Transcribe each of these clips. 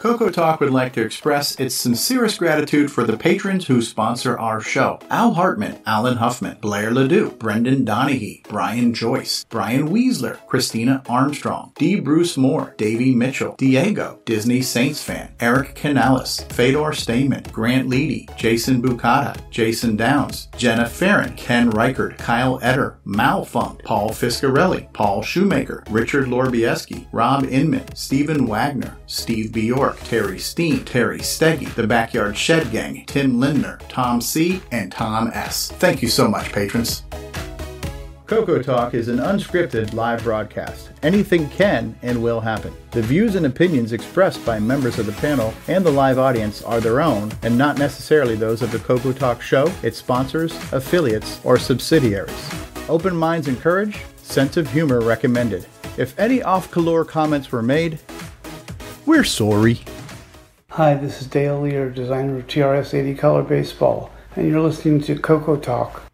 Coco Talk would like to express its sincerest gratitude for the patrons who sponsor our show. Al Hartman, Alan Huffman, Blair Ledoux, Brendan Donaghy, Brian Joyce, Brian Weasler, Christina Armstrong, D. Bruce Moore, Davey Mitchell, Diego, Disney Saints fan, Eric Canales, Fedor Stamen, Grant Leedy, Jason Bucata, Jason Downs, Jenna Farron, Ken Reichard, Kyle Etter, Malfunk, Paul Fiscarelli, Paul Shoemaker, Richard Lorbieski, Rob Inman, Stephen Wagner, Steve Bjork, Terry Steen, Terry Steggy, The Backyard Shed Gang, Tim Lindner, Tom C., and Tom S. Thank you so much, patrons. Coco Talk is an unscripted live broadcast. Anything can and will happen. The views and opinions expressed by members of the panel and the live audience are their own and not necessarily those of the Coco Talk show, its sponsors, affiliates, or subsidiaries. Open minds encouraged, sense of humor recommended. If any off color comments were made, we're sorry. Hi, this is Dale Lear, designer of TRS 80 Color Baseball, and you're listening to Coco Talk.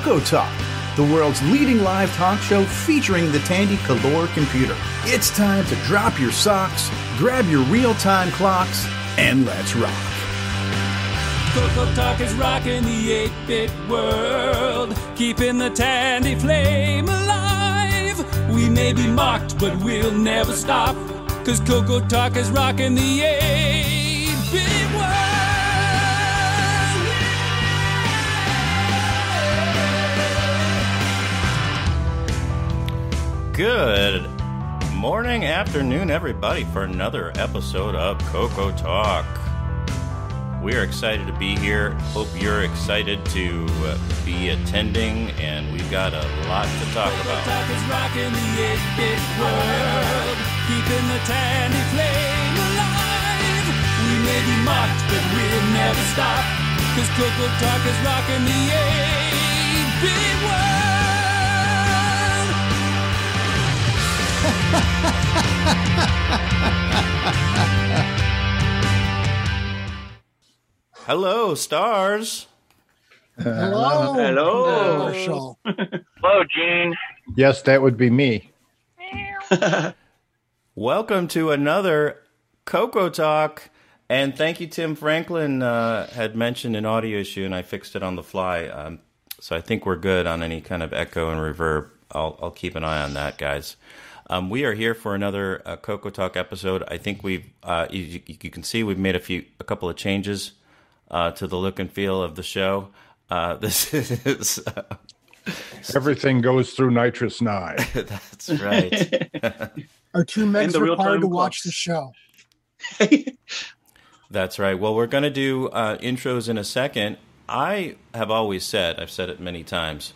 Talk, the world's leading live talk show featuring the Tandy Color computer. It's time to drop your socks, grab your real time clocks, and let's rock. Coco Talk is rocking the 8 bit world, keeping the Tandy flame alive. We may be mocked, but we'll never stop, cause Coco Talk is rocking the 8 Good morning, afternoon, everybody, for another episode of Coco Talk. We are excited to be here. Hope you're excited to uh, be attending, and we've got a lot to talk Coco about. Talk is rocking the 8 bit world, keeping the Tandy flame alive. We may be mocked, but we'll never stop, cause Coco Talk is rocking the 8 bit world. Hello, stars. Hello. Hello. Marshall. Hello, Gene. Yes, that would be me. Welcome to another Coco Talk. And thank you, Tim Franklin uh, had mentioned an audio issue, and I fixed it on the fly. Um, so I think we're good on any kind of echo and reverb. I'll, I'll keep an eye on that, guys. Um, we are here for another uh, Coco Talk episode. I think we've, uh, you, you can see, we've made a few, a couple of changes uh, to the look and feel of the show. Uh, this is, uh, Everything goes through NitrOS Nine. that's right. Our two megs the real-time required to clock. watch the show? That's right. Well, we're going to do uh, intros in a second. I have always said, I've said it many times,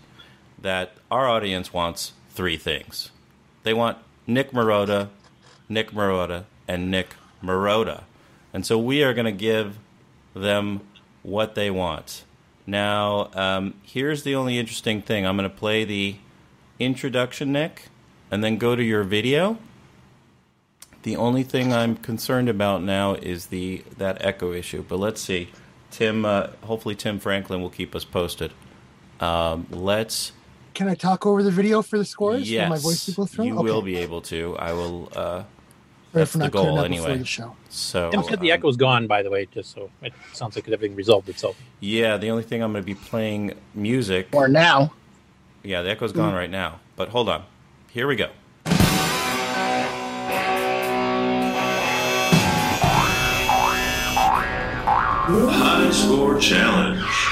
that our audience wants three things. They want Nick Marotta, Nick Marotta, and Nick Marotta. And so we are going to give them what they want. Now, um, here's the only interesting thing. I'm going to play the introduction, Nick, and then go to your video. The only thing I'm concerned about now is the that echo issue. But let's see. Tim, uh, hopefully Tim Franklin will keep us posted. Um, let's. Can I talk over the video for the scores? Yes, For my voice to go through? you okay. will be able to. I will. Uh, Sorry that's for the not clearing goal anyway. the show. So Tim said the um, echo's gone, by the way, just so it sounds like everything resolved itself. Yeah, the only thing I'm going to be playing music. Or now. Yeah, the echo's gone right now. But hold on. Here we go. High Score Challenge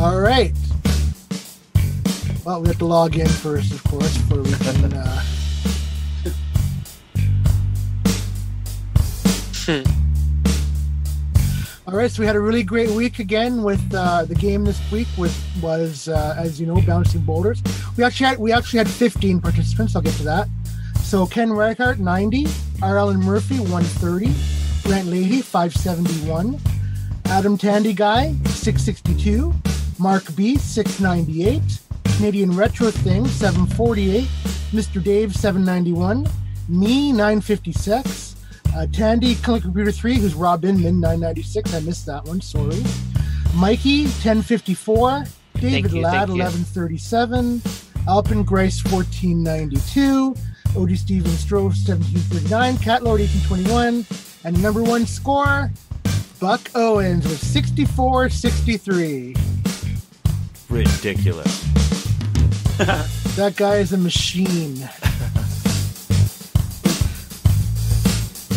All right. Well, we have to log in first, of course, before we can. Uh... All right, so we had a really great week again with uh, the game this week. With was uh, as you know, bouncing boulders. We actually had we actually had 15 participants. I'll get to that. So Ken Reichart 90, R. Allen Murphy 130, Brent Lady, 571. Adam Tandy Guy, 662. Mark B, 698. Canadian Retro Thing, 748. Mr. Dave, 791. Me, 956. Uh, Tandy Clinic Computer 3, who's Rob Inman, 996. I missed that one, sorry. Mikey, 1054. David you, Ladd, 1137. Alpin Grace, 1492. Odie Stevens Strove, 1739. Cat Lord, 1821. And number one score, Buck Owens with 64 63. Ridiculous. That guy is a machine.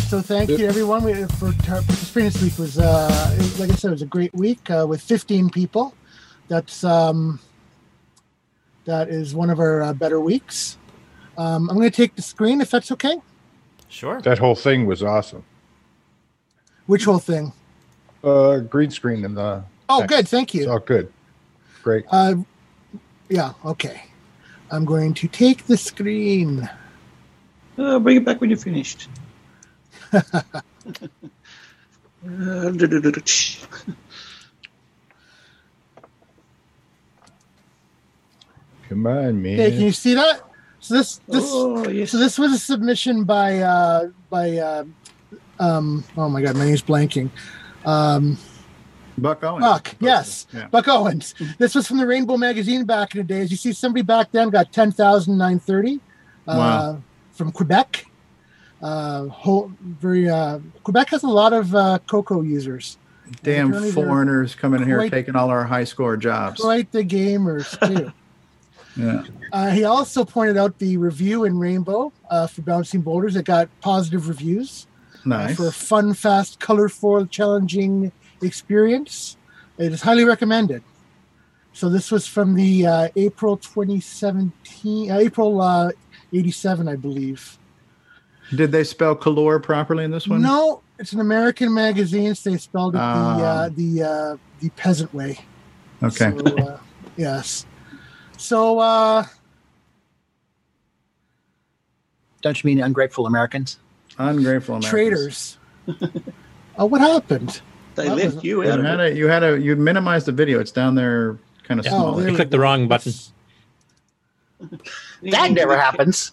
So thank you everyone for tar- participating this week. Was uh, was- like I said, it was a great week uh, with 15 people. That's um, that is one of our uh, better weeks. Um, I'm going to take the screen if that's okay. Sure. That whole thing was awesome. Which whole thing? Uh, green screen and the. Oh, text. good. Thank It's you. all good. Great. Uh, yeah. Okay. I'm going to take the screen. Uh, bring it back when you're finished. Uh, Come on, man. Okay, can you see that? So this this Oh, yes. so this was a submission by uh by uh um oh my god my name's blanking um Buck Owens. Buck yes Yeah. Buck Owens this was from the Rainbow magazine back in the day as you see somebody back then got ten thousand nine thirty uh Wow. from Quebec uh whole, very uh Quebec has a lot of uh cocoa users Damn foreigners coming in here taking all our high score jobs. quite the gamers too. Yeah. Uh, he also pointed out the review in Rainbow uh, for Bouncing Boulders that got positive reviews uh, Nice. for a fun, fast, colorful, challenging experience. It is highly recommended. So this was from the uh, April 2017, uh, April uh, 87, I believe. Did they spell color properly in this one? No, it's an American magazine. So they spelled it the Ah. uh, the uh, the peasant way. Okay. So, uh, yes. So uh, Don't you mean ungrateful Americans? Ungrateful Americans. traders. oh, what happened? They That left you You out of had it. a, you had a, you minimized the video. It's down there kind of Yeah. small. Oh, You clicked the wrong button. That never happens.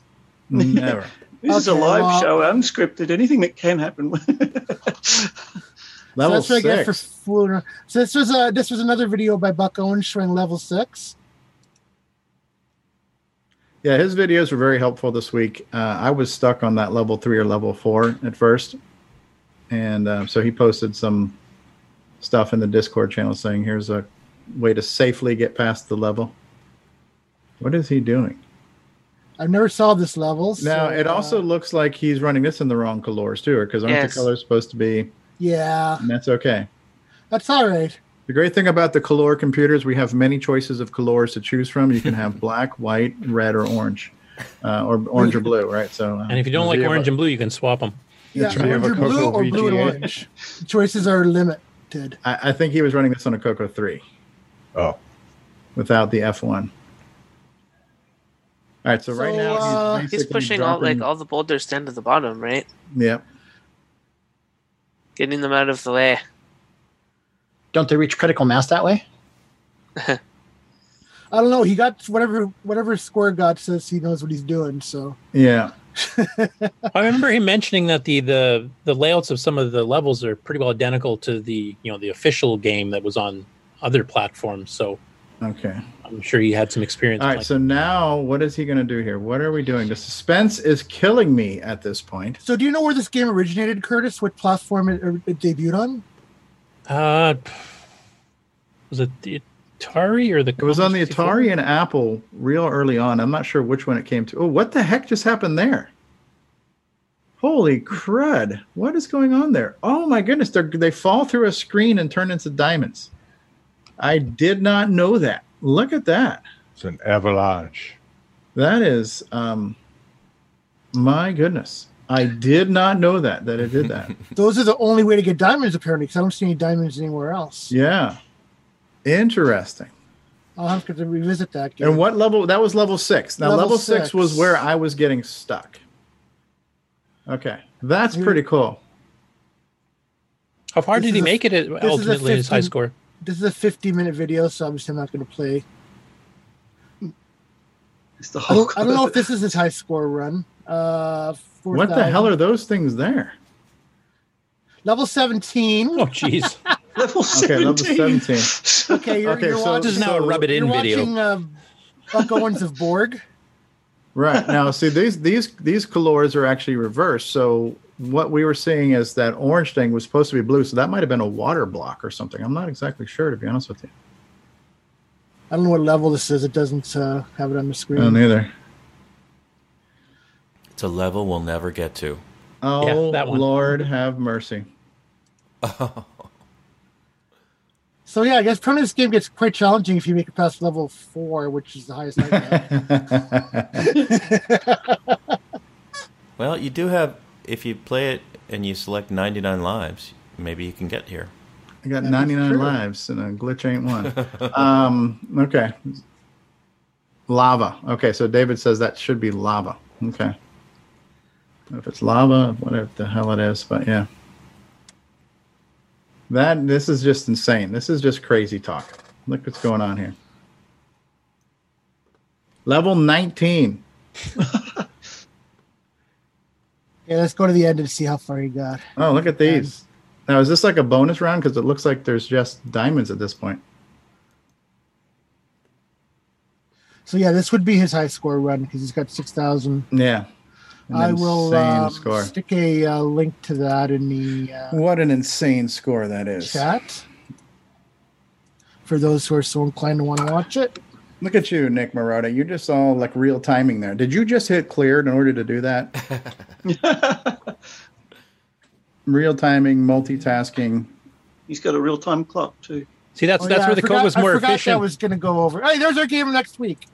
Never. This is a live well- show, unscripted. Anything that can happen. Level so that's what I get for six. So this was uh, this was another video by Buck Owens showing level six. Yeah, his videos were very helpful this week. Uh, I was stuck on that level three or level four at first, and uh, so he posted some stuff in the Discord channel saying, "Here's a way to safely get past the level." What is he doing? I've never saw this level. Now so, it also uh, looks like he's running this in the wrong colors too, because aren't Yes. the colors supposed to be? yeah, And that's okay. that's all right. The great thing about the color computers, we have many choices of colors to choose from. You can have black, white, red, or orange, uh, or orange or blue, right? So, uh, And if you don't like orange a- and blue, you can swap them. Yeah, That's orange or have a blue Cocoa or blue and orange. Choices are limited. I, I think he was running this on a Coco Oh, without the F one. All right, so, right So, now uh, he's, He's basically pushing all like all the boulders down to the bottom, right? Yeah, Getting them out of the way. Don't they reach critical mass that way? I don't know. He got whatever whatever score got says he knows what he's doing. So yeah. I remember him mentioning that the, the the layouts of some of the levels are pretty well identical to the you know the official game that was on other platforms. So Okay. I'm sure he had some experience. All right. playing. So now, what is he going to do here? What are we doing? The suspense is killing me at this point. so do you know where this game originated, Curtis? What platform it, it debuted on? uh, was it the Atari or the? It was on the Commodore 64? Atari and Apple real early on. I'm not sure which one it came to. Oh, what the heck just happened there? Holy crud! What is going on there? Oh my goodness! They they fall through a screen and turn into diamonds. I did not know that. Look at that. it's an avalanche. That is, um, my goodness. I did not know that that it did that. Those are the only way to get diamonds apparently, because I don't see any diamonds anywhere else. yeah, interesting. I'll have to revisit that. Game. And what level? That was level six. Now, Level level, six. six. was where I was getting stuck. Okay, that's Here- pretty cool. How far This did he a- make it? At, this is a ultimately, his high 15 score. This is a 50 minute video, so obviously I'm just not going to play. It's the I don't, I don't know if this is his high score run. Uh, What the hell are those things there? level 17? Oh, jeez. level Okay, level 17. Okay, you're, Okay, you're so- watching, This is now a rub it in video. watching uh, Buck Owens of Borg. Right now, see these these these colors are actually reversed. So what we were seeing is that orange thing was supposed to be blue. So that might have been a water block or something. I'm not exactly sure to be honest with you. I don't know what level this is. It doesn't uh, have it on the screen. don't either. It's a level we'll never get to. Oh Yeah, that one. Lord, have mercy. So yeah, I guess apparently this game gets quite challenging if you make it past level four, which is the highest I. Well, you do have, if you play it and you select 99 lives, maybe you can get here. I got 99 lives and a glitch ain't one. um, okay. Lava. Okay, so David says that should be lava. Okay. If it's lava, whatever the hell it is, but yeah. That this is just insane. This is just crazy talk. Look what's going on here. Level 19. yeah, let's go to the end and see how far he got. Oh, look at these. Now, is this like a bonus round? Because it looks like there's just diamonds at this point. So yeah, this would be his high score run because he's got six thousand. Yeah. An I will uh, score. stick a uh, link to that in the uh, What an insane score that is. chat for those who are so inclined to want to watch it. Look at you, Nick Marotta. You're just all like real timing there. Did you just hit cleared in order to do that? real timing, multitasking. He's got a real time clock too. See, that's Oh, that's yeah, where I the forgot- code was I more efficient. That was going to go over. Hey, there's our game next week.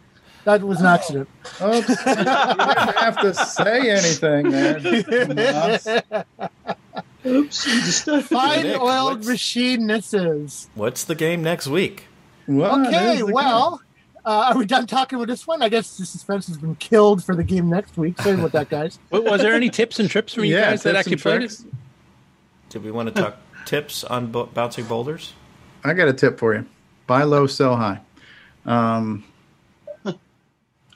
That was an accident. Oops. you didn't have to say anything there. Moss. Oops, you just uh, Fine Nick, oiled what's- machine this. What's the game next week? Well, Okay, well, uh, are we done talking with this one? I guess the suspense has been killed for the game next week. Sorry about that, guys. Wa- was there any tips and trips for you Yeah, guys that tips actually and played it? Did we want to talk tips on bo- bouncing boulders? I got a tip for you. Buy low, sell high. Um,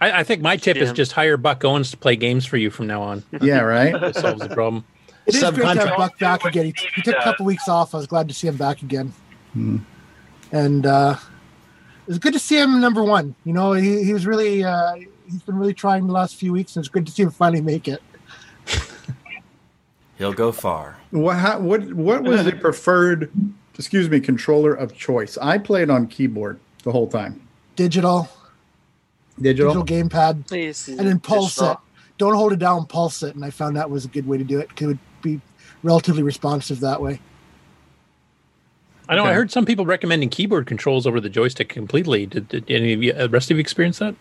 I, I think my tip is just hire Buck Owens to play games for you from now on. yeah, right. That solves the problem. It is great to have Buck back again. He, he took a couple weeks off. I was glad to see him back again. And uh, it was good to see him number one. You know, he, he was really, uh, he's been really trying the last few weeks, and it's good to see him finally make it. He'll go far. What, how, what what was the preferred, excuse me, controller of choice? I played on keyboard the whole time. Digital, Digital. digital gamepad, Please. and then pulse Just it. Don't hold it down, pulse it. And I found that was a good way to do it. 'cause It would be relatively responsive that way. I know. I heard some people recommending keyboard controls over the joystick completely. Did, did any of you, uh, rest of you experience that?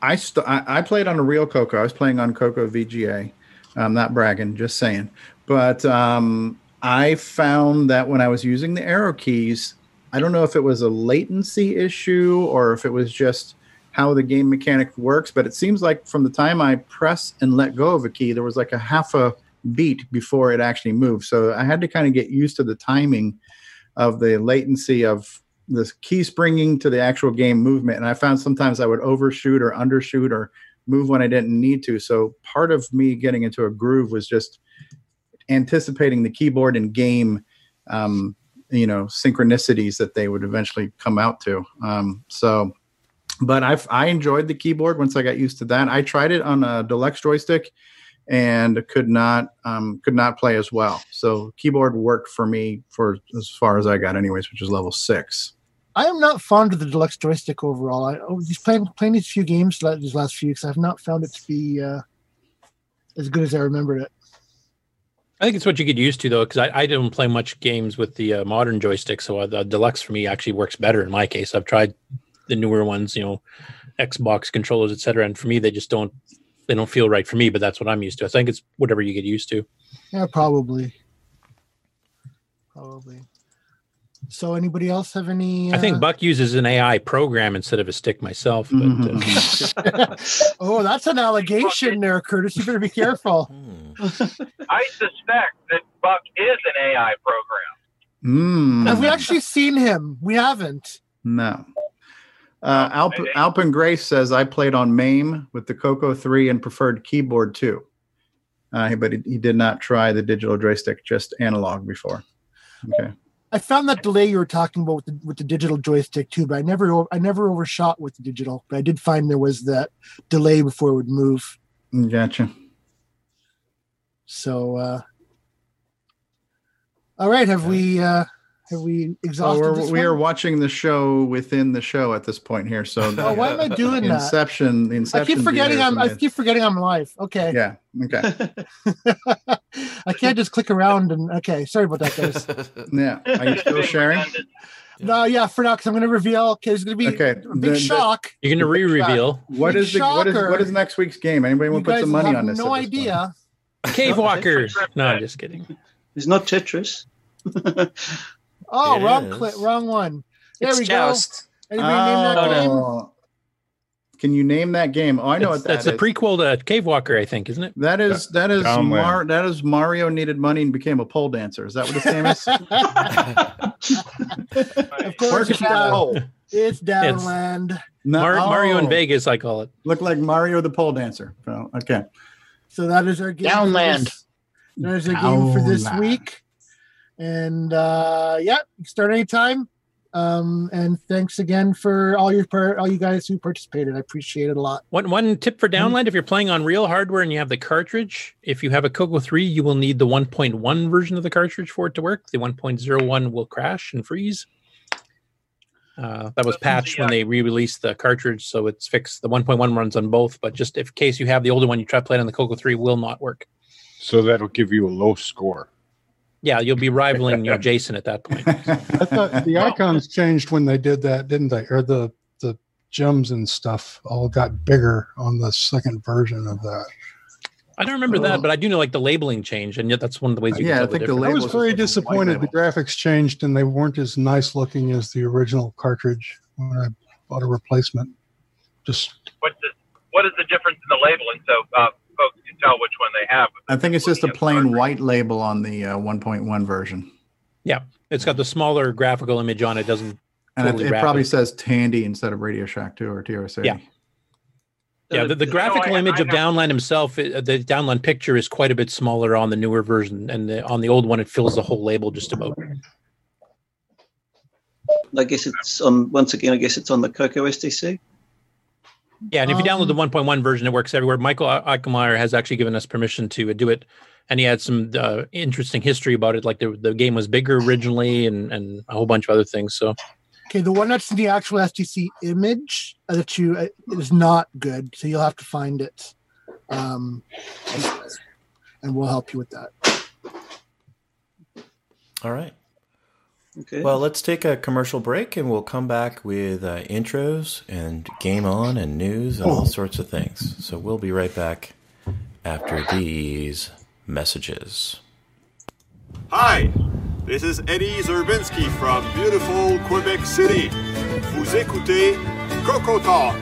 I, st- I I played on a real Coco. I was playing on Coco VGA. I'm not bragging, just saying. But um, I found that when I was using the arrow keys, I don't know if it was a latency issue or if it was just how the game mechanic works. But it seems like from the time I press and let go of a key, there was like a half a beat before it actually moved. So I had to kind of get used to the timing of the latency of the key springing to the actual game movement. And I found sometimes I would overshoot or undershoot or move when I didn't need to. So part of me getting into a groove was just anticipating the keyboard and game, um, you know, synchronicities that they would eventually come out to. Um, so, but I I enjoyed the keyboard once I got used to that. I tried it on a deluxe joystick and could not um, could not play as well. So keyboard worked for me for as far as I got, anyways, which is level six. I am not fond of the deluxe joystick overall. I oh, he's playing playing these few games these last few weeks. I've not found it to be uh, as good as I remembered it. I think it's what you get used to though, because I, I don't play much games with the uh, modern joystick, so uh, the deluxe for me actually works better in my case. I've tried the newer ones, you know, Xbox controllers, etc., and for me they just don't they don't feel right for me. But that's what I'm used to. I think it's whatever you get used to. Yeah, probably, probably. So, anybody else have any? I think uh, Buck uses an AI program instead of a stick myself. But uh, oh, that's an allegation there, Curtis. You better be careful. Hmm. I suspect that Buck is an AI program. Mm. Have we actually seen him? We haven't. No. Uh, Alp, Alpin Grace says I played on MAME with the Coco 3 and preferred keyboard too. Uh, but he, he did not try the digital joystick, just analog before. Okay. I found that delay you were talking about with the, with the digital joystick too, but I never I never overshot with the digital. But I did find there was that delay before it would move. Gotcha. So, uh, all right, have we uh, have we oh, So exhausted we're, this we one? are watching the show within the show at this point here. So Oh, why am I doing the that? Inception, the I keep forgetting I'm I keep forgetting I'm live. Okay. Yeah. Okay. I can't just click around and okay. Sorry about that, guys. Yeah. Are you still sharing? no, yeah, for now because I'm going to reveal. Okay, there's going to be Okay. a big the- shock. You're going to re-reveal. What Big is the what is what is next week's game? Anybody want to put some money have on this? no this idea. Cave Walker. No, I'm just kidding. It's not Tetris. Oh, It wrong is. click, wrong one. There It's we Joust. go. Anybody name that oh, game? Oh. Can you name that game? Oh, I know That's, what that that's is. a prequel to Cave Walker, I think, isn't it? That is that is Downland. Mar- that is Mario needed money and became a pole dancer. Is that what this game is? Of course, Marcus it's, down, Pole. it's Downland. No, Mar- Mario in oh, Vegas, I call it. Look like Mario the pole dancer. Oh, okay. So that is our game. for Downland. this- That is our game for this Downland. week. And uh yeah, you can start anytime. Um and thanks again for all your par- all you guys who participated. I appreciate it a lot. One one tip for Downland: if you're playing on real hardware and you have the cartridge, if you have a Coco 3, you will need the 1.1 version of the cartridge for it to work. The 1.01 will crash and freeze. Uh, that was patched when they re-released the cartridge, so it's fixed. The 1.1 runs on both, but just if case you have the older one, you try playing on the Coco 3, will not work. So that'll give you a low score. Yeah, you'll be rivaling you know, Jason at that point. I thought the icons changed when they did that, didn't they? Or the the gems and stuff all got bigger on the second version of that. I don't remember that, but I do know like the labeling changed, and yet that's one of the ways you Yeah, can I tell think the difference. I was very are just white disappointed. The graphics changed and they weren't as nice looking as the original cartridge when I bought a replacement. Just What's the, what is the difference in the labeling so uh, folks can tell which one they have? I think it's just a plain white label on the uh, 1.1 version. Yeah, it's got the smaller graphical image on it. Doesn't And totally it, it probably it. says Tandy instead of Radio Shack 2 or TRS-80. Yeah. Yeah, the, the graphical I- image I of Downland himself, uh, the Downland picture is quite a bit smaller on the newer version, and the, on the old one, it fills the whole label just about. I guess it's on once again. I guess it's on the Coco SDC. Yeah, and if you download the Um, 1.1 version, it works everywhere. Michael Aichlmayr has actually given us permission to do it, and he had some uh, interesting history about it. Like the, the game was bigger originally, and, and a whole bunch of other things. So Okay, the one that's in the actual SDC image uh, that you uh, is not good, so you'll have to find it, um, and we'll help you with that. All right. Okay. Well, let's take a commercial break and we'll come back with uh, intros and game on and news and all sorts of things. So we'll be right back after these messages. Hi, this is Eddie Zerbinski from beautiful Quebec City. Vous écoutez Coco Talk.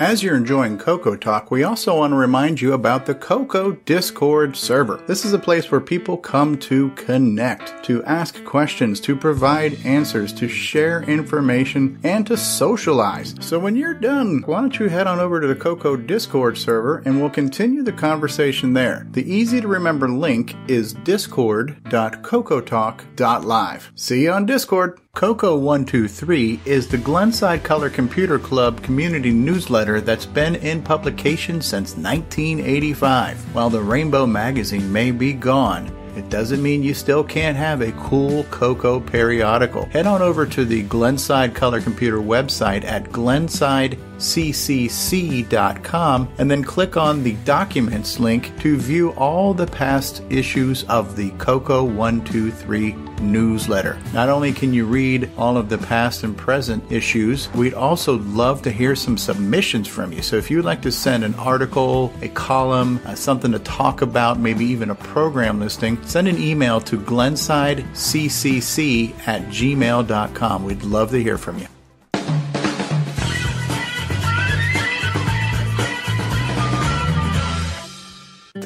As you're enjoying Coco Talk, we also want to remind you about the Coco Discord server. This is a place where people come to connect, to ask questions, to provide answers, to share information, and to socialize. So when you're done, why don't you head on over to the Coco Discord server and we'll continue the conversation there. The easy to remember link is discord.cocotalk.live. See you on Discord. Coco123 is the Glenside Color Computer Club community newsletter that's been in publication since 1985. While the Rainbow magazine may be gone, it doesn't mean you still can't have a cool Coco periodical. Head on over to the Glenside Color Computer website at glensideccc.com and then click on the Documents link to view all the past issues of the Coco 123 newsletter. Not only can you read all of the past and present issues, we'd also love to hear some submissions from you. So if you'd like to send an article, a column, uh, something to talk about, maybe even a program listing, send an email to glensideccc at gmail.com. We'd love to hear from you.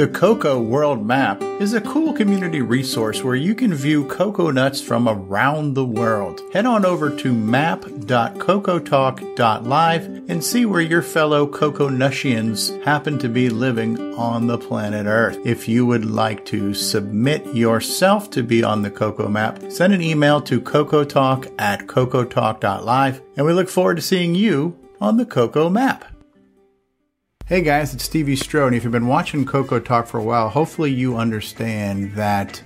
The Cocoa World Map is a cool community resource where you can view cocoa nuts from around the world. Head on over to map.cocotalk.live and see where your fellow Cocoa Nushians happen to be living on the planet Earth. If you would like to submit yourself to be on the Cocoa Map, send an email to cocotalk at cocotalk.live and we look forward to seeing you on the Cocoa Map. Hey guys, it's Stevie Strode. If you've been watching Coco Talk for a while, hopefully you understand that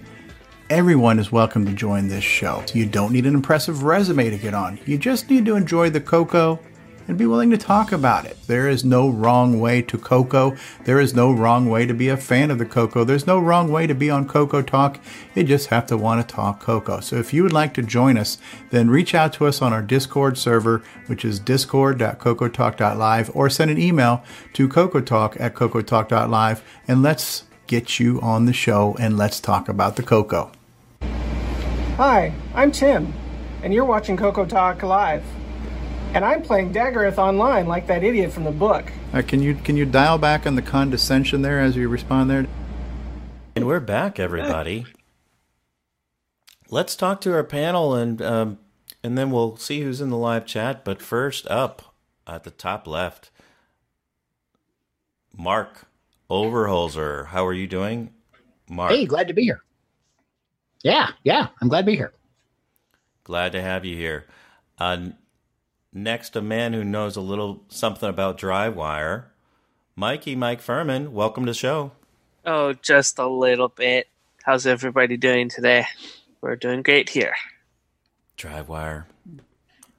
everyone is welcome to join this show. You don't need an impressive resume to get on. You just need to enjoy the cocoa and be willing to talk about it. There is no wrong way to cocoa. There is no wrong way to be a fan of the cocoa. There's no wrong way to be on Coco Talk. You just have to want to talk cocoa. So if you would like to join us, then reach out to us on our Discord server, which is discord.cocotalk.live, or send an email to cocotalk at cocotalk.live, and let's get you on the show and let's talk about the cocoa. Hi, I'm Tim, and you're watching Coco Talk Live. And I'm playing Daggorath online like that idiot from the book. Uh, can you can you dial back on the condescension there as you respond there? And we're back, everybody. Let's talk to our panel, and um, and then we'll see who's in the live chat. But first up, at the top left, Mark Overholzer. How are you doing, Mark? Hey, glad to be here. Yeah, yeah, I'm glad to be here. Glad to have you here. Uh, next, a man who knows a little something about Drivewire, Mikey Mike Furman. Welcome to the show. Oh, just a little bit. How's everybody doing today? We're doing great here. Drivewire.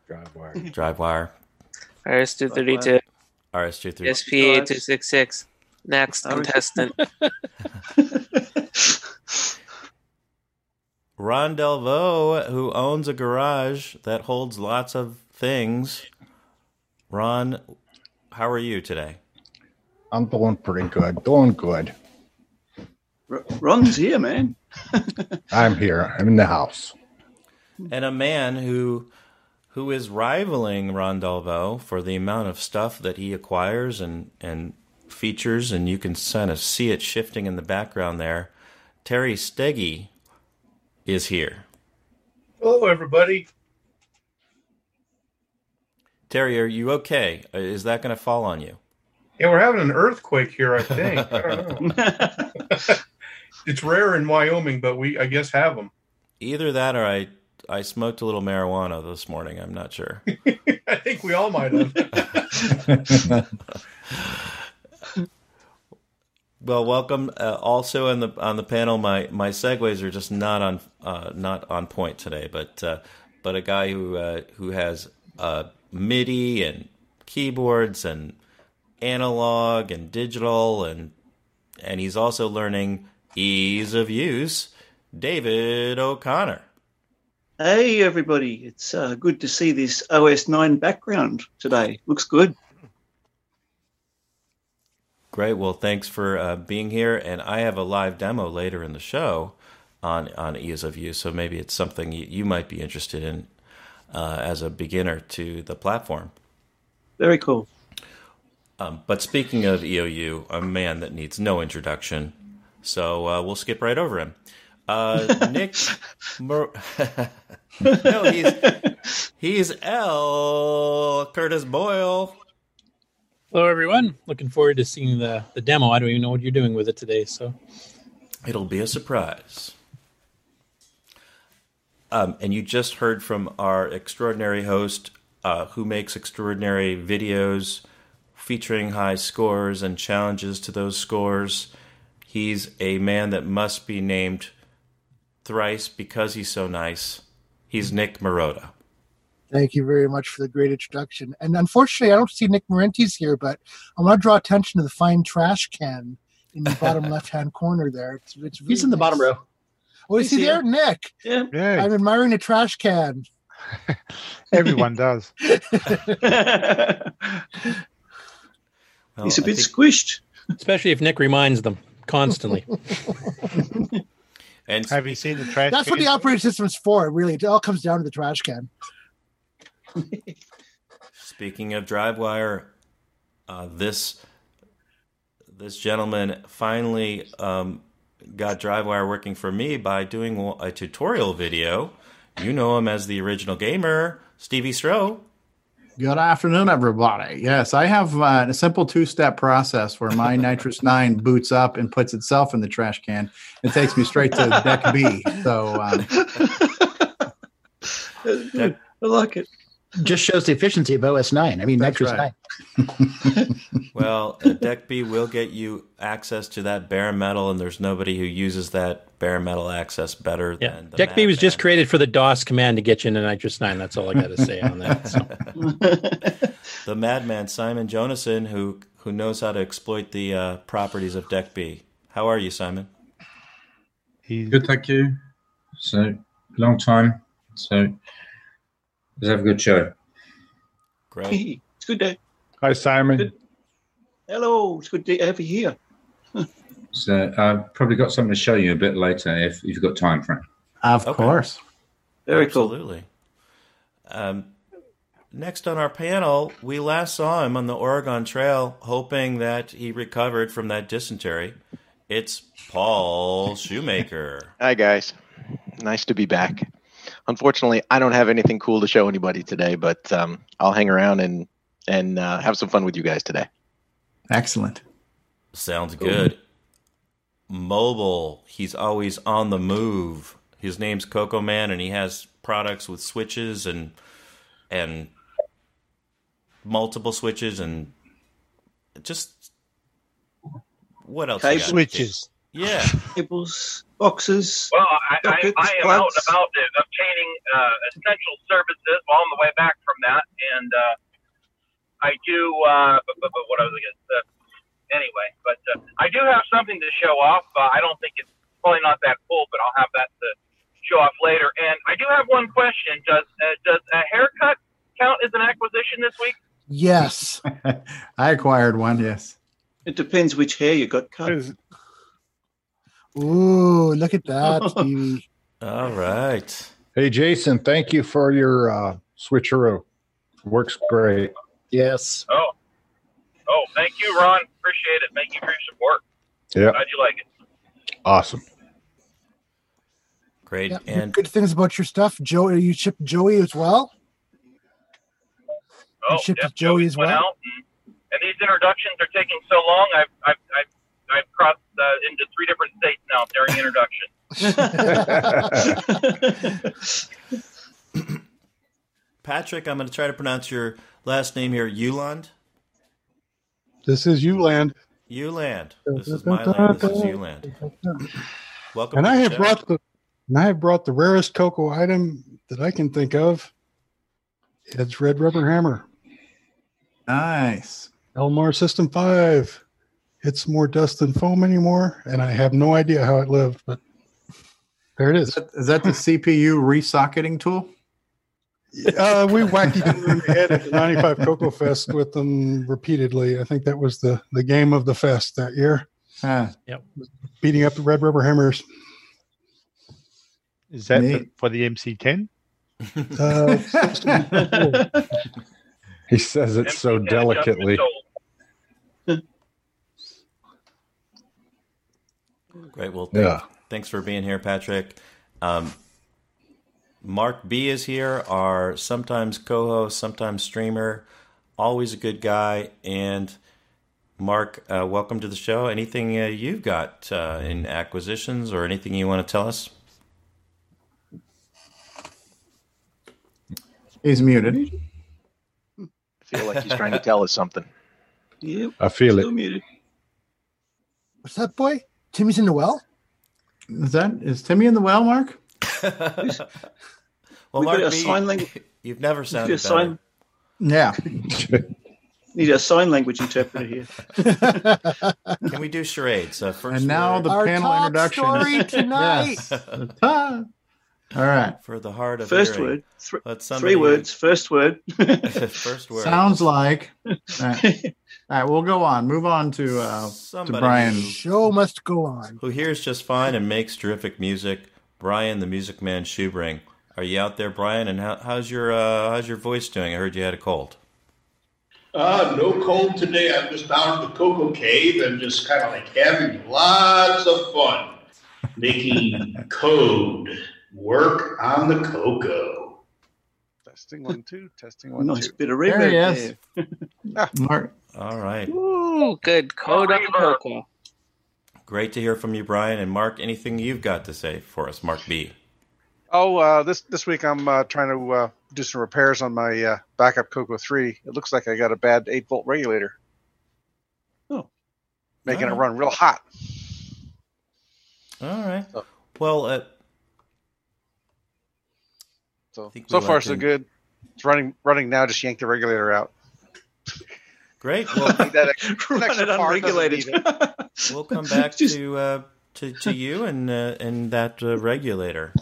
Drivewire. Drivewire. RS232. RS232. SP8266. Next contestant. Ron Delvaux, who owns a garage that holds lots of things. Ron, how are you today? I'm doing pretty good. Doing good. R- Ron's here, man. I'm here. I'm in the house. And a man who who is rivaling Ron Delvaux for the amount of stuff that he acquires and, and features, and you can kind of see it shifting in the background there. Terry Steggy is here. Hello, everybody. Terry, are you okay? Uh, Is that going to fall on you? Yeah, we're having an earthquake here. I think. I don't know. it's rare in Wyoming, but we, I guess, have them. Either that or I I smoked a little marijuana this morning. I'm not sure. I think we all might have. Well, welcome. Uh, also on the on the panel, my my segues are just not on uh, not on point today. But uh, but a guy who uh, who has uh, MIDI and keyboards and analog and digital and and he's also learning ease of use. David O'Connor. Hey, everybody. It's uh, good to see this OS 9 background today. Looks good. Great. Well, thanks for uh, being here. And I have a live demo later in the show on on ease of use, so maybe it's something you, you might be interested in uh, as a beginner to the platform. Very cool. Um, but speaking of EOU, a man that needs no introduction, so uh, we'll skip right over him. Uh, Nick, Mur- no, he's he's L. Curtis Boyle. Hello, everyone. Looking forward to seeing the, the demo. I don't even know what you're doing with it today. So It'll be a surprise. Um, and you just heard from our extraordinary host uh, who makes extraordinary videos featuring high scores and challenges to those scores. He's a man that must be named thrice because he's so nice. He's Nick Marotta. Thank you very much for the great introduction. And unfortunately, I don't see Nick Marentes here, but I want to draw attention to the fine trash can in the bottom left-hand corner there. It's, it's He's in the bottom row. Oh, is He's he there, here. Nick? Yeah. Yeah, I'm admiring the trash can. everyone does. Well, He's a I bit squished. especially if Nick reminds them constantly. and Have you seen the trash? That's what the operating system's for. Really, it all comes down to the trash can. Speaking of DriveWire, uh, this this gentleman finally um, got DriveWire working for me by doing a tutorial video. You know him as the original gamer, Stevie Stroh. Good afternoon, everybody. Yes, I have uh, a simple two-step process where my NitrOS Nine boots up and puts itself in the trash can. and takes me straight to DECB. So um, I like it. Just shows the efficiency of OS 9. I mean, That's NitrOS right. 9. Well, DECB will get you access to that bare metal, and there's nobody who uses that bare metal access better Yeah. than the DECB was just created for the DOS command to get you into NitrOS-9. That's all I got to say on that. So. the madman Simon Jonassen, who who knows how to exploit the uh, properties of DECB. How are you, Simon? Good, thank you. So, long time. So, let's have a good show. Great. it's good day. Hi, Simon. Hello, it's good to have you here. So, I've probably got something to show you a bit later if you've got time for it. Of course. Very cool. Absolutely. Um, next on our panel, we last saw him on the Oregon Trail, hoping that he recovered from that dysentery. It's Paul Shoemaker. Hi, guys. Nice to be back. Unfortunately, I don't have anything cool to show anybody today, but um, I'll hang around and and uh, have some fun with you guys today. Excellent. Sounds good. Mobile. He's always on the move. His name's Coco Man, and he has products with switches and and multiple switches and just what else? you got? Switches. Yeah. Tables, boxes. Well, I, I, Sockets, I am out plugs. and about uh, obtaining uh, essential services while on the way back from that, and uh, I do. Uh, but, but, but what I was going to anyway, but uh, I do have something to show off. Uh, I don't think it's probably not that cool, but I'll have that to show off later. And I do have one question: Does uh, does a haircut count as an acquisition this week? Yes. I acquired one. Yes. It depends which hair you got cut. Ooh, look at that, Stevie. All right. Hey, Jason, thank you for your uh, switcheroo. Works great. Yes. Oh, oh, thank you, Ron. Appreciate it. Thank you for your support. Yeah, Glad you like it. awesome. Great. Yeah, And good things about your stuff. Joey, you shipped Joey as well? Oh, shipped yep, Joey as well? and, and these introductions are taking so long. I've I've I've, I've crossed uh, into three different states now during introduction. Patrick, I'm going to try to pronounce your last name here. Uland. This is Uland. Uland. This is my land. This is Uland. Welcome. And I have show. brought the and I have brought the rarest cocoa item that I can think of. It's Red Rubber Hammer. Nice. Elmar System 5. It's more dust than foam anymore, and I have no idea how it lived, but there it is. Is that the CPU resocketing tool? Uh, we wacky in the head at the 95 Cocoa Fest with them repeatedly. I think that was the, the game of the fest that year. Huh. Yep. Beating up the Red Rubber Hammers. Is that the, for the MC10? Uh, He says it so delicately. Great. Well, Yeah. thanks for being here, Patrick. Um, Mark B is here, our sometimes co-host, sometimes streamer, always a good guy. And Mark, uh, welcome to the show. Anything uh, you've got uh, in acquisitions or anything you want to tell us? He's muted. I feel like he's trying to tell us something. Yep. I feel it. muted. What's that, boy? Timmy's in the well? Is that is Timmy in the well, Mark? Well, We got Mark a B, sign language- you've never Need a sounded better. sign, Yeah. need a sign language interpreter here. Can we do charades? Uh, first And now word the Our panel top introduction. story tonight. Yes. All right. for the heart of First hearing. word. Th- Let somebody three words. First word. First word. Sounds like. All right. All right, we'll go on. Move on to uh, to Brian. who- Show must go on. who hears just fine and makes terrific music. Brian, the Music Man Shoebring. Are you out there, Brian? And how, how's your uh, how's your voice doing? I heard you had a cold. Uh, no cold today. I'm just down at the Cocoa Cave and just kind of like having lots of fun making code work on the cocoa. Testing one, two. Testing one, Nice two. bit of There he is. Mark, All right. Ooh, good code on the cocoa. Great to hear from you, Brian. And Mark, anything you've got to say for us, Mark B? Oh, uh, this this week I'm uh, trying to uh, do some repairs on my uh, backup Coco Three. It looks like I got a bad eight volt regulator. Oh, making it run real hot. All right. Well, uh, So we so far so good. It's running running now. Just yank the regulator out. great. Well, Need that extra, an Run extra it part, unregulated. we'll come back to uh, to to you and uh, and that uh, regulator.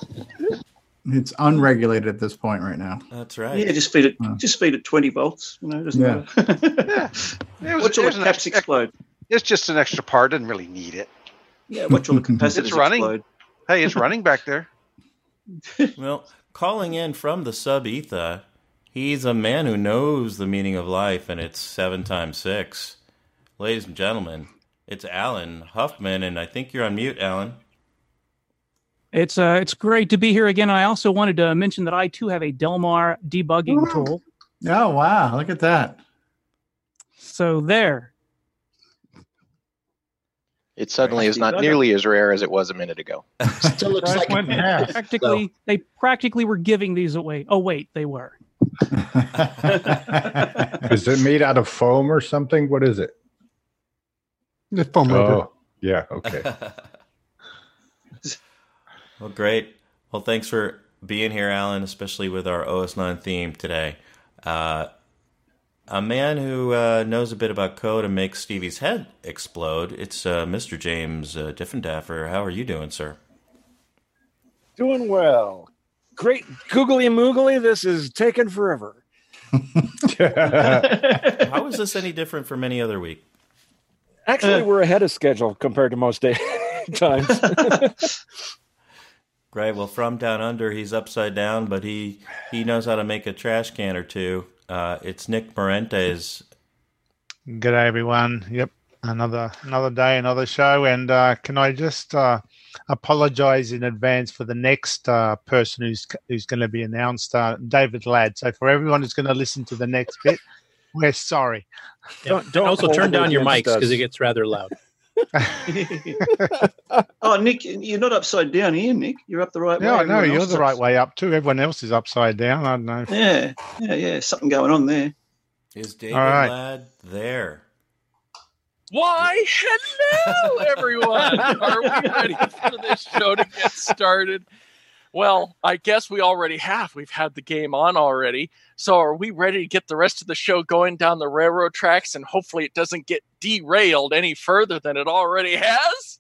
it's unregulated at this point right now. That's right. Yeah, just feed it. Just feed it twenty volts. You know, doesn't Yeah. matter. It Watch all the an caps explode. It's just an extra part. Didn't really need it. Yeah, watch all the capacitors It's running. explode. Hey, it's running back there. Well, calling in from the sub ether, he's a man who knows the meaning of life, and it's seven times six. Ladies and gentlemen, it's Alan Huffman, and I think you're on mute, Alan. It's uh, it's great to be here again. I also wanted to mention that I too have a Delmar debugging tool. Oh wow! Look at that. So there. It suddenly is not nearly as rare as it was a minute ago. Still looks like went in half. Practically, they practically were giving these away. Oh wait, they were. Is it made out of foam or something? What is it? The foam rubber. Oh, yeah. Okay. Well, great. Well, thanks for being here, Alan, especially with our OS9 theme today. Uh, a man who uh, knows a bit about code and makes Stevie's head explode. It's uh, Mr. James uh, Diffendaffer. How are you doing, sir? Doing well. Great googly moogly. This is taking forever. How is this any different from any other week? Actually, we're ahead of schedule compared to most day times. Great. Well, from down under, he's upside down, but he he knows how to make a trash can or two. Uh, it's Nick Marentes. Good day, everyone. Yep, another another day, another show. And uh, can I just uh, apologise in advance for the next uh, person who's who's going to be announced, uh, David Ladd. So for everyone who's going to listen to the next bit, we're sorry. Don't, don't also turn down your mics because it gets rather loud. oh, Nick, you're not upside down here, Nick. You're up the right way. Yeah, I know Everyone you're the is right way up too. Everyone else is upside down. I don't know. Yeah, yeah, yeah. Something going on there. Is David All right. Ladd there? Why, hello, everyone. Are we ready for this show to get started? Well, I guess we already have. We've had the game on already. So, are we ready to get the rest of the show going down the railroad tracks and hopefully it doesn't get derailed any further than it already has?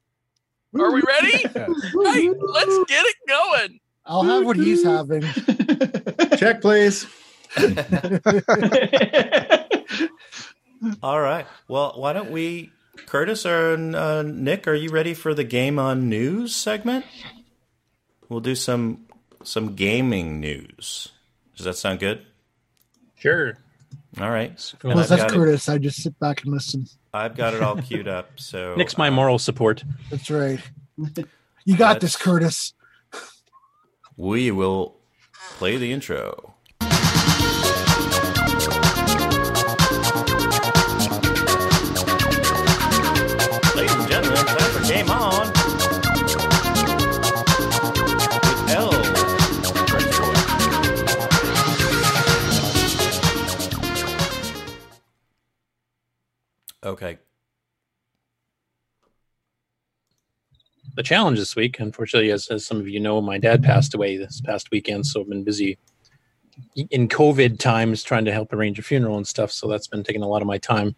Are we ready? hey, let's get it going. I'll have what he's having. Check, please. All right. Well, why don't we, Curtis or uh, Nick? Are you ready for the game on news segment? We'll do some some gaming news. Does that sound good? Sure. All right. Well, I've it- Curtis. I just sit back and listen. I've got it all queued up. So Nick's my moral support. That's right. You got That's- this, Curtis. we will play the intro. Okay. The challenge this week, unfortunately, as, as some of you know, my dad passed away this past weekend, so I've been busy in COVID times trying to help arrange a funeral and stuff. So that's been taking a lot of my time.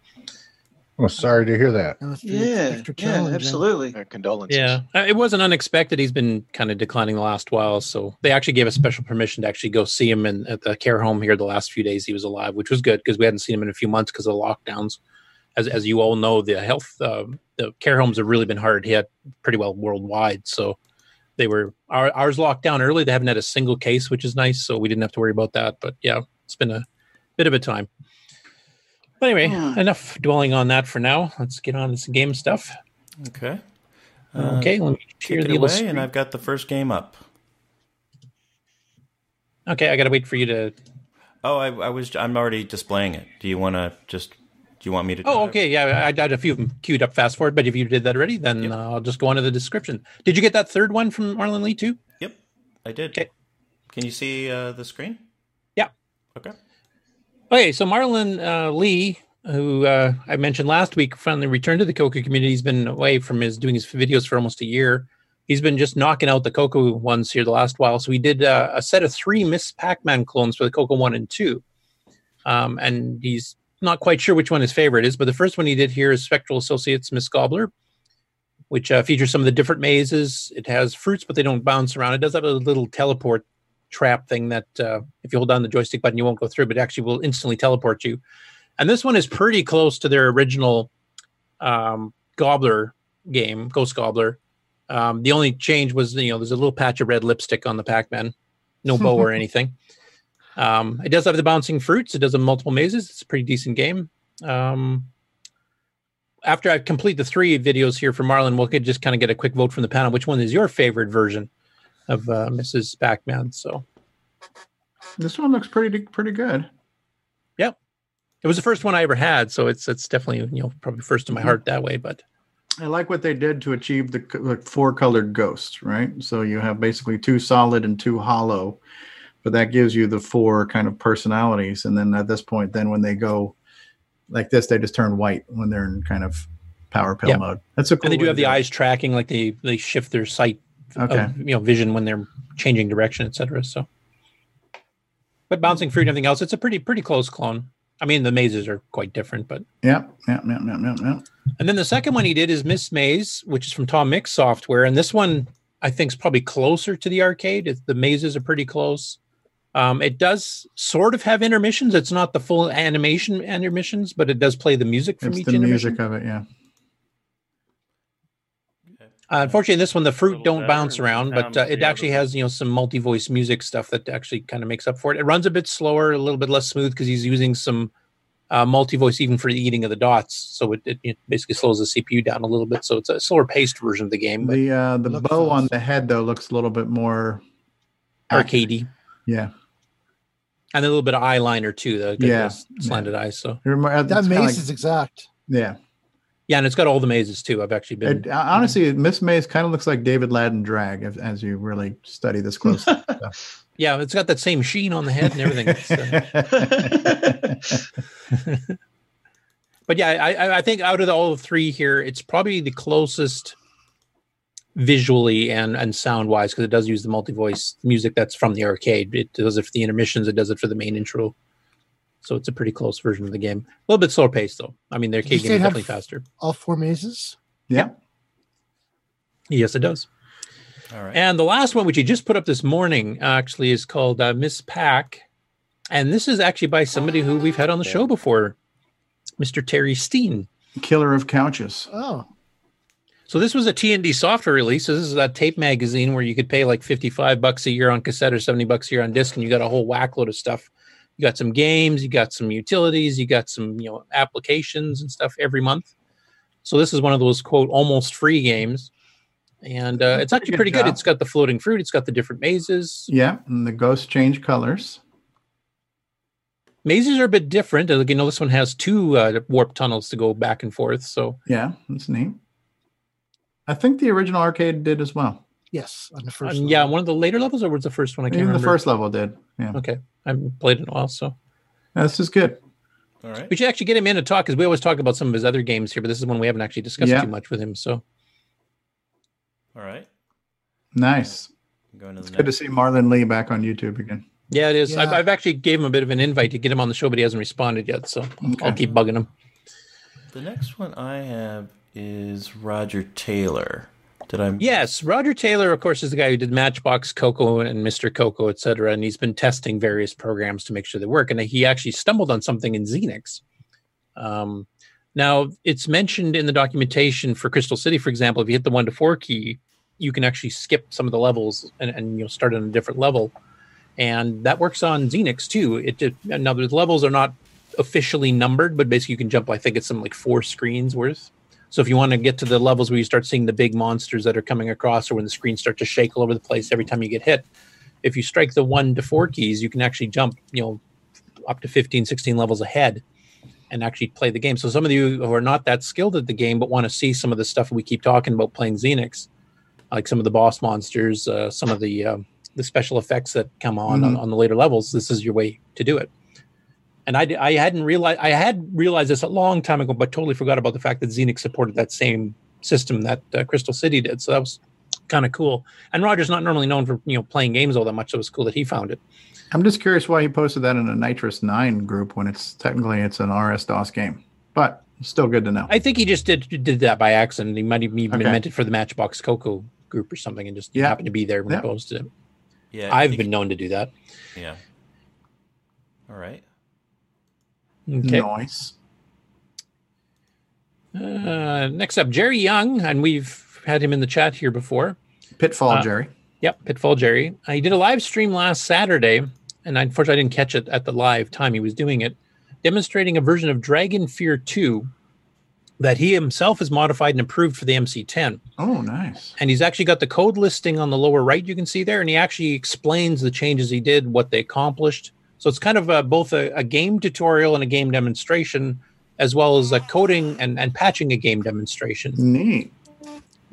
Well, sorry to hear that. Yeah, yeah, absolutely. condolences. Yeah, it wasn't unexpected. He's been kind of declining the last while, so they actually gave us special permission to actually go see him in, at the care home here the last few days he was alive, which was good because we hadn't seen him in a few months because of the lockdowns. As as you all know, the health uh, the care homes have really been hard hit, pretty well worldwide. So they were our, ours locked down early. They haven't had a single case, which is nice, so we didn't have to worry about that. But yeah, it's been a bit of a time. But anyway, enough dwelling on that for now. Let's get on to some game stuff. Okay. Okay, let me share Uh, the it away, illustration. and I've got the first game up. Okay, I got to wait for you to. Oh, I, I was. I'm already displaying it. Do you want to just? Do you want me to? Oh, okay. Yeah, I got a few of them queued up fast forward, but if you did that already, then uh, I'll just go on to the description. Did you get that third one from Marlon Lee too? Yep, I did. Okay. Can you see uh, the screen? Yeah. Okay. Okay, so Marlon uh, Lee, who uh, I mentioned last week, finally returned to the Coco community. He's been away from his doing his videos for almost a year. He's been just knocking out the Coco ones here the last while. So we did uh, a set of three Miss Pac-Man clones for the Coco one and two, um, and he's not quite sure which one his favorite is. But the first one he did here is Spectral Associates Miss Gobbler, which uh, features some of the different mazes. It has fruits, but they don't bounce around. It does have a little teleport trap thing that uh, if you hold down the joystick button, you won't go through, but it actually will instantly teleport you. And this one is pretty close to their original um, Gobbler game, Ghost Gobbler. Um, the only change was, you know, there's a little patch of red lipstick on the Pac-Man, no bow or anything. Um, it does have the bouncing fruits. It does have multiple mazes. It's a pretty decent game. Um, after I complete the three videos here for Marlon, we'll just kind of get a quick vote from the panel. Which one is your favorite version of uh, Mrs. Pac-Man? So This one looks pretty pretty good. Yep. It was the first one I ever had, so it's it's definitely you know probably first in my heart that way. But I like what they did to achieve the, the four colored ghosts, right? So you have basically two solid and two hollow, but that gives you the four kind of personalities. And then at this point, then when they go like this, they just turn white when they're in kind of power pill Yeah. mode. That's a cool and they do have the eyes tracking, like they they shift their sight, Okay. of, you know, vision when they're changing direction, etc. So, but bouncing fruit and everything else, it's a pretty pretty close clone. I mean, the mazes are quite different, but Yep, yep, yep, yep, yep, yep. And then the second one he did is Miss Maze, which is from Tom Mix Software, and this one I think is probably closer to the arcade. It, the mazes are pretty close. Um, it does sort of have intermissions. It's not the full animation intermissions, but it does play the music from It's each the intermission. music of it, yeah. Uh, unfortunately, in this one the fruit don't better, bounce around, but uh, it actually has you know some multi-voice music stuff that actually kind of makes up for it. It runs a bit slower, a little bit less smooth because he's using some uh, multi-voice even for the eating of the dots, so it, it, it basically slows the CPU down a little bit. So it's a slower paced version of the game, but The uh, the bow on the head though looks a little bit more arcadey, Yeah. And a little bit of eyeliner too. The, the Yeah, slanted eyes. So It remi- That it's maze like- is exact. yeah. yeah, and it's got all the mazes too. I've actually been. It, uh, honestly, Miss Maze kind of looks like David Ladden drag if, as you really study this closely. So. yeah, it's got that same sheen on the head and everything. It's, but yeah, I, I- I think out of the, all three here, it's probably the closest visually and and sound wise because it does use the multi voice music that's from the arcade. It does it for the intermissions. It does it for the main intro. So it's a pretty close version of the game. A little bit slower paced though. I mean, the Did arcade game it is had definitely faster. All four mazes. Yeah. Yes, it does. All right. And the last one, which he just put up this morning, actually is called uh, Miss Pack. And this is actually by somebody who we've had on the show before, Mr. Terry Steen. Killer of couches. Oh, So this was a T&D software release. So this is a tape magazine where you could pay like 55 bucks a year on cassette or 70 bucks a year on disc, and you got a whole whack load of stuff. You got some games, you got some utilities, you got some, you know, applications and stuff every month. So this is one of those quote almost free games. And uh, it's actually pretty good. job. It's got the floating fruit, it's got the different mazes. Yeah, and the ghosts change colors. Mazes are a bit different. Like, you know, this one has two uh, warp tunnels to go back and forth. So Yeah, that's neat. I think the original arcade did as well. yes, on the first. um, yeah, one of the later levels, or was the first one? I can't Even the first level did. Yeah, Okay, I haven't played it in a while, so this is good. All right. we should actually get him in to talk because we always talk about some of his other games here, but this is one we haven't actually discussed Yeah. too much with him. So All right. Nice. Going to the It's good to see Marlon Lee back on YouTube again. yeah, it is. I've, I've actually gave him a bit of an invite to get him on the show, but he hasn't responded yet. So I'll keep bugging him. The next one I have is Roger Taylor. Did I? Yes, Roger Taylor, of course, is the guy who did Matchbox Coco and Mr. Coco, et cetera. And he's been testing various programs to make sure they work. And he actually stumbled on something in Zenix. Um, now, it's mentioned in the documentation for Crystal City, for example, if you hit the one to four key, you can actually skip some of the levels and, and you'll start on a different level. And that works on Zenix too. It did, now the levels are not officially numbered, but basically you can jump. I think it's some like four screens worth. So if you want to get to the levels where you start seeing the big monsters that are coming across, or when the screens start to shake all over the place every time you get hit, if you strike the one to four keys, you can actually jump, you know, up to 15, 16 levels ahead and actually play the game. So some of you who are not that skilled at the game but want to see some of the stuff we keep talking about playing Zenix, like some of the boss monsters, uh, some of the uh, the special effects that come on, on Mhm. on the later levels, this is your way to do it. And I, I hadn't realized I had realized this a long time ago, but totally forgot about the fact that Zenix supported that same system that uh, Crystal City did. So that was kind of cool. And Roger's not normally known for you know playing games all that much, so it was cool that he found it. I'm just curious why he posted that in a NitrOS Nine group when it's technically it's an RS DOS game, but still good to know. I think he just did did that by accident. He might have even Okay. meant it for the Matchbox Coco group or something, and just Yeah. happened to be there when Yeah. he posted it. Yeah, I've been known to do that. Yeah. All right. Okay. Nice. Uh, next up, Jerry Young, and we've had him in the chat here before. Pitfall Uh, Jerry. Yep, Pitfall Jerry. Uh, he did a live stream last Saturday, and unfortunately, I didn't catch it at the live time he was doing it, demonstrating a version of Dragon Fear 2 that he himself has modified and improved for the MC10. Oh, nice. And he's actually got the code listing on the lower right, you can see there, and he actually explains the changes he did, what they accomplished. So it's kind of a, both a, a game tutorial and a game demonstration, as well as a coding and, and patching a game demonstration. Neat.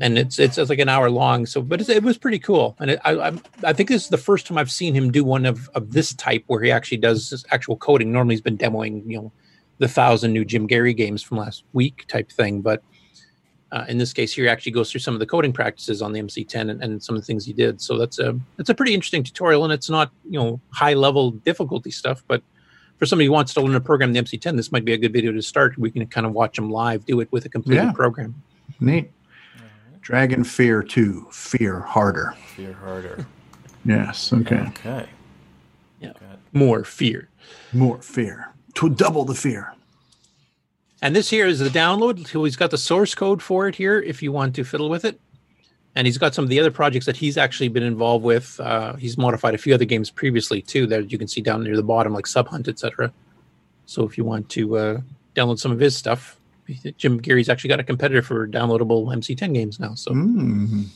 And it's it's, it's like an hour long. So, but it's, it was pretty cool. And it, I I'm, I think this is the first time I've seen him do one of, of this type where he actually does actual coding. Normally, he's been demoing you know the thousand new Jim Gerrie games from last week type thing, but uh, in this case, here actually goes through some of the coding practices on the MC10 and, and some of the things he did. So that's a that's a pretty interesting tutorial, and it's not you know high level difficulty stuff, but for somebody who wants to learn a program in the MC10, this might be a good video to start. We can kind of watch him live do it with a completed Yeah. program. Neat. Dragon Fear 2. Fear harder. Fear harder. Yes. Okay. Okay. Yeah. More fear. More fear. To double the fear. And this here is the download. So he's got the source code for it here if you want to fiddle with it. And he's got some of the other projects that he's actually been involved with. Uh, he's modified a few other games previously too that you can see down near the bottom, like Subhunt, etc. So if you want to uh, download some of his stuff, Jim Gerrie's actually got a competitor for downloadable MC10 games now. So Mm.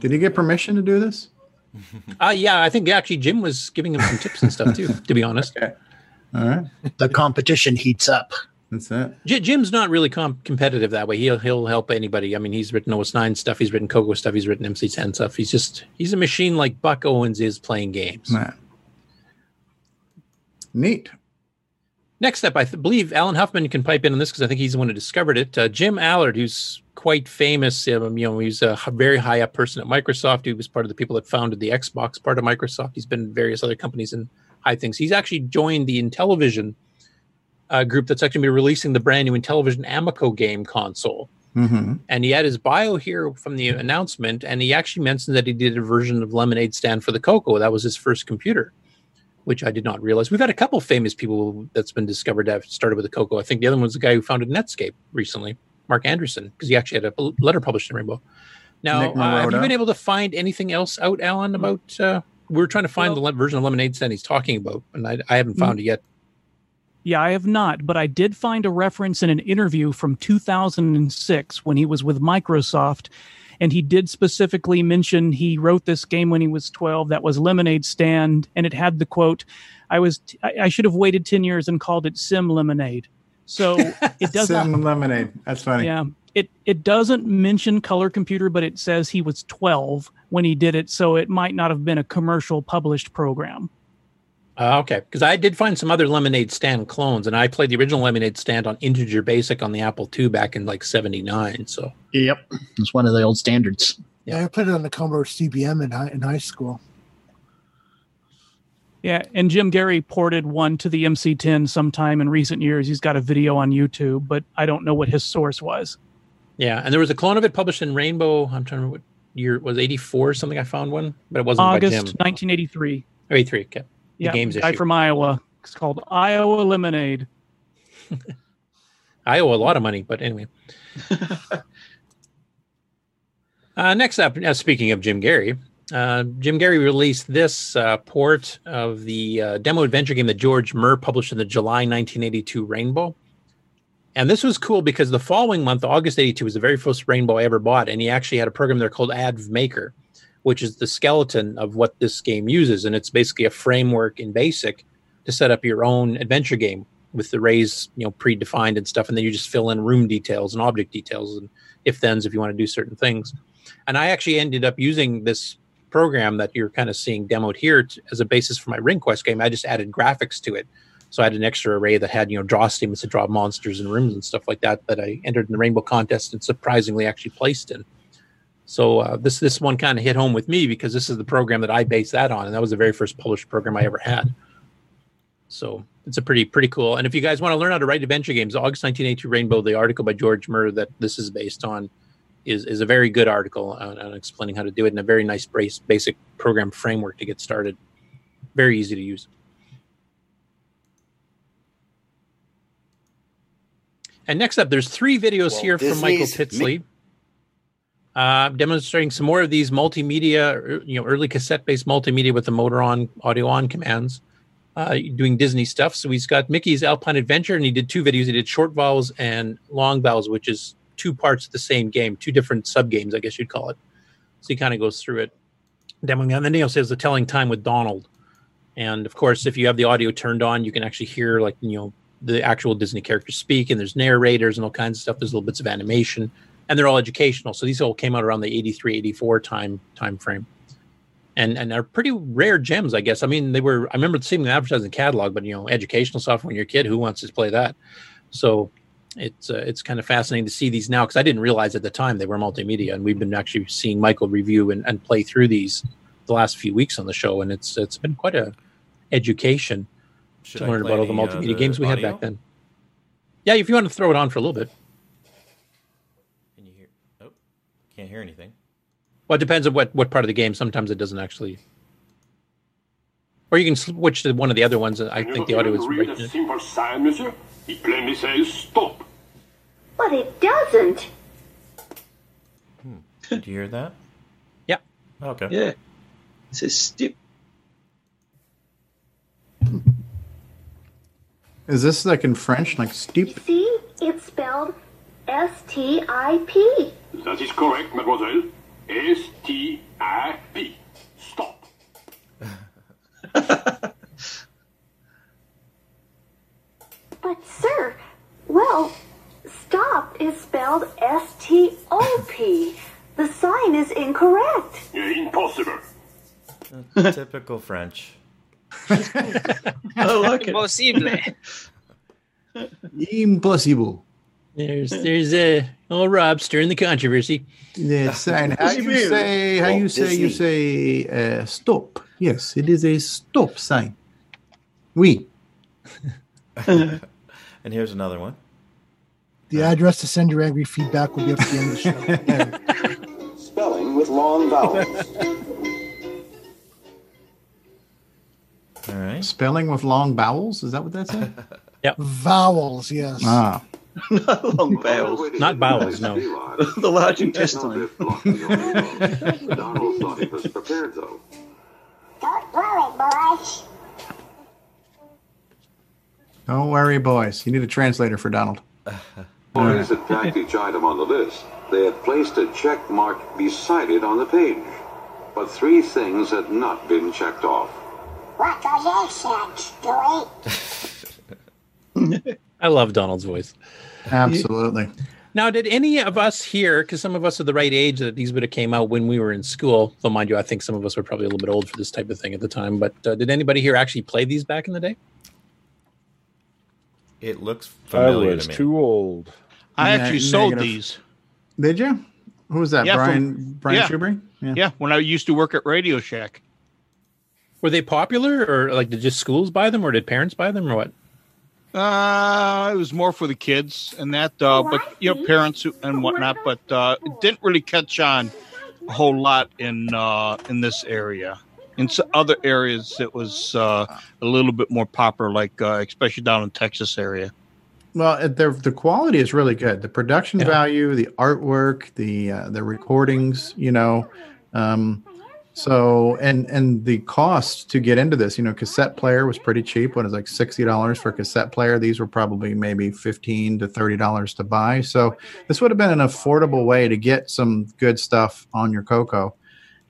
Did he get permission to do this? uh, yeah, I think actually Jim was giving him some tips and stuff too, to be honest. All right. The competition heats up. That's it. J- Jim's not really com- competitive that way. He'll he'll help anybody. I mean, he's written OS nine stuff. He's written Coco stuff. He's written MC ten stuff. He's just he's a machine like Buck Owens is playing games. Right. Neat. Next up, I th- believe Alan Huffman can pipe in on this because I think he's the one who discovered it. Uh, Jim Allard, who's quite famous, um, you know, he's a very high up person at Microsoft. He was part of the people that founded the Xbox part of Microsoft. He's been in various other companies and high things. He's actually joined the Intellivision uh, group that's actually been releasing the brand new Intellivision Amico game console. Mm-hmm. And he had his bio here from the announcement, and he actually mentioned that he did a version of Lemonade Stand for the Coco. That was his first computer, which I did not realize. We've had a couple famous people that's been discovered to have started with the Coco. I think the other one was the guy who founded Netscape recently, Marc Andreessen, because he actually had a letter published in Rainbow. Now, uh, have you been able to find anything else out, Alan, about? Uh, we are trying to find the le- version of Lemonade Stand he's talking about, and I, I haven't found it yet. Yeah, I have not, but I did find a reference in an interview from 2006 when he was with Microsoft. And he did specifically mention he wrote this game when he was 12 that was Lemonade Stand. And it had the quote, I was, I, I should have waited 10 years and called it Sim Lemonade. So it does not, Sim Lemonade. That's funny. yeah. It, it doesn't mention color computer, but it says he was 12 when he did it. So it might not have been a commercial published program. Uh, okay, because I did find some other Lemonade Stand clones, and I played the original Lemonade Stand on Integer Basic on the Apple II back in like '79. So Yep. It's one of the old standards. Yeah, I played it on the Commodore CBM in high, in high school. Yeah, and Jim Gerrie ported one to the MC10 sometime in recent years. He's got a video on YouTube, but I don't know what his source was. yeah, and there was a clone of it published in Rainbow. I'm trying to remember what year it was '84 or something. I found one, but it wasn't August by Jim. 1983. Oh, 83. Okay, the Yeah, games guy issue. from Iowa. It's called Iowa Lemonade. I owe a lot of money, but anyway. uh, next up, uh, speaking of Jim Gerrie, uh, Jim Gerrie released this uh, port of the uh, demo adventure game that George Murr published in the July 1982 Rainbow. And this was cool because the following month, August 82, was the very first Rainbow I ever bought. And he actually had a program there called Adv Maker, which is the skeleton of what this game uses. And it's basically a framework in BASIC to set up your own adventure game with the rays, you know, predefined and stuff. And then you just fill in room details and object details and if thens if you want to do certain things. And I actually ended up using this program that you're kind of seeing demoed here t- as a basis for my Ring Quest game. I just added graphics to it. So I had an extra array that had, you know, draw statements to draw monsters and rooms and stuff like that that I entered in the Rainbow contest and surprisingly actually placed in. So uh, this this one kind of hit home with me because this is the program that I based that on, and that was the very first published program I ever had. So it's a pretty pretty cool. And if you guys want to learn how to write adventure games, August 1982 Rainbow, the article by George Murr that this is based on, is is a very good article on, on explaining how to do it in a very nice brace, basic program framework to get started. Very easy to use. And next up, there's three videos Walt here from Michael Disney's Pitsley, uh, demonstrating some more of these multimedia, er, you know, early cassette-based multimedia with the motor on, audio on commands, uh, doing Disney stuff. So he's got Mickey's Alpine Adventure, and he did two videos. He did short vowels and long vowels, which is two parts of the same game, two different sub games, I guess you'd call it. So he kind of goes through it, demoing. And then he also says the telling time with Donald. And of course, if you have the audio turned on, you can actually hear like you know the actual Disney characters speak, and there's narrators and all kinds of stuff. There's little bits of animation, and they're all educational. So these all came out around the 83, 84 time time frame, and and are pretty rare gems, I guess. I mean, they were. I remember seeing them advertised in the catalog, but you know, educational stuff when you're a kid, who wants to play that? So it's uh, it's kind of fascinating to see these now because I didn't realize at the time they were multimedia, and we've been actually seeing Michael review and, and play through these the last few weeks on the show, and it's it's been quite a education Should to learn about all the the, uh, multimedia the games we had back then. Yeah, if you want to throw it on for a little bit. Can you hear? Oh, can't hear anything. Well, it depends on what what part of the game. Sometimes it doesn't actually. Or you can switch to one of the other ones. I think the audio is read right. a simple sign, monsieur? It plainly says stop. But it doesn't. Hmm. Did you hear that? Yeah. Okay. Yeah. It says stip. Is this like in French, like steep? See? It's spelled S T I P. That is correct, mademoiselle. S-T-I-P. Stop. But, sir, well, stop is spelled S T O P. The sign is incorrect. Impossible. Typical French. I like it. Impossible. Impossible. There's there's uh, old Rob stirring the controversy. The sign. How you say? How you say? You say uh, stop. Yes, it is a stop sign. Oui. and here's another one. The address to send your angry feedback will be up at the end of the show. Spelling with long vowels. All right. Spelling with long vowels. Is that what that said? Yep. Vowels, yes. Ah. Not long vowels. Not bowels, no. the large intestine. Donald thought he was prepared, though. Don't worry, boys. Don't worry, boys. You need a translator for Donald. Boys had tagged each item on the list. They had placed a check mark beside it on the page. But three things had not been checked off. What does that say, Stewie? I love Donald's voice. Absolutely. Now, did any of us here, because some of us are the right age that these would have came out when we were in school, though mind you, I think some of us were probably a little bit old for this type of thing at the time, but uh, did anybody here actually play these back in the day? It looks I familiar was to me. too old. I Ne- actually sold negative. these. Did you? Who was that? Yeah, Brian from- Brian yeah. Schubring? Yeah. when I used to work at Radio Shack. Were they popular, or like did just schools buy them, or did parents buy them, or what? Uh, it was more for the kids and that, uh, but you know, parents and whatnot. But uh, it didn't really catch on a whole lot in uh, in this area. In s- other areas, it was uh, a little bit more popular, like uh, especially down in Texas area. Well, the the quality is really good. The production value, the artwork, the uh, the recordings. You know, um, So and and the cost to get into this, you know, cassette player was pretty cheap. What is it, like sixty dollars for a cassette player? These were probably maybe fifteen to thirty dollars to buy. So this would have been an affordable way to get some good stuff on your Coco.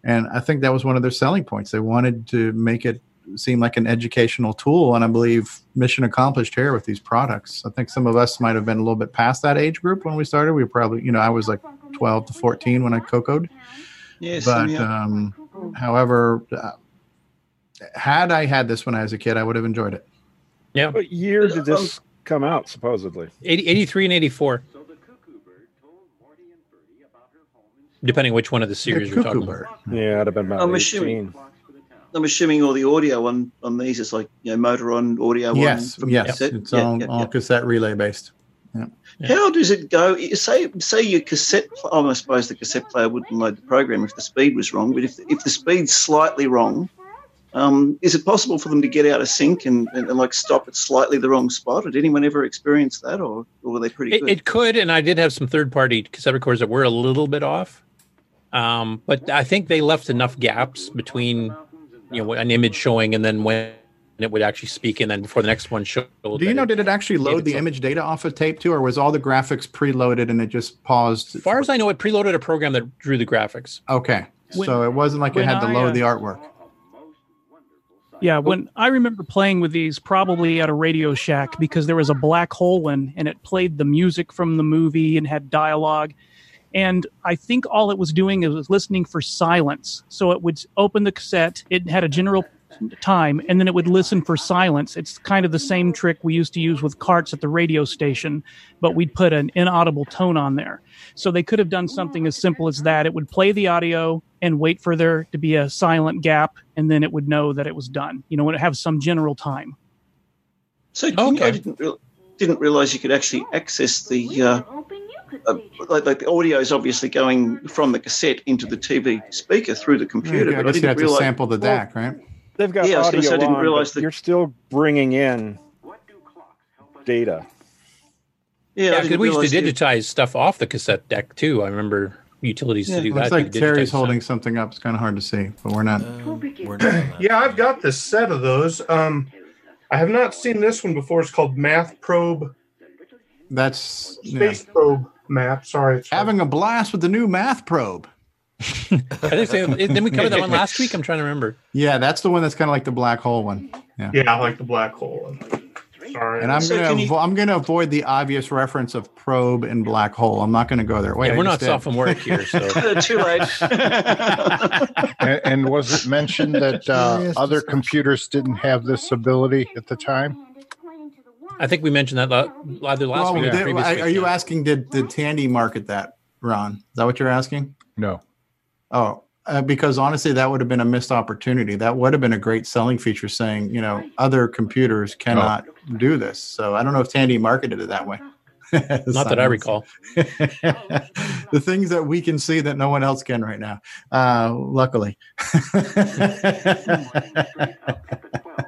And I think that was one of their selling points. They wanted to make it seem like an educational tool, and I believe mission accomplished here with these products. I think some of us might have been a little bit past that age group when we started. We probably, you know, I was like twelve to fourteen when I Cocoed. Yes, but yeah. Um, however, uh, had I had this when I was a kid, I would have enjoyed it. Yeah. What year did this come out, supposedly? 80, 83 and 84. Depending which one of the series you're talking about. Yeah, it'd have been about I'm 18. assuming. I'm assuming all the audio on on these is like you know motor on audio. Yes, on from yes, cassette. it's Yeah, all, yeah, all yeah. cassette relay based. Yeah. How does it go? Say, say your cassette. Oh, I suppose the cassette player wouldn't load the program if the speed was wrong. But if if the speed's slightly wrong, um, is it possible for them to get out of sync and, and, and like stop at slightly the wrong spot? Did anyone ever experience that, or, or were they pretty It, good? it could, and I did have some third party cassette recorders that were a little bit off. Um, but I think they left enough gaps between, you know, an image showing and then when it would actually speak, and then before the next one showed. Do you know? Did it actually load the image data off of tape too, or was all the graphics preloaded and it just paused? As far as I know, it preloaded a program that drew the graphics. Okay, When- so it wasn't like it had to I, load uh, the artwork. Yeah, when I remember playing with these, probably at a Radio Shack, because there was a black hole one, and it played the music from the movie and had dialogue. And I think all it was doing is listening for silence. So it would open the cassette. It had a general time, and then it would listen for silence. It's kind of the same trick we used to use with carts at the radio station, but we'd put an inaudible tone on there. So they could have done something as simple as that. It would play the audio and wait for there to be a silent gap, and then it would know that it was done. You know, when it would have some general time. So can you- I didn't real, didn't realize you could actually access the uh, uh, like, like the audio is obviously going from the cassette into the TV speaker through the computer. Yeah, I but I you didn't have to sample the DAC, right? They've got Yeah, I was gonna say, I didn't on, realize that- you're still bringing in data. Yeah, I Yeah, because we used to realize you- digitize stuff off the cassette deck too. I remember utilities to do Looks that. like You Terry's digitize stuff. holding something up. It's kind of hard to see, but we're not. yeah, I've got this set of those. Um, I have not seen this one before. It's called Math Probe That's yeah. Space Probe Map. Sorry, it's having a blast with the new math probe. I think so. Didn't we cover that one last week? I'm trying to remember. Yeah, that's the one that's kind of like the black hole one. Yeah. yeah, I like the black hole one. Sorry, And I'm So gonna can you- I'm gonna avoid the obvious reference of probe and black hole. I'm not gonna go there. Wait, Yeah, we're not did. sophomoric here, so Too late. and, and was it mentioned that uh, Curious other computers didn't have this ability at the time? I think we mentioned that la- either last Well, week or did- previous are week. are you asking did did Tandy market that, Ron? Is that what you're asking? No. Oh, uh, because honestly, that would have been a missed opportunity. That would have been a great selling feature, saying you know other computers cannot do this. So I don't know if Tandy marketed it that way. Not that I recall. the things that we can see that no one else can right now. Uh, luckily.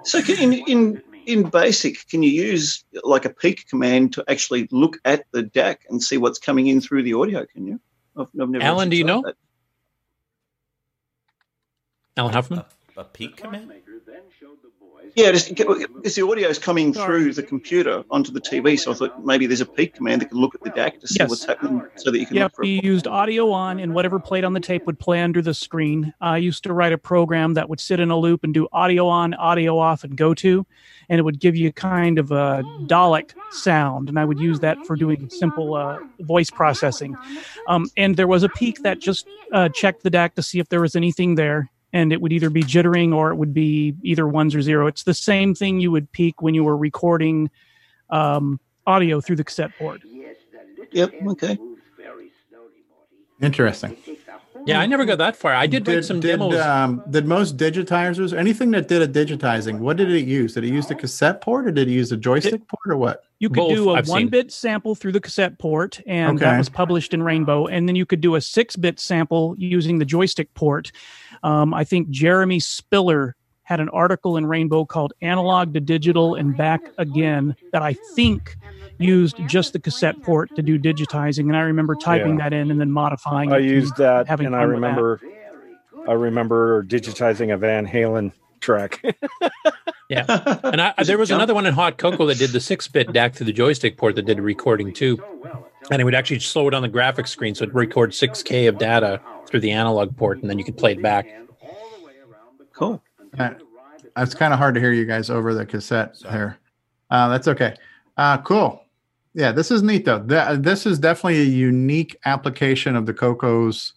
So can, in in in basic, can you use like a peek command to actually look at the DAC and see what's coming in through the audio? Can you? I've, I've never Alan, do you know? that. Alan Huffman. A peak command? Yeah, just because the audio is coming through the computer onto the TV, so I thought maybe there's a peak command that can look at the DAC to see Yes. what's happening, so that you can Yeah, look for. we used audio on, and whatever played on the tape would play under the screen. I used to write a program that would sit in a loop and do audio on, audio off, and go to, and it would give you kind of a Dalek sound, and I would use that for doing simple uh, voice processing. Um, and there was a peak that just uh, checked the DAC to see if there was anything there, and it would either be jittering or it would be either ones or zero. It's the same thing you would peak when you were recording um, audio through the cassette board. Yep. Okay. Interesting. Yeah, I never got that far. I did, write some did, demos. Um, did most digitizers, anything that did a digitizing, what did it use? Did it use the cassette port or did it use a joystick port or what? You could do a one bit sample through the cassette port, and that was published in Rainbow. And then you could do a six bit sample using the joystick port. Um, I think Jeremy Spiller had an article in Rainbow called Analog to Digital and Back Again that I think used just the cassette port to do digitizing. And I remember typing Yeah. that in and then modifying I used that, having and I remember I remember digitizing a Van Halen track. Yeah, and I, there was another one in Hot Coco that did the six-bit DAC through the joystick port that did recording too, and it would actually slow it on the graphics screen, so it'd record 6K of data through the analog port, and then you could play it back. Cool. Uh, It's kind of hard to hear you guys over the cassette here. Uh, that's okay. Uh, cool. Yeah, this is neat though. Th- this is definitely a unique application of the Coco's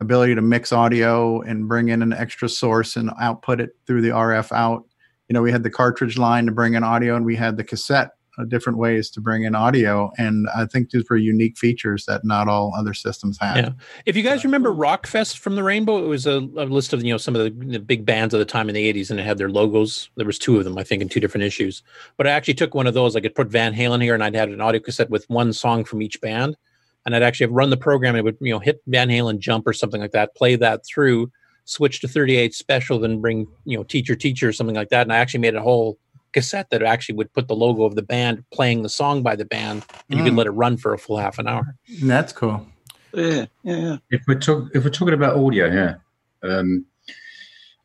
ability to mix audio and bring in an extra source and output it through the RF out. You know, we had the cartridge line to bring in audio, and we had the cassette uh, different ways to bring in audio. And I think these were unique features that not all other systems had. Yeah. If you guys remember Rockfest from the Rainbow, it was a, a list of you know some of the, the big bands of the time in the '80s, and it had their logos. There was two of them, I think, in two different issues. But I actually took one of those. I could put Van Halen here, and I'd had an audio cassette with one song from each band, and I'd actually have run the program. And it would you know hit Van Halen jump or something like that, play that through, switch to 38 special, then bring you know teacher teacher or something like that, and I actually made a whole cassette that actually would put the logo of the band playing the song by the band, and you could Mm. let it run for a full half an hour. That's cool. Yeah, yeah, yeah. If we're talk, if we're talking about audio yeah um,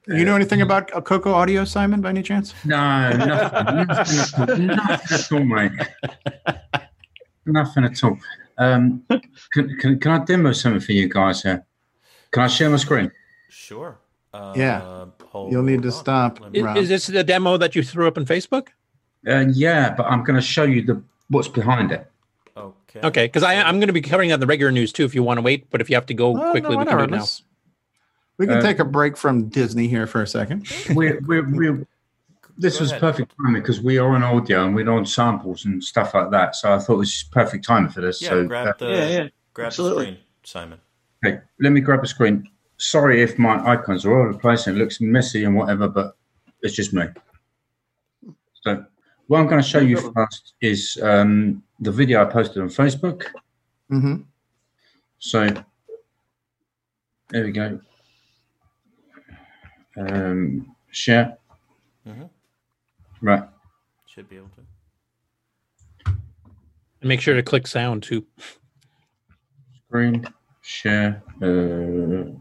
You know anything about uh, Coco Audio, Simon, by any chance? no, nothing, nothing, nothing at all, mate. Nothing at all. Um, can, can, can I demo something for you guys here? Can I share my screen? Sure. Uh, Yeah. hold You'll need to on. stop. Me- Is, is this the demo that you threw up on Facebook? Uh, yeah, but I'm going to show you the what's behind it. Okay. Okay, because I'm going to be covering that in the regular news too. If you want to wait, but if you have to go Well, no, quickly, we can do it now. We can Uh, take a break from Disney here for a second. We're, we're, we're, this Go was ahead. perfect timing because we are on audio and we're on samples and stuff like that. So I thought it was perfect timing for this. Yeah, so grab uh, the Yeah, yeah, grab absolutely. the screen, Simon. Okay, let me grab a screen. Sorry if my icons are all over the place and it looks messy and whatever, but it's just me. So, what I'm going to show you first is um, the video I posted on Facebook. Mm-hmm. So, there we go. Um, share. Mhm. Right. Should be able to. And make sure to click sound too. Screen. Share. Uh,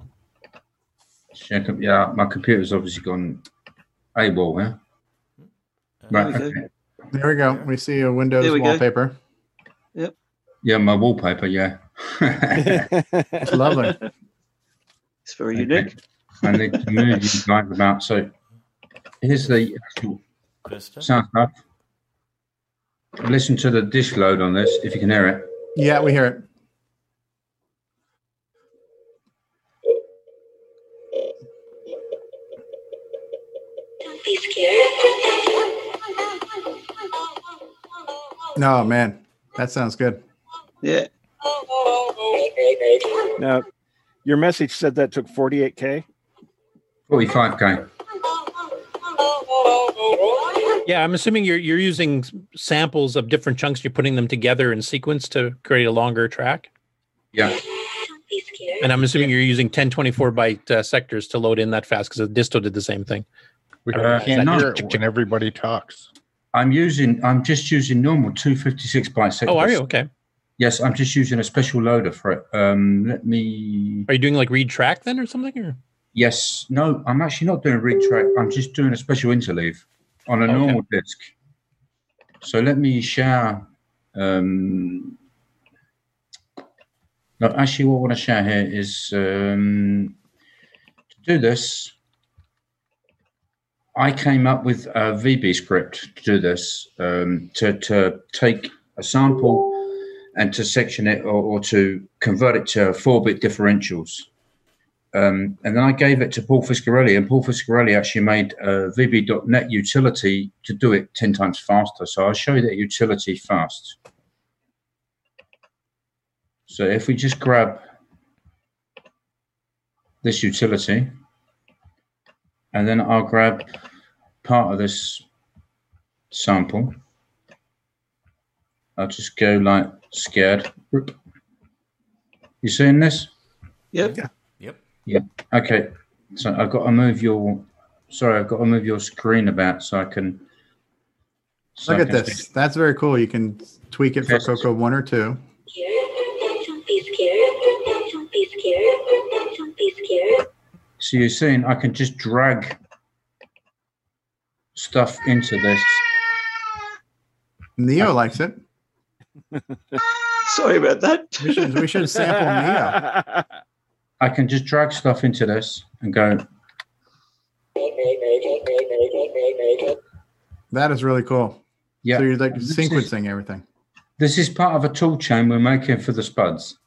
share. com- Yeah, my computer's obviously gone AWOL, yeah? Uh, right. There we Okay. There we go. We see a Windows There we go. wallpaper. Yeah, my wallpaper, yeah. It's lovely. It's very unique. I need to move you guys about. So here's the actual sound stuff. Listen to the disc load on this, if you can hear it. Yeah, we hear it. No, man, that sounds good. Yeah. now, your message said that took 48k. 45k. Yeah, I'm assuming you're you're using samples of different chunks. You're putting them together in sequence to create a longer track. Yeah. And I'm assuming you're using 1024 byte uh, sectors to load in that fast because the disto did the same thing. We Uh, can't hear it when everybody talks. I'm using, I'm just using normal 256 by six. Oh, are you okay? Yes, I'm just using a special loader for it. Um, let me. Are you doing like read track then or something? Or Yes, no, I'm actually not doing a read track. I'm just doing a special interleave on a Okay. normal disc. So let me share. Um, no, actually, what I want to share here is um, to do this. I came up with a VB script to do this, um, to, to take a sample and to section it or, or to convert it to four bit differentials. Um, and then I gave it to Paul Fiscarelli, and Paul Fiscarelli actually made a VB.NET utility to do it 10 times faster. So I'll show you that utility fast. So if we just grab this utility, and then I'll grab part of this sample. I'll just go like scared. Whoop. You seeing this? Yep. Yep. Yep. Okay. So I've got to move your. Sorry, I've got to move your screen about so I can. so Look I at can this. That's very cool. You can tweak it for Yes. Coco one or two. So you're saying I can just drag stuff into this. Neo likes it. Sorry about that. We should, we should sample Neo. I can just drag stuff into this and go. That is really cool. Yeah. So you're like This is- sequencing everything. This is part of a tool chain we're making for the spuds.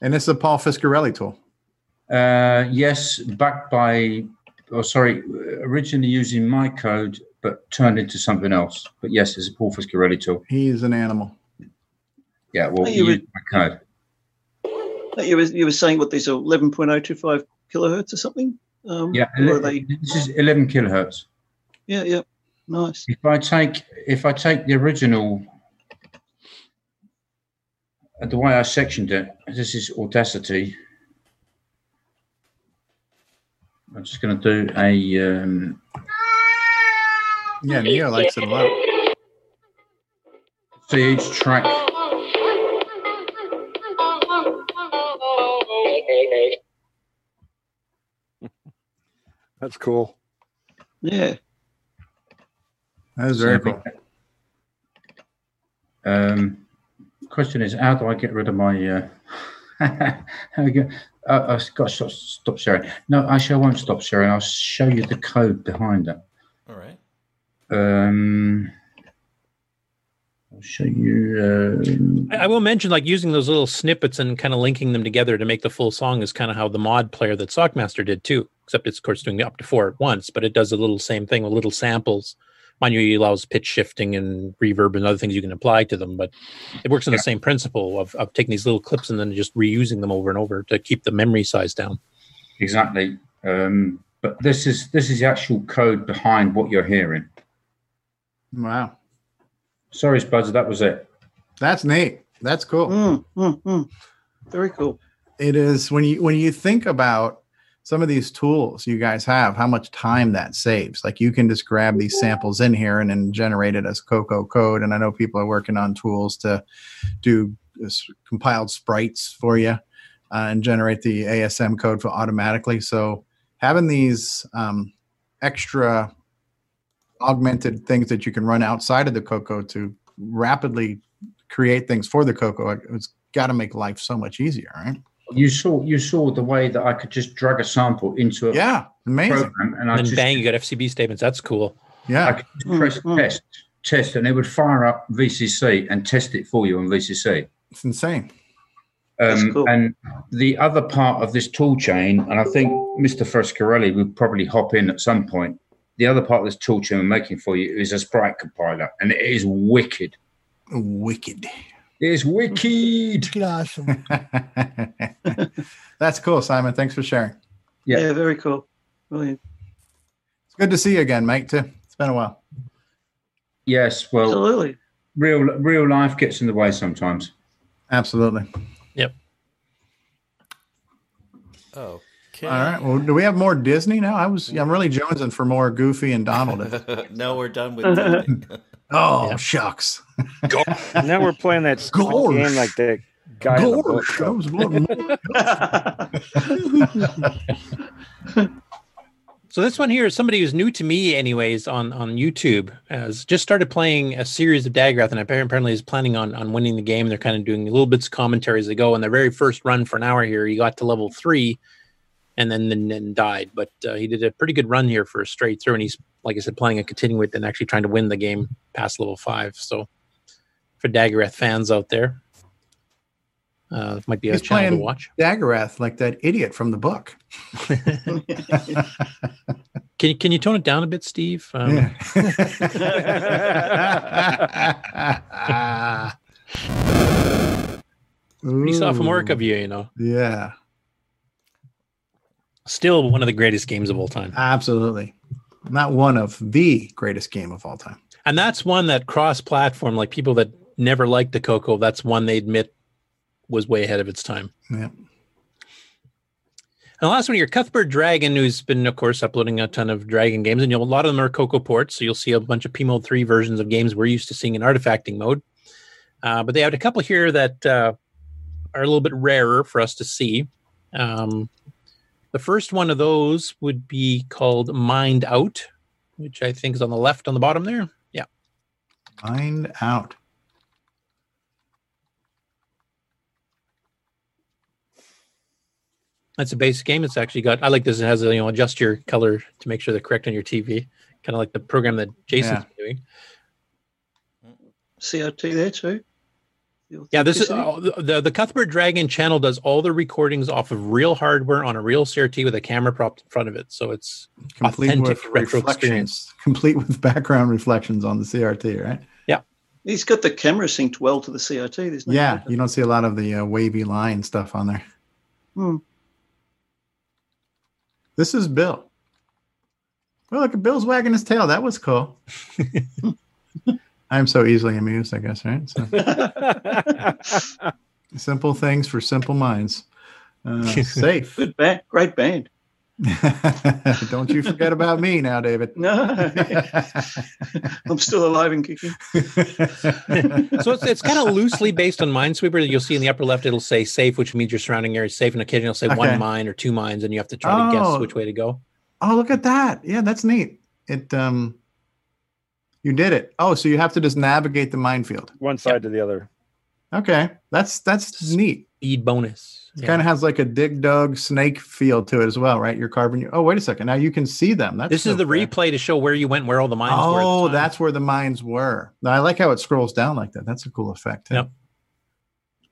And it's a Paul Fiscarelli tool. Uh, yes, backed by, oh, sorry, originally using my code, but turned into something else. But yes, it's a Paul Fiscarelli tool. He's an animal. Yeah, well, you use my code. You were, you were saying what these are 11.025 kilohertz or something? Um, Yeah, or are they? this is 11 kilohertz. Yeah, yeah. Nice. If I take if I take the original, uh, the way I sectioned it, this is Audacity. I'm just going to do a. Um, Yeah, Neo likes it a lot. see each track. That's cool. Yeah. That is very cool. Um, question is, how do I get rid of my? Uh, how do I get? Uh, I've got to stop, stop sharing. No, actually, I won't stop sharing. I'll show you the code behind it. All right. Um, I'll show you. Um, I I will mention, like using those little snippets and kind of linking them together to make the full song is kind of how the mod player that Sockmaster did too. Except it's of course doing up to four at once, but it does a little same thing with little samples. Mind you, it allows pitch shifting and reverb and other things you can apply to them, but it works on the same principle of, of taking these little clips and then just reusing them over and over to keep the memory size down. Exactly. Um, but this is this is the actual code behind what you're hearing. Wow. Sorry, Spuds, that was it. That's neat. That's cool. Mm, mm, mm. Very cool. It is when you when you think about some of these tools you guys have, how much time that saves. Like you can just grab these samples in here and then generate it as Coco code. And I know people are working on tools to do this compiled sprites for you uh, and generate the ASM code for automatically. So having these um, extra augmented things that you can run outside of the Coco to rapidly create things for the Coco, it's got to make life so much easier, right? You saw you saw the way that I could just drag a sample into a Yeah, amazing. program, and I And then just bang, you got FCB statements. That's cool. Yeah, I could just press test test, and it would fire up VCC and test it for you on VCC. it's insane. Um, cool. And the other part of this tool chain, and I think Mr. Fiscarelli would probably hop in at some point. The other part of this tool chain we're making for you is a sprite compiler, and it is wicked. Wicked. It is wicked. awesome. That's cool, Simon. Thanks for sharing. Yeah. Yeah, very cool. Brilliant. It's good to see you again, mate. Too. It's been a while. Yes, well, Absolutely. real real life gets in the way sometimes. Absolutely. Yep. Okay. All right. Well, do we have more Disney now? I was. I'm really jonesing for more Goofy and Donald. no, we're done with Disney. oh shucks. Now we're playing that small Gorsh. game like that guy. in the book. Gorsh, I was wanting So this one here is somebody who's new to me, anyways, on on YouTube. Has just started playing a series of Daggorath, and apparently is planning on on winning the game. They're kind of doing little bits of commentary as they go. And their very first run for an hour here, he got to level three, and then then, then died. But uh, he did a pretty good run here for a straight through, and he's like I said, playing a continuing with and actually trying to win the game past level five. So for Daggorath fans out there, uh, might be a He's channel to watch. Daggorath like that idiot from the book. Can you can you tone it down a bit, Steve? Um, Pretty sophomoric of you, you know. Yeah, Still one of the greatest games of all time. absolutely. Not one of the greatest game of all time. And that's one that cross platform, like people that never liked the Coco, that's one they admit was way ahead of its time. Yeah. And the last one here, Cuthbert Dragon, who's been, of course, uploading a ton of Dragon games, and a lot of them are Coco ports. So you'll see a bunch of P Mode 3 versions of games we're used to seeing in artifacting mode. Uh, but they have a couple here that uh, are a little bit rarer for us to see. Um, The first one of those would be called Mind Out, which I think is on the left on the bottom there. Yeah. Mind out. That's a base game. It's actually got. I like this. It has a you know adjust your color to make sure they're correct on your TV. Kind of like the program that Jason's Yeah. doing. CRT there too. Yeah, this is uh, the the Cuthbert Dragon channel does all the recordings off of real hardware on a real CRT with a camera propped in front of it, so it's Complete authentic with retro experience. reflections. Complete with background reflections on the CRT, right? Yeah. He's got the camera synced well to the CRT. There's no Yeah, you don't see a lot of the uh, wavy line stuff on there. Hmm. This is Bill. Well, look, at Bill's wagging his tail. That was cool. I'm so easily amused, I guess, right? So, simple things for simple minds. Uh, safe. Good band, great band. Don't you forget about me now, David. No, I'm still alive and kicking. so it's, it's kind of loosely based on Minesweeper. You'll see in the upper left, it'll say safe, which means your surrounding area is safe, and occasionally it'll say Okay. one mine or two mines, and you have to try to guess Oh. which way to go. Oh, look at that. Yeah, that's neat. It um you did it. Oh, so you have to just navigate the minefield. One side to the other. Okay. That's that's neat. Speed bonus. It kind of has like a dig dug snake feel to it as well, right? You're carving your Oh, wait a second. Now you can see them. That's This is the replay to show where you went, where all the mines were. Oh, that's where the mines were. Now, I like how it scrolls down like that. That's a cool effect. too. Yep.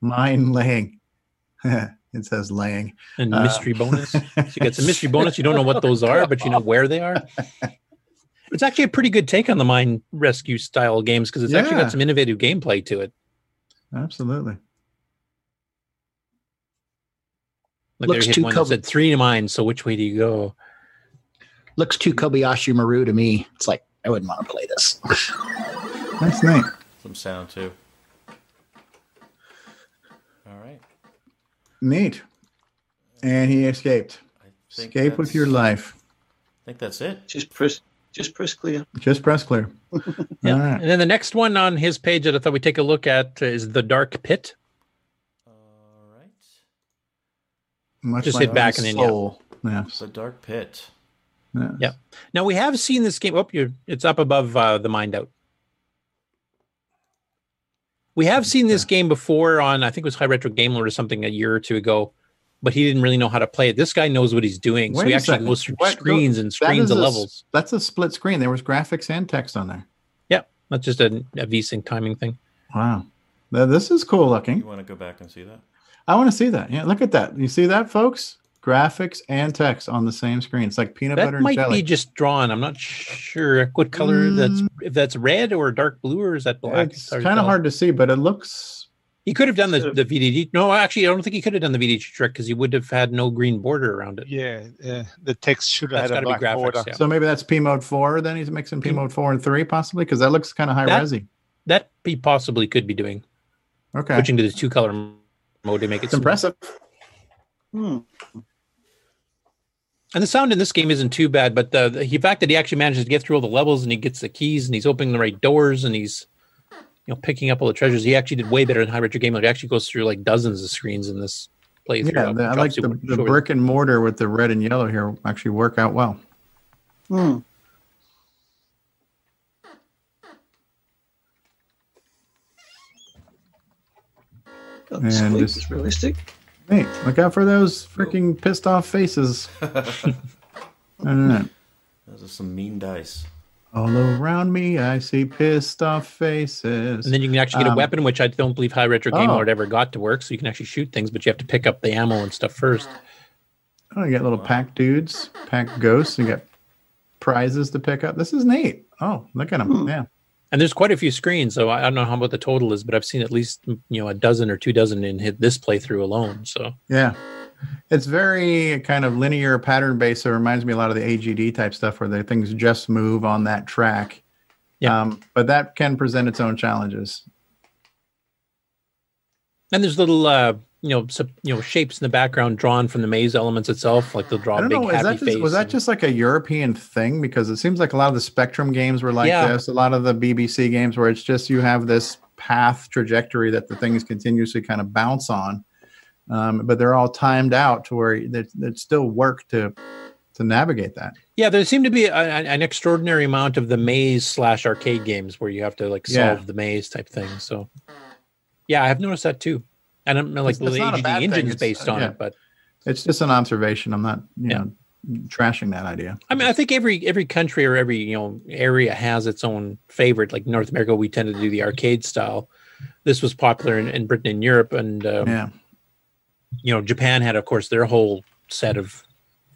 Mine laying. it says laying. And Uh, mystery bonus. So you get some mystery bonus. You don't know what those are, but you know where they are. It's actually a pretty good take on the mine rescue style games because it's actually got some innovative gameplay to it. Absolutely. Like Looks there you too had one that covered. said three mine So which way do you go? Looks too Kobayashi Maru to me. It's like I wouldn't want to play this. nice neat. Some sound too. All right. Neat. And he escaped. Escape with your life. I think that's it. Just press, just press clear. Just press clear. Yeah. All right. And then the next one on his page that I thought we'd take a look at is the Dark Pit. Much Just like hit back and then, yeah. soul. Yeah. The dark pit. Yeah. Yeah. Now we have seen this game. Oh, you're, it's up above uh, the Mind Out. We have seen this game before on, I think it was High Retro Game Lord or something a year or two ago, but he didn't really know how to play it. This guy knows what he's doing. so he actually second. goes through What- screens and screens is of levels. That's a split screen. There was graphics and text on there. Yeah. That's just a, a V-Sync timing thing. Wow. Now, this is cool looking. You want to go back and see that? I want to see that. Yeah, look at that. You see that, folks? Graphics and text on the same screen. It's like peanut That butter and jelly. That might be just drawn. I'm not sure what color that's if that's red or dark blue or is that black. it's kind of hard to see, but it looks. He could have done the, the VDD. No, actually, I don't think he could have done the VDD trick because he would have had no green border around it. Yeah, uh, the text should That's have had a gotta be black graphics, border. yeah. So maybe that's P mode four. Then he's mixing P mode four and three, possibly, because that looks kind of high That- resy. That he possibly could be doing. Okay, Switching to the two color mode to make it it's impressive. Hmm. And the sound in this game isn't too bad, but the, the fact that he actually manages to get through all the levels and he gets the keys and he's opening the right doors and he's you know picking up all the treasures, he actually did way better than High Retro Game Mode. He actually goes through like dozens of screens in this playthrough. Yeah, the, I like the, the brick and mortar with the red and yellow here actually work out well. Hmm. And sleep just- is realistic. Hey, look out for those freaking pissed off faces. All right. Those are some mean dice. All around me, I see pissed off faces. And then you can actually get a Um, weapon, which I don't believe High Retro Game Oh. Lord ever got to work. So you can actually shoot things, but you have to pick up the ammo and stuff first. Oh, you got little pack dudes, pack ghosts. You got prizes to pick up. This is neat. Oh, look at them. Yeah. And there's quite a few screens, so I I don't know how what the total is, but I've seen at least you know a dozen or two dozen in hit this playthrough alone. So Yeah. It's very kind of linear pattern based. So it reminds me a lot of the AGD type stuff where the things just move on that track. Yeah. Um, but that can present its own challenges. and there's little uh you know sup- you know shapes in the background drawn from the maze elements itself, like they'll draw a big know. Happy that just, face. was that and- just like a European thing? Because it seems like a lot of the Spectrum games were like Yeah. this. A lot of the BBC games where it's just you have this path trajectory that the things continuously kind of bounce on. um, but they're all timed out to where that that still work to to navigate that. Yeah, there seemed to be a, an an extraordinary amount of the maze slash arcade games where you have to like solve Yeah. the maze type thing. So, yeah, I have noticed that too. I don't know like It's- it's the not a HD thing. engines It's- based on yeah. it, but It's just an observation. I'm not you know trashing that idea. I mean, I think every every country or every you know area has its own favorite. Like North America, we tend to do the arcade style. This was popular in, in Britain and Europe, and um, Yeah. you know, Japan had, of course, their whole set of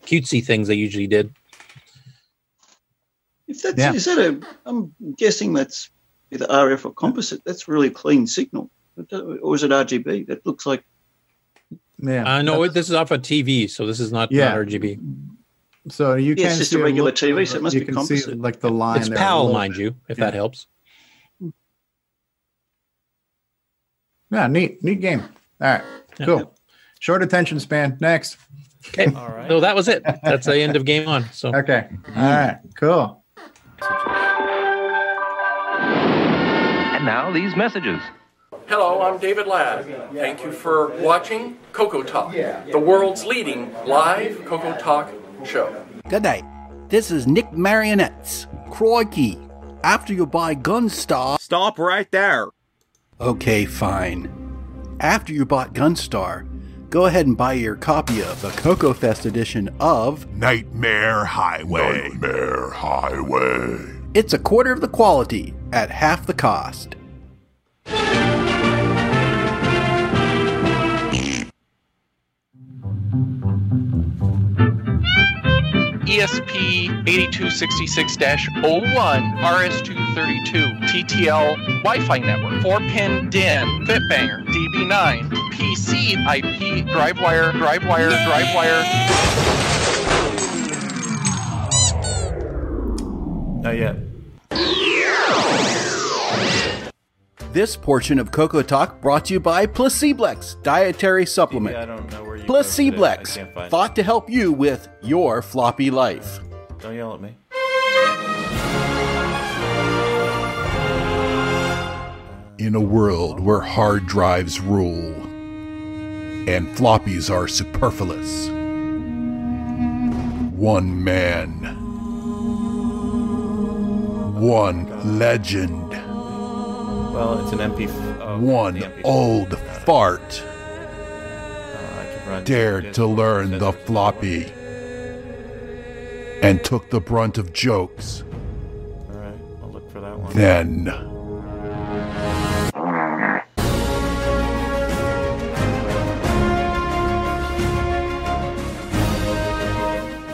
cutesy things they usually did. If that's Yeah. is that a, I'm guessing that's either RF or composite. That's really clean signal, or is it RGB? That looks like Yeah. Uh, no, this is off a TV, so this is not, Yeah. not RGB. So you Yeah, it's can just see a regular little- TV, so it must you be can composite. see like the line. It's there PAL, mind bit. you, if Yeah. that helps. Yeah, neat, neat game. All right, cool. Short attention span. Next. Okay. All right. So that was it. That's the end of game one. So okay. All right. Cool. And now these messages. Hello, I'm David Ladd. Thank you for watching Coco Talk, the world's leading live Coco Talk show. Good night. This is Nick Marentes. Crikey. After you buy Gunstar. Stop right there. Okay, fine. After you bought Gunstar, go ahead and buy your copy of the Coco Fest edition of Nightmare Highway. Nightmare Highway. It's a quarter of the quality at half the cost. ESP 8266-01 RS232 TTL Wi-Fi network, 4-pin DIN, Bitbanger, DB9, PC IP, DriveWire, DriveWire, DriveWire. Not yet. This portion of Coco Talk brought to you by Placeblex Dietary Supplement. I don't know where you posted it. I Placeblex, can't find it. thought to help you with your floppy life. Don't yell at me. In a world where hard drives rule and floppies are superfluous, one man, one legend, Well, it's an MP. Oh, one the MP. old fart Uh, could run dared to learn the floppy and took the brunt of jokes. All right, I'll look for that one. Then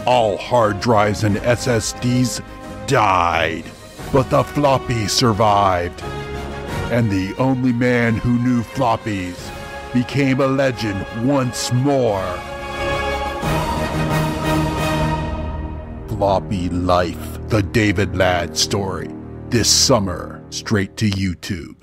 all hard drives and SSDs died, but the floppy survived. And the only man who knew floppies became a legend once more. Floppy Life, the David Ladd story. This summer, straight to YouTube.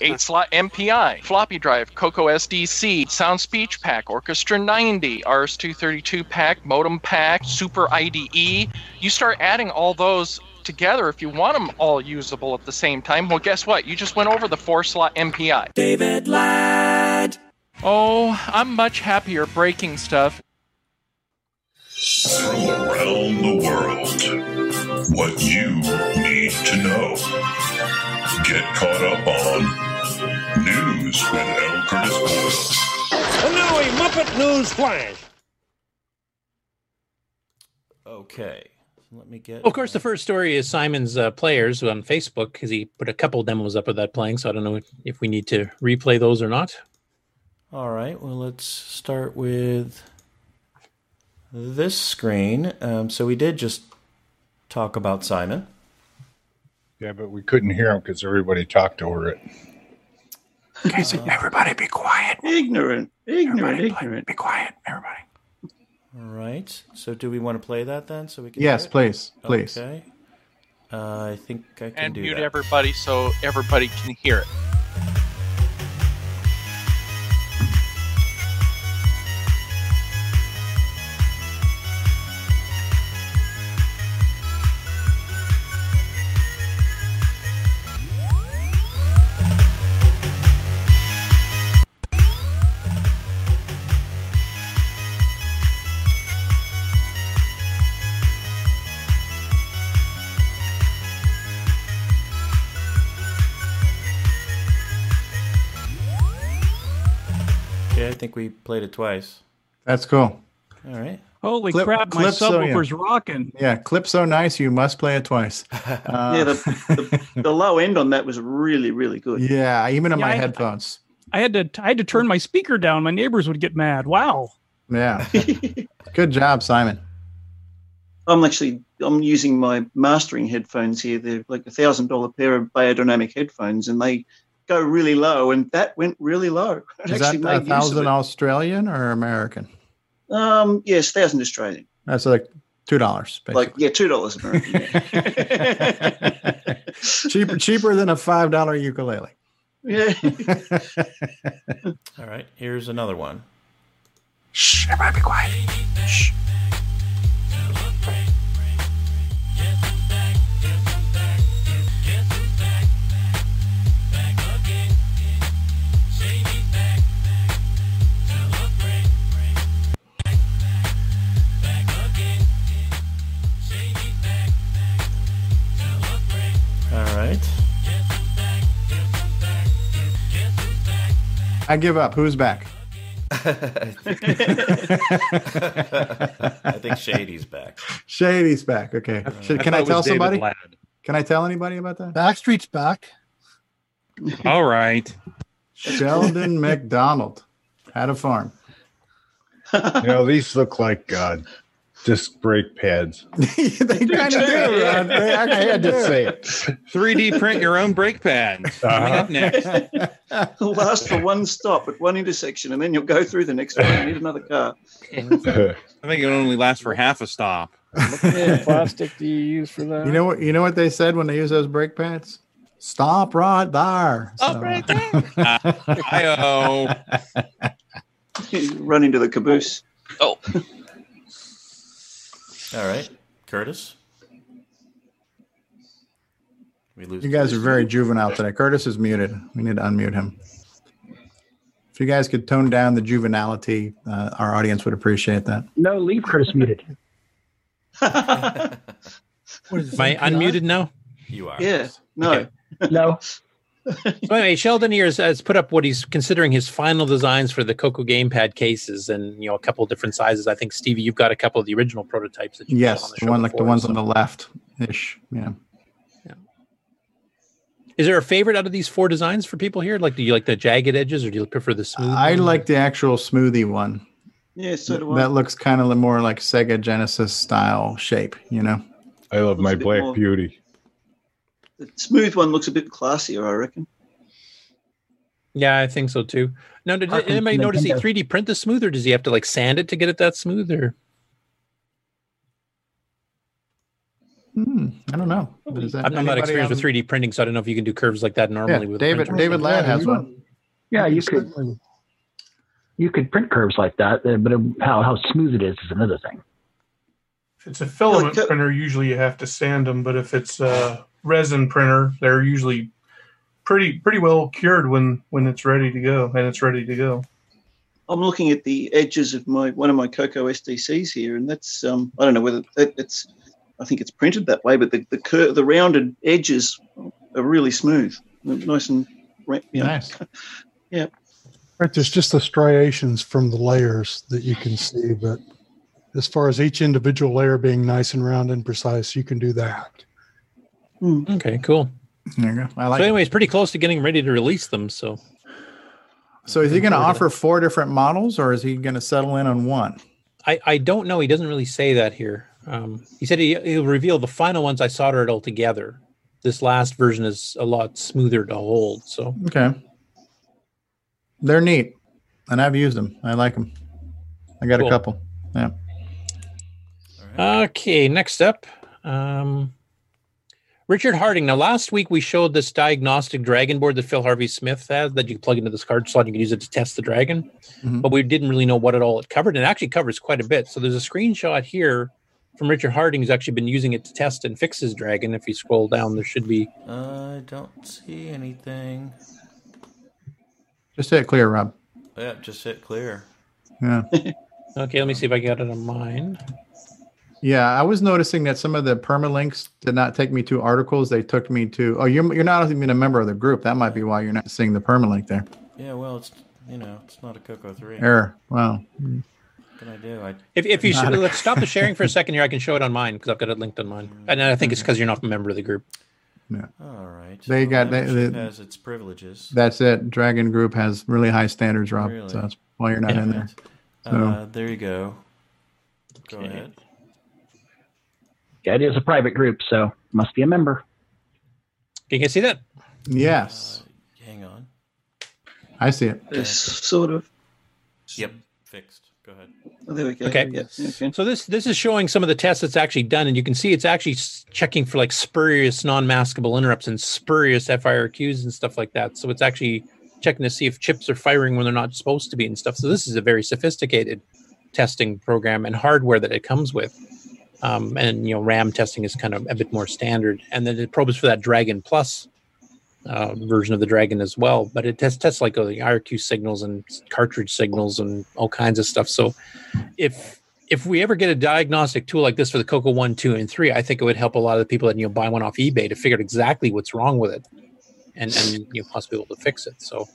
8 slot MPI, floppy drive, Coco SDC, Sound Speech Pack, Orchestra 90, RS232 pack, modem pack, Super IDE. You start adding all those together if you want them all usable at the same time. Well, guess what? You just went over the 4 slot MPI. David Ladd! Oh, I'm much happier breaking stuff. From around the world, what you need to know. Get caught up on News with L. Curtis Boyle. And now a Muppet News Flash. Okay, let me get. Of course, the first story is Simon's uh, players on Facebook because he put a couple demos up of that playing. So I don't know if we need to replay those or not. All right, well, let's start with this screen. Um, so we did just talk about Simon. Yeah, but we couldn't hear him because everybody talked over it. Casey, everybody be quiet. Ignorant, ignorant, ignorant. Be quiet, everybody. All right. So do we want to play that then? So we can. Yes, please, please. Okay. Uh, I think I can And do mute that. everybody so everybody can hear it. Think we played it twice. That's cool. All right. Holy Clip- crap, my clip so, yeah. subwoofer's rocking. Yeah, clip so nice you must play it twice. Uh, yeah, the, the, the low end on that was really, really good. yeah, even in Yeah, my I- headphones. I had to I had to turn my speaker down. My neighbors would get mad. Wow. Yeah. Good job, Simon. I'm actually I'm using my mastering headphones here. They're like a thousand dollar pair of beyerdynamic headphones, and they go really low, and that went really low. It Is that a made use of thousand. Australian or American? Um, yes, thousand Australian. That's like two dollars. Like yeah, two dollars American. yeah. cheaper cheaper than a five dollar ukulele. Yeah. All right. Here's another one. Shh, everybody be quiet. Shh. I give up. Who's back? I think Shady's back. Shady's back. Okay. Should, I can thought I, tell somebody? Ladd. Can I tell anybody about that? Backstreet's back. All right. Sheldon McDonald had a farm. You know, these look like uh, disc brake pads. they kind of do, Ron. They I actually had to say it. 3D print your own brake pad. Coming up next. It'll last for one stop at one intersection, and then you'll go through the next one. You need another car. I think it'll only lasts for half a stop. What kind of plastic do you use for that? You know what? You know what they said when they use those brake pads? Stop right there. Stop right Hi-oh. Run into the caboose. Oh, All right. Curtis. We lose. You guys are very juvenile today. Curtis is muted. We need to unmute him. If you guys could tone down the juvenility, uh, our audience would appreciate that. No, leave Curtis muted. Am I unmuted now? You are. Yeah. No. No. So anyway, Sheldon here has, has put up what he's considering his final designs for the Coco gamepad cases, and you know a couple of different sizes. I think Stevie, you've got a couple of the original prototypes that you Yes, the the show one like the ones so- on the left ish. Yeah. yeah. Is there a favorite out of these four designs for people here? Like, do you like the jagged edges, or do you prefer the smooth? I one? like the actual smoothie one. Yeah, so do I. That looks kind of more like Sega Genesis style shape, you know? I love my Black more- Beauty. The smooth one looks a bit classier, I reckon. Yeah, I think so too. Now, did Harken to anybody notice he 3D print the smooth, or does he have to like sand it to get it that smooth? Or Hmm, I don't know. I'm, I'm not anybody experienced with 3D printing, so I don't know if you can do curves like that normally. Yeah, with David. David Ladd has one. Yeah, you could. You could print curves like that, but how how smooth it is is another thing. If it's a filament Yeah, like, printer, usually you have to sand them, but if it's a resin printer, they're usually pretty pretty well cured when when it's ready to go, and it's ready to go. I'm looking at the edges of my one of my Coco SDCs here, and that's um, I don't know whether it, it's I think it's printed that way, but the the cur- the rounded edges are really smooth, nice and you know, Nice. yeah. Right, there's just the striations from the layers that you can see, but as far as each individual layer being nice and round and precise, you can do that. Okay, cool. There you go. I like so it. anyway, it's pretty close to getting ready to release them. So So is he going to offer four different models or is he going to settle in on one? I, I don't know. He doesn't really say that here. Um, he said he, he'll reveal the final ones I soldered all together. This last version is a lot smoother to hold. So Okay. They're neat. And I've used them. I like them. I got Cool. a couple. Yeah. Okay, next up, um, Richard Harding. Now, last week we showed this diagnostic dragon board that Phil Harvey Smith has that you plug into this card slot. And you can use it to test the dragon, Mhm. but we didn't really know what it all it covered. And it actually covers quite a bit. So there's a screenshot here from Richard Harding who's actually been using it to test and fix his dragon. If you scroll down, there should be. I don't see anything. Just hit clear, Rob. Yeah, just hit clear. Yeah. Okay, let me see if I got it on mine. Yeah, I was noticing that some of the permalinks did not take me to articles. They took me to. Oh, you're you're not even a member of the group. That might be why you're not seeing the permalink there. Yeah, well, it's you know, it's not a Coco three. Error. Wow. What can I do? I, If, if you sh- a- let's stop the sharing for a second here, I can show it on mine because I've got it linked on mine, and I think it's because you're not a member of the group. Yeah. All right. They got they, Membership they- has its privileges. That's it. Dragon Group has really high standards, Rob. Really? So that's why you're not in there. So Uh, there you go. Go ahead. Yeah, it is a private group, so must be a member. Can you see that? yes, uh, Hang on. I see it. It's sort of. Yep. Fixed. Go ahead. Oh, there we go. Okay. Yeah. Okay. So this this is showing some of the tests that's actually done, and you can see it's actually checking for like spurious non-maskable interrupts and spurious FIRQs and stuff like that. So it's actually checking to see if chips are firing when they're not supposed to be and stuff. So this is a very sophisticated testing program and hardware that it comes with. Um, and you know, RAM testing is kind of a bit more standard, and then it probes for that Dragon Plus uh, version of the Dragon as well. But it tests tests like uh, the IRQ signals and cartridge signals and all kinds of stuff. So if if we ever get a diagnostic tool like this for the Coco one, two, and three, I think it would help a lot of the people that you know buy one off eBay to figure out exactly what's wrong with it, and and you know possibly able to fix it. So.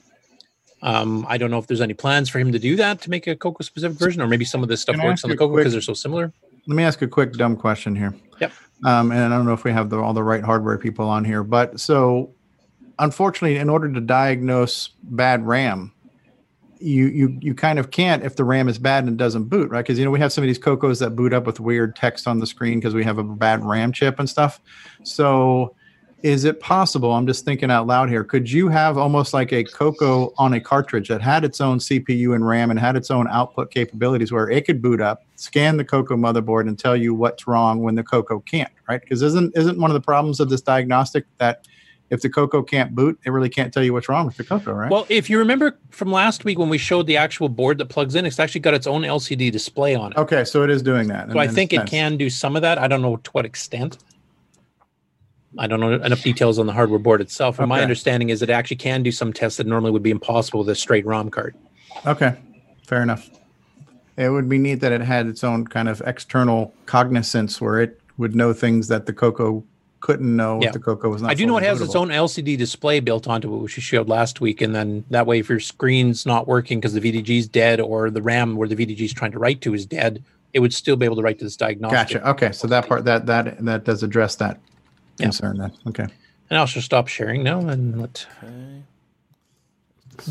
Um, I don't know if there's any plans for him to do that to make a Coco specific version, or maybe some of this stuff Can works on the Coco because they're so similar. Let me ask a quick dumb question here. Yep. Um, and I don't know if we have the, all the right hardware people on here, but so unfortunately, in order to diagnose bad RAM, you you you kind of can't if the RAM is bad and doesn't boot, right? Because you know we have some of these Cocos that boot up with weird text on the screen because we have a bad RAM chip and stuff. So, is it possible? I'm just thinking out loud here. Could you have almost like a Coco on a cartridge that had its own CPU and RAM and had its own output capabilities, where it could boot up, scan the Coco motherboard, and tell you what's wrong when the Coco can't, right? Because isn't isn't one of the problems of this diagnostic that if the Coco can't boot, it really can't tell you what's wrong with the Coco, right? Well, if you remember from last week when we showed the actual board that plugs in, it's actually got its own LCD display on it. okay, so it is doing that. So I think it can do some of that. I don't know to what extent. I don't know enough details on the hardware board itself. And my understanding is it actually can do some tests that normally would be impossible with a straight ROM card. Okay, fair enough. It would be neat that it had its own kind of external cognizance where it would know things that the Coco couldn't know Yeah. if the Coco was not. I do know it has its own LCD display built onto it, which we showed last week. And then that way, if your screen's not working because the VDG is dead or the RAM where the VDG is trying to write to is dead, it would still be able to write to this diagnostic. Gotcha. Okay, so that part that that that does address that concern then. Okay. And I'll just stop sharing now and let.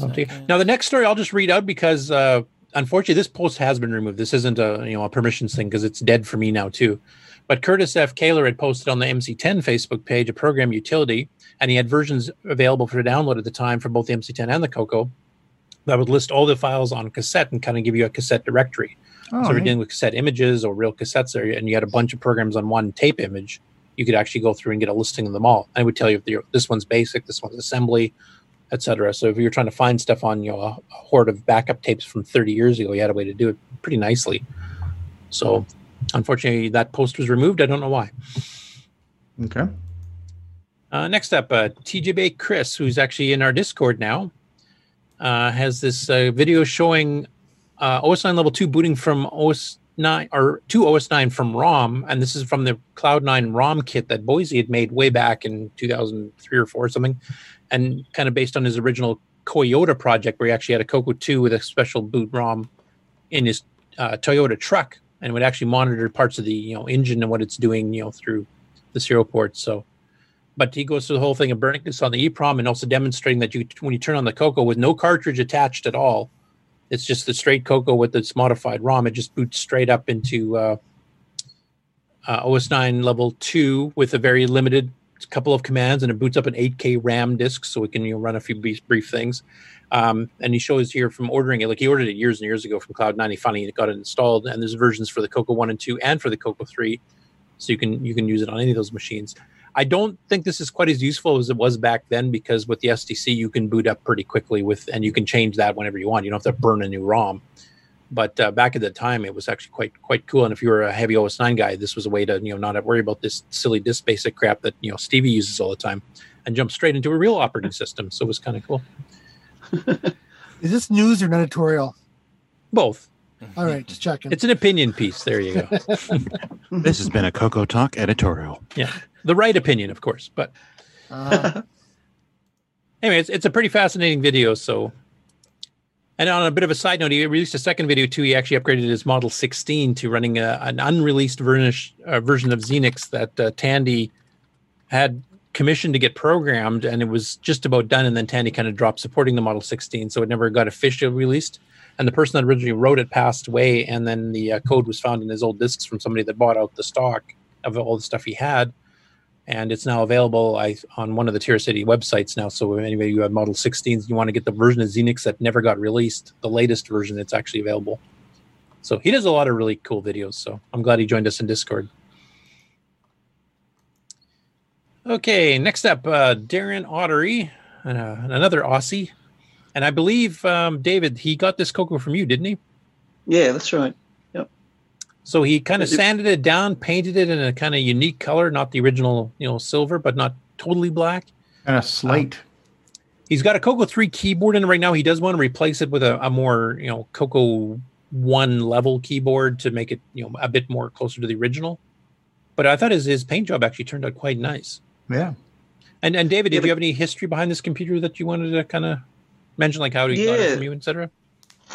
Okay. Now the next story I'll just read out because uh, unfortunately this post has been removed. This isn't a you know a permissions thing because it's dead for me now too. But Curtis F. Kaler had posted on the MC10 Facebook page a program utility, and he had versions available for download at the time for both the MC10 and the Coco that would list all the files on cassette and kind of give you a cassette directory. Oh, so if you're dealing with cassette images or real cassettes there, and you had a bunch of programs on one tape image, you could actually go through and get a listing of them all. I would tell you if the, this one's basic, this one's assembly, etc. So if you're trying to find stuff on you know a, a horde of backup tapes from 30 years ago, you had a way to do it pretty nicely. So unfortunately, that post was removed. I don't know why. Okay. Uh, next up, uh, TJB Chris, who's actually in our Discord now, uh, has this uh, video showing uh, OS9 level 2 booting from OS9 or to OS9 from ROM. And this is from the Cloud9 ROM kit that Boisy had made way back in 2003 or 4 or something. And kind of based on his original Toyota project, where he actually had a Coco 2 with a special boot ROM in his uh, Toyota truck and would actually monitor parts of the you know engine and what it's doing you know through the serial ports. So but he goes through the whole thing of burning this on the EEPROM and also demonstrating that you when you turn on the Coco with no cartridge attached at all, it's just the straight Coco with its modified ROM. It just boots straight up into uh, uh, OS9 level two with a very limited couple of commands, and it boots up an 8K RAM disk, so it can you know, run a few brief, things. Um, and he shows here from ordering it, like he ordered it years and years ago from Cloud9. He finally got it installed, and there's versions for the Coco one and two, and for the Coco three, so you can you can use it on any of those machines. I don't think this is quite as useful as it was back then because with the SDC you can boot up pretty quickly with, and you can change that whenever you want. You don't have to burn a new ROM. But uh, back at the time, it was actually quite quite cool. And if you were a heavy OS9 guy, this was a way to you know not have to worry about this silly disk basic crap that you know Stevie uses all the time, and jump straight into a real operating system. So it was kind of cool. Is this news or an editorial? Both. All right, just checking. It's an opinion piece. There you go. This has been a Coco Talk editorial. yeah, the right opinion, of course. But Uh, anyway, it's, it's a pretty fascinating video. So, And on a bit of a side note, he released a second video too. He actually upgraded his Model 16 to running a, an unreleased vernish, uh, version of Xenix that uh, Tandy had commissioned to get programmed, and it was just about done. And then Tandy kind of dropped supporting the Model 16, so it never got officially released. And the person that originally wrote it passed away, and then the uh, code was found in his old discs from somebody that bought out the stock of all the stuff he had and it's now available I, on one of the Tier City websites now. So if anybody who had Model 16s, you want to get the version of Xenix that never got released, the latest version, it's actually available. So he does a lot of really cool videos. So I'm glad he joined us in Discord. Okay, next up, uh, Darren Ottery, uh, another Aussie, and I believe um, David he got this Coco from you, didn't he? Yeah, that's right. So he kind of sanded it down, painted it in a kind of unique color, not the original, you know, silver, but not totally black. And a slate. Um, he's got a Coco 3 keyboard in it right now. He does want to replace it with a, a more, you know, Coco 1 level keyboard to make it, you know, a bit more closer to the original. But I thought his, his paint job actually turned out quite nice. Yeah. And and David, did you have any history behind this computer that you wanted to kind of mention, like how he got it from you, etc.?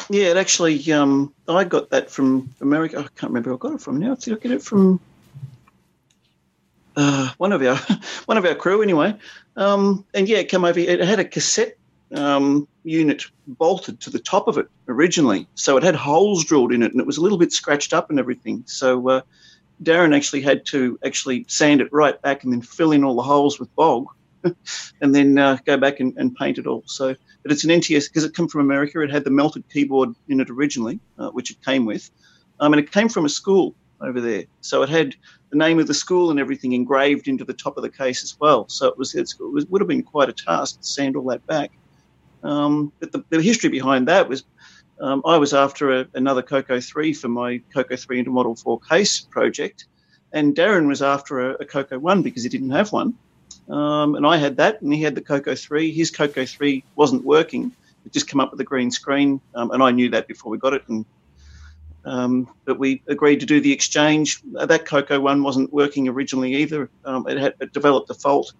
Yeah, it actually. Um, I got that from America. I can't remember who I got it from now. Did I get it from uh, one of our one of our crew anyway? Um, and yeah, it came over. It had a cassette um, unit bolted to the top of it originally, so it had holes drilled in it, and it was a little bit scratched up and everything. So uh, Darren actually had to actually sand it right back and then fill in all the holes with bog, and then uh, go back and, and paint it all. So, but it's an NTS because it came from America. It had the melted keyboard in it originally, uh, which it came with, um, and it came from a school over there. So it had the name of the school and everything engraved into the top of the case as well. So it was, it was would have been quite a task to sand all that back. Um, but the, the history behind that was um, I was after a, another Coco 3 for my Coco 3 into Model 4 case project, and Darren was after a, a Coco 1 because he didn't have one. Um, and I had that, and he had the Coco 3. His Coco 3 wasn't working. It just came up with a green screen, um, and I knew that before we got it. And um, but we agreed to do the exchange. That Coco 1 wasn't working originally either. Um, it had it developed a fault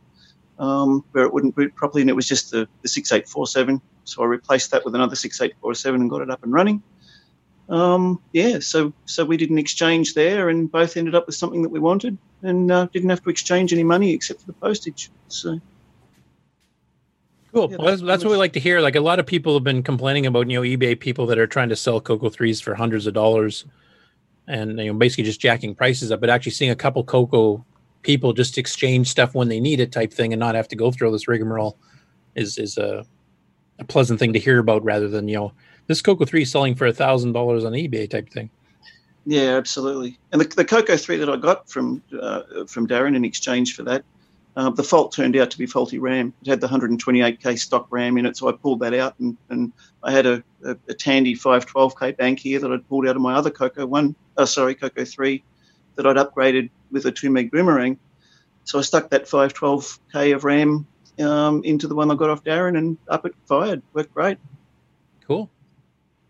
um, where it wouldn't boot properly, and it was just the, the 6847. So I replaced that with another 6847 and got it up and running. Um, yeah, so so we did an exchange there, and both ended up with something that we wanted, and uh, didn't have to exchange any money except for the postage. So Cool. well, that's, that's what we like to hear. Like a lot of people have been complaining about, you know, eBay people that are trying to sell Coco threes for hundreds of dollars, and you know, basically just jacking prices up. But actually seeing a couple Coco people just exchange stuff when they need it, type thing, and not have to go through all this rigmarole, is is a a pleasant thing to hear about, rather than you know, this Coco three selling for a thousand dollars on eBay type thing. Yeah, absolutely. And the, the Coco three that I got from uh, from Darren in exchange for that, uh, the fault turned out to be faulty RAM. It had the 128k stock RAM in it, so I pulled that out, and, and I had a, a, a Tandy 512k bank here that I'd pulled out of my other Coco one, uh, sorry, Coco three, that I'd upgraded with a two meg boomerang. So I stuck that 512k of RAM um, into the one I got off Darren, and up it fired. Worked great.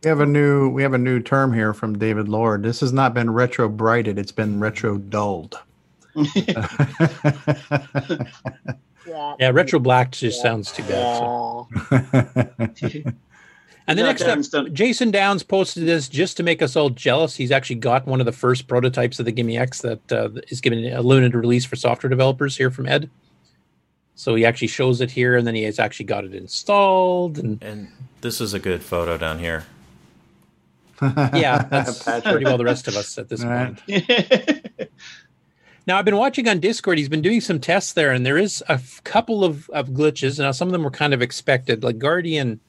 Cool. We have a new we have a new term here from David Lord. This has not been retro brighted; it's been retro dulled. Yeah, retro black just sounds too bad. So. And the No, next up, Jason Downs posted this just to make us all jealous. He's actually got one of the first prototypes of the GIME-X that uh, is given a limited release for software developers here from Ed. So he actually shows it here, and then he has actually got it installed. And, and this is a good photo down here. yeah, that's pretty well the rest of us at this right. point. Now I've been watching on Discord. He's been doing some tests there, and there is a f- couple of, of glitches. Now some of them were kind of expected. Like Guardian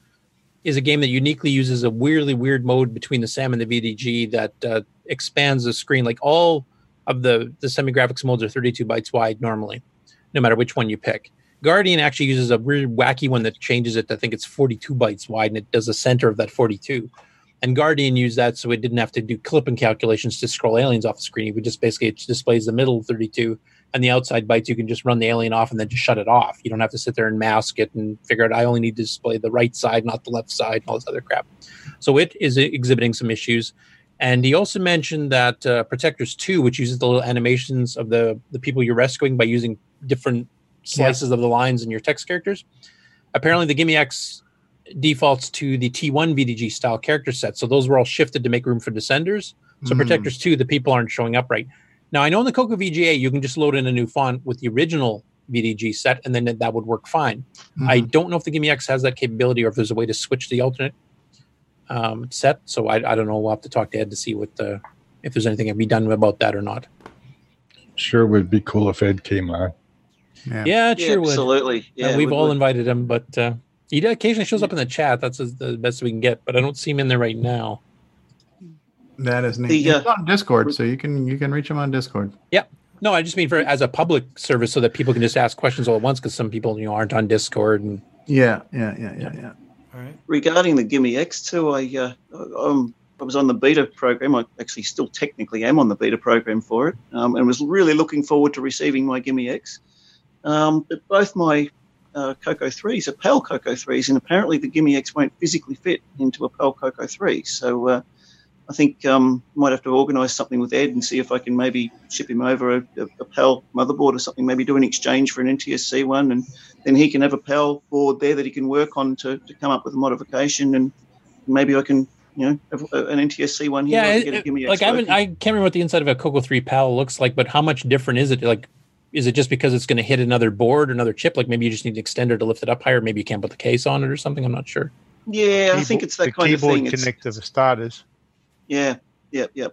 is a game that uniquely uses a weirdly weird mode between the SAM and the VDG that uh, expands the screen. Like all of the the semi graphics modes are 32 bytes wide normally, no matter which one you pick. Guardian actually uses a weird wacky one that changes it. I think it's 42 bytes wide, and it does the center of that 42. And Guardian used that so it didn't have to do clipping calculations to scroll aliens off the screen. It would just basically it displays the middle 32 and the outside bytes. You can just run the alien off and then just shut it off. You don't have to sit there and mask it and figure out I only need to display the right side, not the left side, and all this other crap. So it is exhibiting some issues. And he also mentioned that uh, Protectors 2, which uses the little animations of the, the people you're rescuing by using different slices of the lines in your text characters. Apparently, the GIME-X defaults to the T1 VDG style character set. So those were all shifted to make room for Descenders. So Mm. Protectors 2, the people aren't showing up right. Now, I know in the Coco VGA, you can just load in a new font with the original VDG set, and then that would work fine. I don't know if the GIME-X has that capability or if there's a way to switch the alternate um, set. So I, I don't know. We'll have to talk to Ed to see what the, if there's anything that can be done about that or not. Sure would be cool if Ed came on. Yeah, it Yeah, sure would. absolutely. Uh, Yeah, we've would- all would. invited him, but uh, he occasionally shows up in the chat. That's as- the best we can get. But I don't see him in there right now. That is neat. The, He's uh, on Discord, so you can you can reach him on Discord. Yeah. No, I just mean for as a public service, so that people can just ask questions all at once. Because some people, you know, aren't on Discord and Yeah, yeah, yeah, yeah, yeah. All right. Regarding the GIME-X2, I uh, um, I was on the beta program. I actually still technically am on the beta program for it, um, and was really looking forward to receiving my GIME-X. Um, but both my uh, Coco 3s a PAL Coco 3s, and apparently the GIME-X won't physically fit into a PAL Coco 3. So uh, I think um, might have to organise something with Ed and see if I can maybe ship him over a, a, a PAL motherboard or something, maybe do an exchange for an NTSC one, and then he can have a PAL board there that he can work on to, to come up with a modification, and maybe I can, you know, an NTSC one here. yeah, it- get a it- GIME-X like I haven't. I can't remember what the inside of a Coco Three PAL looks like. But how much different is it? Like, is it just because it's going to hit another board, another chip? Like maybe you just need an extender to lift it up higher. Maybe you can't put the case on it or something. I'm not sure. yeah, I think it's that the kind of thing. It's, connector for starters. yeah, yeah, yeah.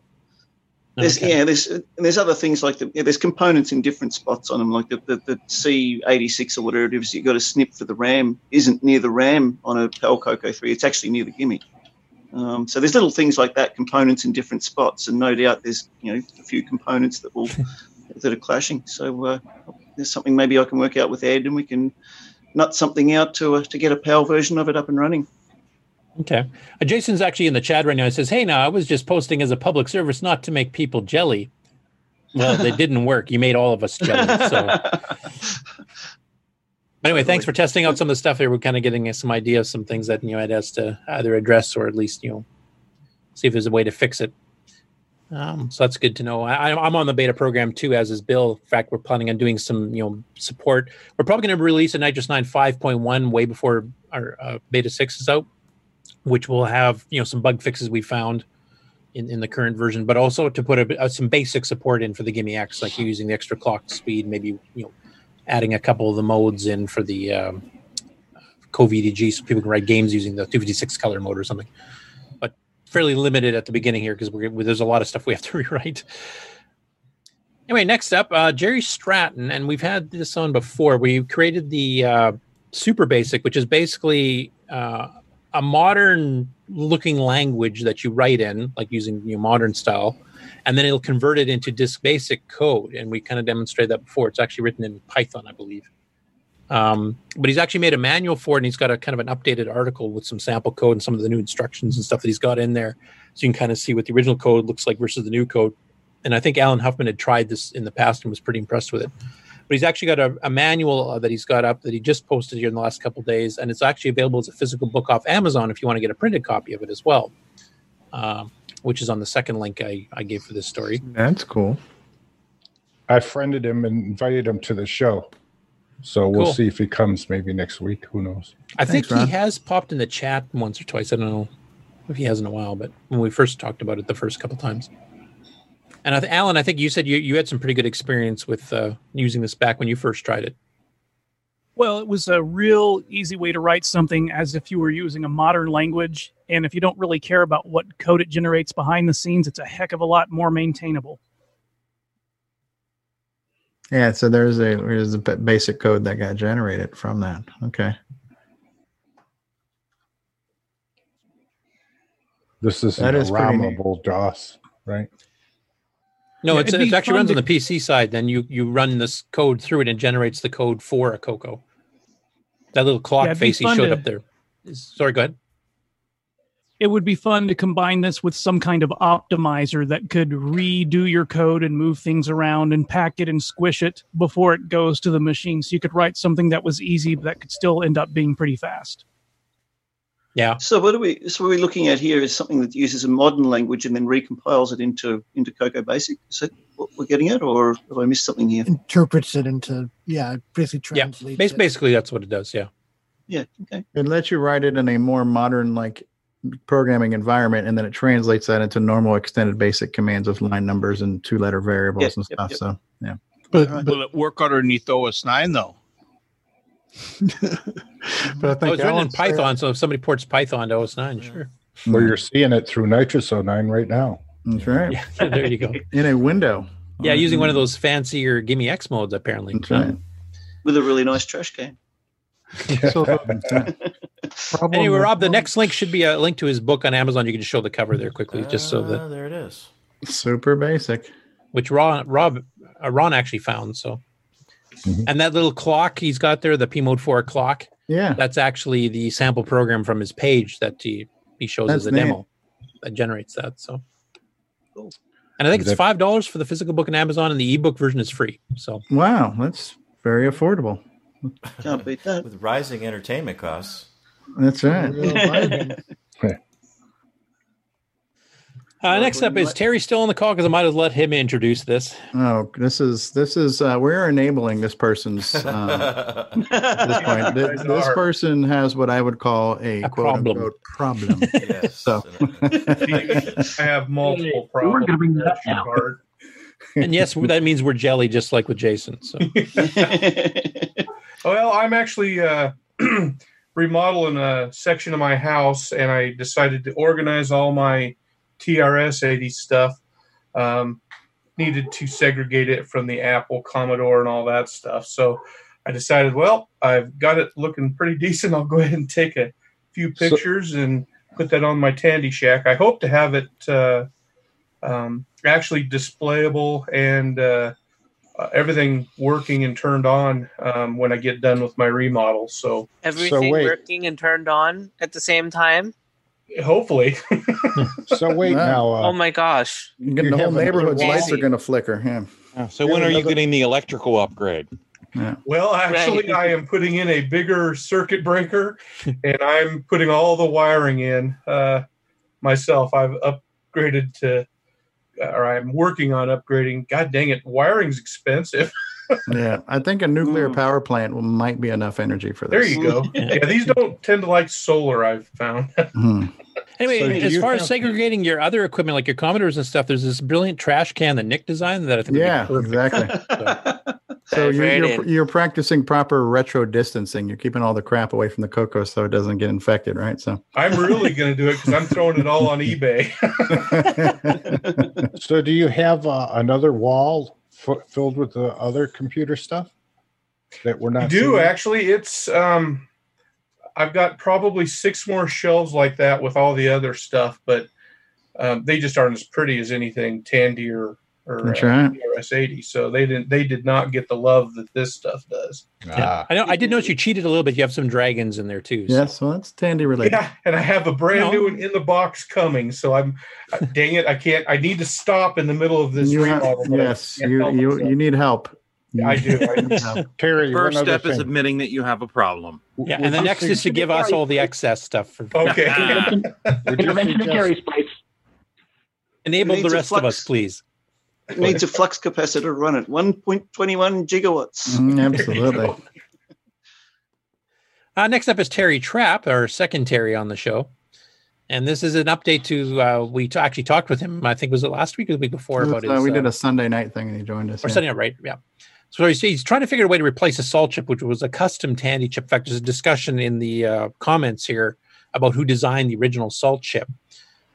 There's, Okay. Yeah, there's and there's other things like the, yeah, there's components in different spots on them, like the, the, the C86 or whatever it is. You've got a snip for the RAM isn't near the RAM on a PAL Coco 3. It's actually near the GIME. Um, so there's little things like that, components in different spots, and no doubt there's you know a few components that will that are clashing. So uh, there's something maybe I can work out with Ed, and we can nut something out to uh, to get a PAL version of it up and running. Okay. Uh, Jason's actually in the chat right now. He says, "Hey, now I was just posting as a public service, not to make people jelly." Well, it didn't work. You made all of us jelly. So, anyway, thanks for testing out some of the stuff here. We're kind of getting some ideas, some things that you know has to either address or at least you know see if there's a way to fix it. Um, so that's good to know. I, I'm on the beta program too, as is Bill. In fact, we're planning on doing some you know support. We're probably going to release a NitrOS 9 5.1 way before our uh, beta 6 is out which will have you know some bug fixes we found in, in the current version, but also to put a, uh, some basic support in for the GIME-X, like using the extra clock speed, maybe you know adding a couple of the modes in for the um, co-VDG, so people can write games using the 256 color mode or something. Fairly limited at the beginning here because there's a lot of stuff we have to rewrite. Anyway, next up, uh, Jerry Stratton, and we've had this on before. We created the uh, Super Basic, which is basically uh, a modern looking language that you write in, like using you know, modern style, and then it'll convert it into disk basic code. And we kind of demonstrated that before. It's actually written in Python, I believe. Um, but he's actually made a manual for it, and he's got a kind of an updated article with some sample code and some of the new instructions and stuff that he's got in there, so you can kind of see what the original code looks like versus the new code. And I think Alan Huffman had tried this in the past and was pretty impressed with it. But he's actually got a, a manual uh, that he's got up that he just posted here in the last couple of days, and it's actually available as a physical book off Amazon if you want to get a printed copy of it as well, um, which is on the second link I, I gave for this story. That's cool. I friended him and invited him to the show. So we'll Cool. see if he comes maybe next week. Who knows? I think he has popped in the chat once or twice. I don't know if he has in a while, but when we first talked about it the first couple times. And I th- Alan, I think you said you, you had some pretty good experience with uh, using this back when you first tried it. Well, it was a real easy way to write something as if you were using a modern language. And if you don't really care about what code it generates behind the scenes, it's a heck of a lot more maintainable. Yeah, so there's a there's a basic code that got generated from that. Okay. This is That an is programmable DOS, right? No, Yeah, it's, it'd it be actually runs to- on the PC side. Then you you run this code through it and generates the code for a Coco. That little clock Yeah, face he showed to- up there. Sorry, go ahead. It would be fun to combine this with some kind of optimizer that could redo your code and move things around and pack it and squish it before it goes to the machine. So you could write something that was easy, but that could still end up being pretty fast. Yeah. So what are we? So what we're looking at here is something that uses a modern language and then recompiles it into into Coco Basic. Is that what we're getting at, or have I missed something here? Interprets it into yeah, basically Yeah, translates bas- it. basically that's what it does. Yeah. Yeah. Okay. It lets you write it in a more modern like programming environment, and then it translates that into normal extended basic commands with line numbers and two letter variables Yep, and yep, stuff. yep. So yeah. But, Will it work underneath OS nine though? but I Oh, think it's written in Alan's saying- Python, so if somebody ports Python to OS nine, sure. Well, you're seeing it through NitrOS 09 right now. That's right. Yeah, there you go. In a window. Yeah, using one of those fancier GIME-X modes apparently. That's right. With a really nice trash can. So uh, problem Anyway, Rob, the next link should be a link to his book on Amazon. You can just show the cover there quickly, just so Ah, that there it is. Super basic. which Ron Rob uh, Ron actually found. So, and that little clock he's got there, the P Mode Four clock. Yeah, that's actually the sample program from his page that he he shows That's as a neat. demo that generates that. So, and I think Is it's five dollars for the physical book on Amazon, and the ebook version is free. So, Wow, that's very affordable. Can't beat that. With rising entertainment costs. That's right. uh, next up is Terry still on the call because I might have let him introduce this. Oh, this is this is uh, we're enabling this person's uh, this point. Th- Guys This person has what I would call a, quote problem. unquote problem. Yes. So I have multiple We're problems. gonna bring that up now. And yes, that means we're jelly, just like with Jason. So, Well, I'm actually uh, remodeling a section of my house, and I decided to organize all my TRS 80 stuff. Um, needed to segregate it from the Apple, Commodore, and all that stuff. So I decided, well, I've got it looking pretty decent. I'll go ahead and take a few So- pictures and put that on my Tandy Shack. I hope to have it uh, um, actually displayable and uh, uh, everything working and turned on um, when I get done with my remodel. So Everything wait. working and turned on at the same time. hopefully, So wait Wow. now. Oh Uh, my gosh. You get the whole neighborhood's lights are going to flicker. Yeah. So when are you getting the electrical upgrade? Yeah. well, actually, Right. I am putting in a bigger circuit breaker, and I'm putting all the wiring in uh, myself. I've upgraded to, or I'm working on upgrading. God dang it, wiring's expensive. Yeah, I think a nuclear power plant might be enough energy for this. There you go. yeah, these don't tend to like solar. I've found. Hmm. anyway, So as far as segregating your other equipment, like your Commodores and stuff, there's this brilliant trash can that Nick designed that I think. would be Yeah, exactly. So Dive you're, you're, you're practicing proper retro distancing. You're keeping all the crap away from the Coco so it doesn't get infected, right? So I'm really going to do it because I'm throwing it all on eBay. so do you have uh, another wall f- filled with the other computer stuff that we're I not do seeing? actually. It's um, I've got probably six more shelves like that with all the other stuff, but um, they just aren't as pretty as anything Tandy or or That's uh, right. TRS eighty. So they didn't they did not get the love that this stuff does. Ah, I know. I did notice you cheated a little bit. You have some dragons in there too. so- yes, well, that's Tandy related. Yeah, and I have a brand No. new one in the box coming. So I'm, uh, dang it, I can't. I need to stop in the middle of this You remodel. but yes, you you you need help. I do. I need help. Terry, First one other step is admitting that you have a problem. Yeah, and the next is to give us all the excess stuff. For, Okay. Would you Intervention to suggest- Gary's place. Enable the a rest of us, please. It needs a flux capacitor to run it. 1.21 gigawatts. Mm, absolutely. Uh, next up is Terry Trapp, our second Terry on the show. And this is an update to, uh, we t- actually talked with him, I think was it last week or the week before about Uh, his, we did uh, a Sunday night thing and he joined us. or yeah. setting it right. Yeah. So he's, he's trying to figure out a way to replace a salt chip, which was a custom Tandy chip. In fact, there's a discussion in the uh, comments here about who designed the original salt chip.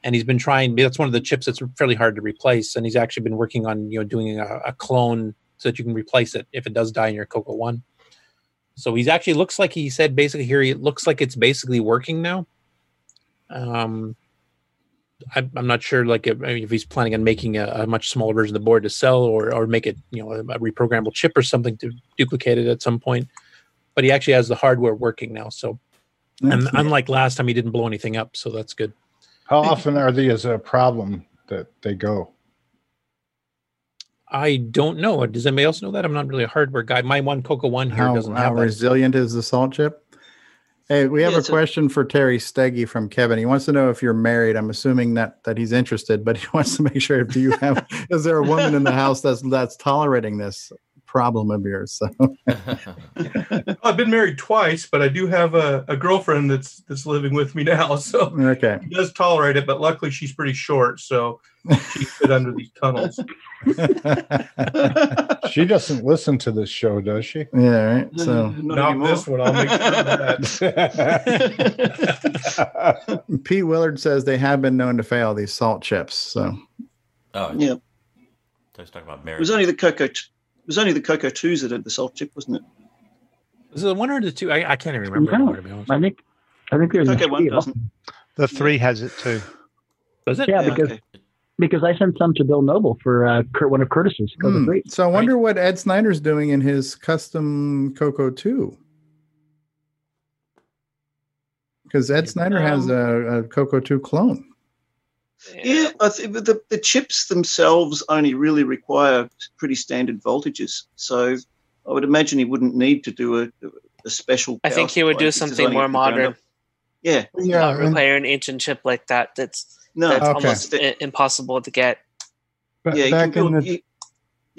And he's been trying, that's one of the chips that's fairly hard to replace. And he's actually been working on, you know, doing a, a clone so that you can replace it if it does die in your Coco 1. So he's actually looks like he said basically here, it looks like it's basically working now. Um, I, I'm not sure, like if, if he's planning on making a, a much smaller version of the board to sell, or or make it, you know, a, a reprogrammable chip or something to duplicate it at some point. But he actually has the hardware working now, so and neat. unlike last time, he didn't blow anything up, so that's good. How often are these a problem that they go? I don't know. Does anybody else know that? I'm not really a hardware guy. My one Coco One here how, doesn't how have that. resilient is the salt chip? Hey, we have Yeah, a it's a- question for Terry Steggy from Kevin. He wants to know if you're married. I'm assuming that that he's interested, but he wants to make sure if you have is there a woman in the house that's that's tolerating this problem of yours. So I've been married twice, but I do have a, a girlfriend that's that's living with me now, so okay. she does tolerate it. But luckily, she's pretty short, so she fit under these tunnels. She doesn't listen to this show, does she? Yeah, right. So Not, this one. I'll make sure of that. Pete Willard says they have been known to fail these salt chips. So Oh, Yeah. Let's talk about marriage. It was only the Coco. It was only the Coco twos that had the salt chip, wasn't it? Was it the one or the two? I, I can't even remember. No, anymore, to be honest. I think I think there's Coco a one three. doesn't. The three has it too. Does it? Yeah, Yeah, because okay. because I sent some to Bill Noble for uh, Kurt, one of Curtis's Coco three. So I wonder what Ed Snyder's doing in his custom Coco 2. Because Ed Snyder has a, a Coco 2 clone. Yeah, I think the, the chips themselves only really require pretty standard voltages. So I would imagine he wouldn't need to do a, a special. I think he would do something more modern. Yeah, Yeah, not require an ancient chip like that. That's no, that's Okay. almost i- impossible to get. Ba- yeah, you can, back in the you,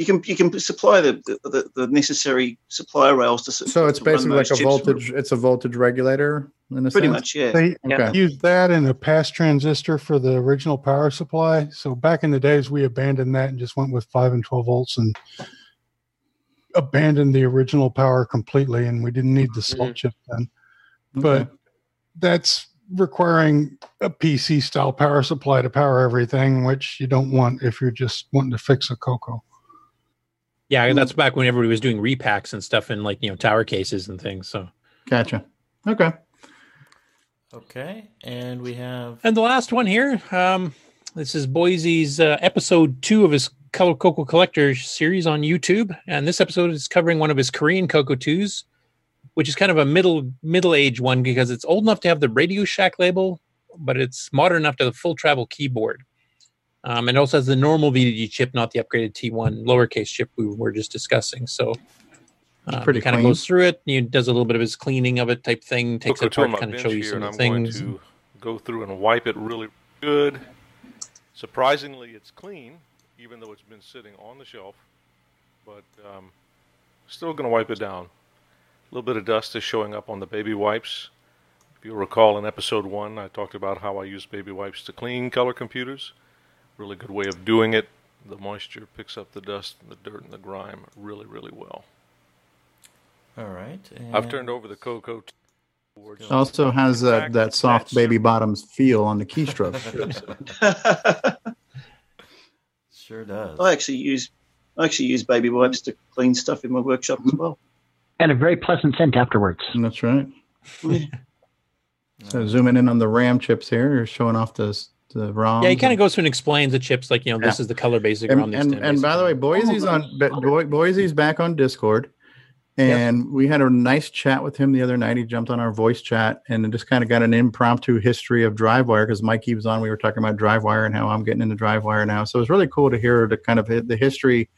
you can you can supply the the, the, the necessary supply rails to. So it's to basically like a chips. voltage. It's a voltage regulator in a Pretty sense? much, yeah. They Okay. used that in a pass transistor for the original power supply. So back in the days, we abandoned that and just went with five and twelve volts and abandoned the original power completely. And we didn't need the salt mm-hmm. chip then. But Okay. that's requiring a PC style power supply to power everything, which you don't want if you're just wanting to fix a Coco. Yeah, that's back when everybody was doing repacks and stuff in like you know tower cases and things. So Gotcha. Okay. Okay, and we have And the last one here, um, this is Boisy's uh, episode two of his Color Coco Collector series on YouTube, and this episode is covering one of his Korean Coco twos, which is kind of a middle middle age one because it's old enough to have the Radio Shack label, but it's modern enough to have the full travel keyboard. Um, and it also has the normal VDG chip, not the upgraded T1 lowercase chip we were just discussing. So. Um, pretty kind of goes through it. He does a little bit of his cleaning of it, type thing. Takes Coco it apart, kind of bench show you some I'm the going things. to go through and wipe it really good. Surprisingly, it's clean, even though it's been sitting on the shelf. But um, still going to wipe it down. A little bit of dust is showing up on the baby wipes. If you'll recall in episode one, I talked about how I use baby wipes to clean color computers. Really good way of doing it. The moisture picks up the dust, and the dirt, and the grime really, really well. all right. I've turned over the Coco t- boards. Also has uh, that, that soft baby bottoms feel on the keystroke. Sure does. I actually use I actually use baby wipes to clean stuff in my workshop as well. and a very pleasant scent afterwards. That's right. So zooming in on the RAM chips here, you're showing off the the ROM. Yeah, he kind of goes through and explains the chips, like you know, this is the color basic and, around the and, and by the way, Boisy's on oh Bo- Boisy's back on Discord, and we had a nice chat with him the other night. He jumped on our voice chat and just kind of got an impromptu history of DriveWire because Mikey was on. We were talking about DriveWire and how I'm getting into DriveWire now. So it was really cool to hear the kind of the history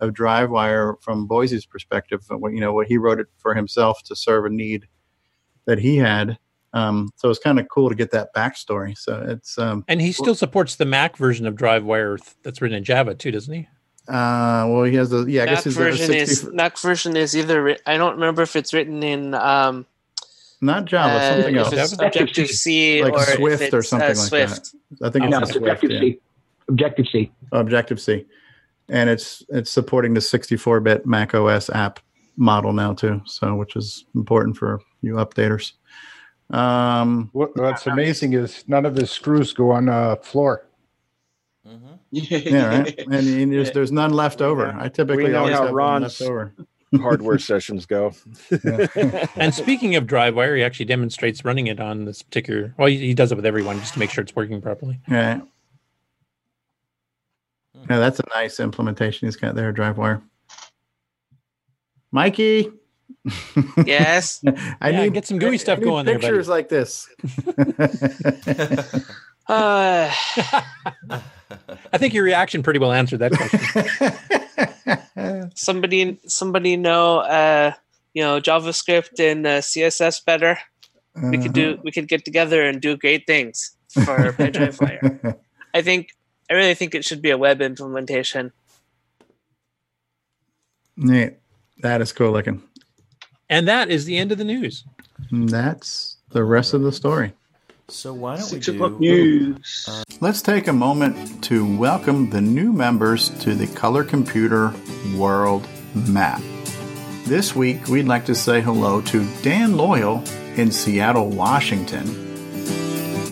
of DriveWire from Boisy's perspective. What you know, what he wrote it for himself to serve a need that he had. Um, so it's kind of cool to get that backstory. So it's um, and he still supports the Mac version of DriveWire th- that's written in Java too, doesn't he? uh, well, he has a yeah. I guess Mac he's a version 60 is Mac version is either I don't remember if it's written in um, Not Java, uh, something else. it's Objective C like or Swift or something uh, like Swift. that. I think No, it's it's a Swift. Objective yeah. C. Objective C. Objective C, and it's it's supporting the 64-bit Mac OS app model now too. So, which is important for you updaters. Um, What, what's amazing is none of his screws go on the floor. yeah, right. And, and there's, there's none left over. I typically we know always how have one Ron's left over. hardware sessions go. and speaking of DriveWire, he actually demonstrates running it on this particular. Well, he, he does it with everyone just to make sure it's working properly. Yeah. Yeah, that's a nice implementation he's got there, DriveWire. Mikey. Yes. I Yeah, need get some gooey I stuff need going there. Pictures like this. Uh, I think your reaction pretty well answered that question. somebody somebody know uh, you know JavaScript and uh, CSS better. We could do we could get together and do great things for DriveWire. I think I really think it should be a web implementation. Neat. That is cool looking. And that is the end of the news. And that's the rest of the story. So why don't Six we do o'clock news. Uh, Let's take a moment to welcome the new members to the Color Computer World Map. This week, we'd like to say hello to Dan Loyal in Seattle, Washington,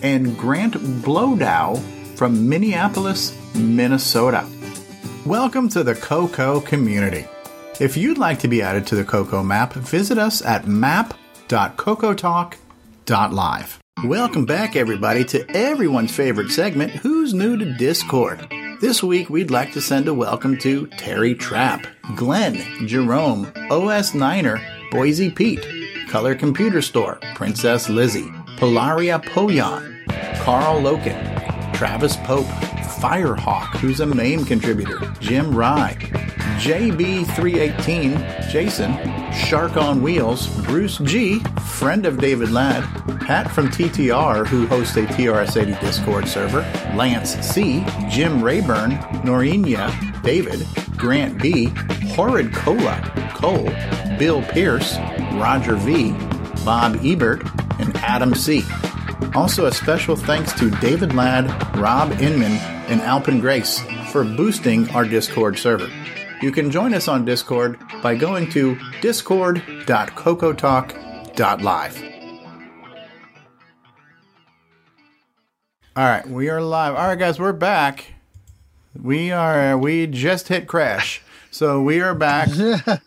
and Grant Blodow from Minneapolis, Minnesota. Welcome to the Coco community. If you'd like to be added to the Coco map, visit us at map.cocotalk.live. Welcome back, everybody, to everyone's favorite segment, Who's New to Discord? This week, we'd like to send a welcome to Terry Trapp, Glenn, Jerome, OS Niner, Boisy Pete, Color Computer Store, Princess Lizzie, Polaria Poyon, Carl Loken, Travis Pope, Firehawk, who's a main contributor, Jim Rye, JB318, Jason, Shark on Wheels, Bruce G, friend of David Ladd, Pat from TTR, who hosts a TRS-80 Discord server, Lance C, Jim Rayburn, Norinia, David, Grant B, Horrid Cola, Cole, Bill Pierce, Roger V, Bob Ebert, and Adam C. Also, a special thanks to David Ladd, Rob Inman, and Alpin Grace for boosting our Discord server. You can join us on Discord by going to discord.cocotalk.live. All right, we are live. All right, guys, we're back. We are. We just hit crash, so we are back.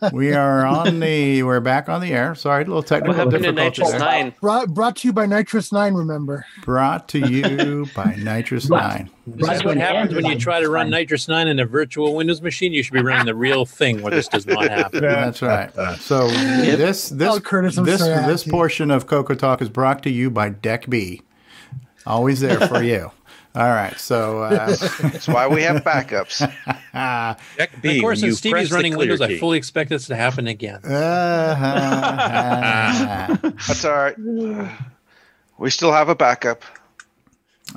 we are on the. We're back on the air. Sorry, a little technical happened to difficulty NitrOS there. Nine? Brought, brought to you by NitrOS 9, remember. Brought to you by NitrOS Nine. This is what happens when you try to run NitrOS 9 in a virtual Windows machine. You should be running the real thing where this does not happen. That's right. So this this Oh, Curtis, this sorry this portion of Coco Talk is brought to you by DECB. Always there for you. All right, so uh, That's why we have backups. Deck B, of course, when since Stevie's running clear Windows, I fully expect this to happen again. uh-huh. That's all right. We still have a backup.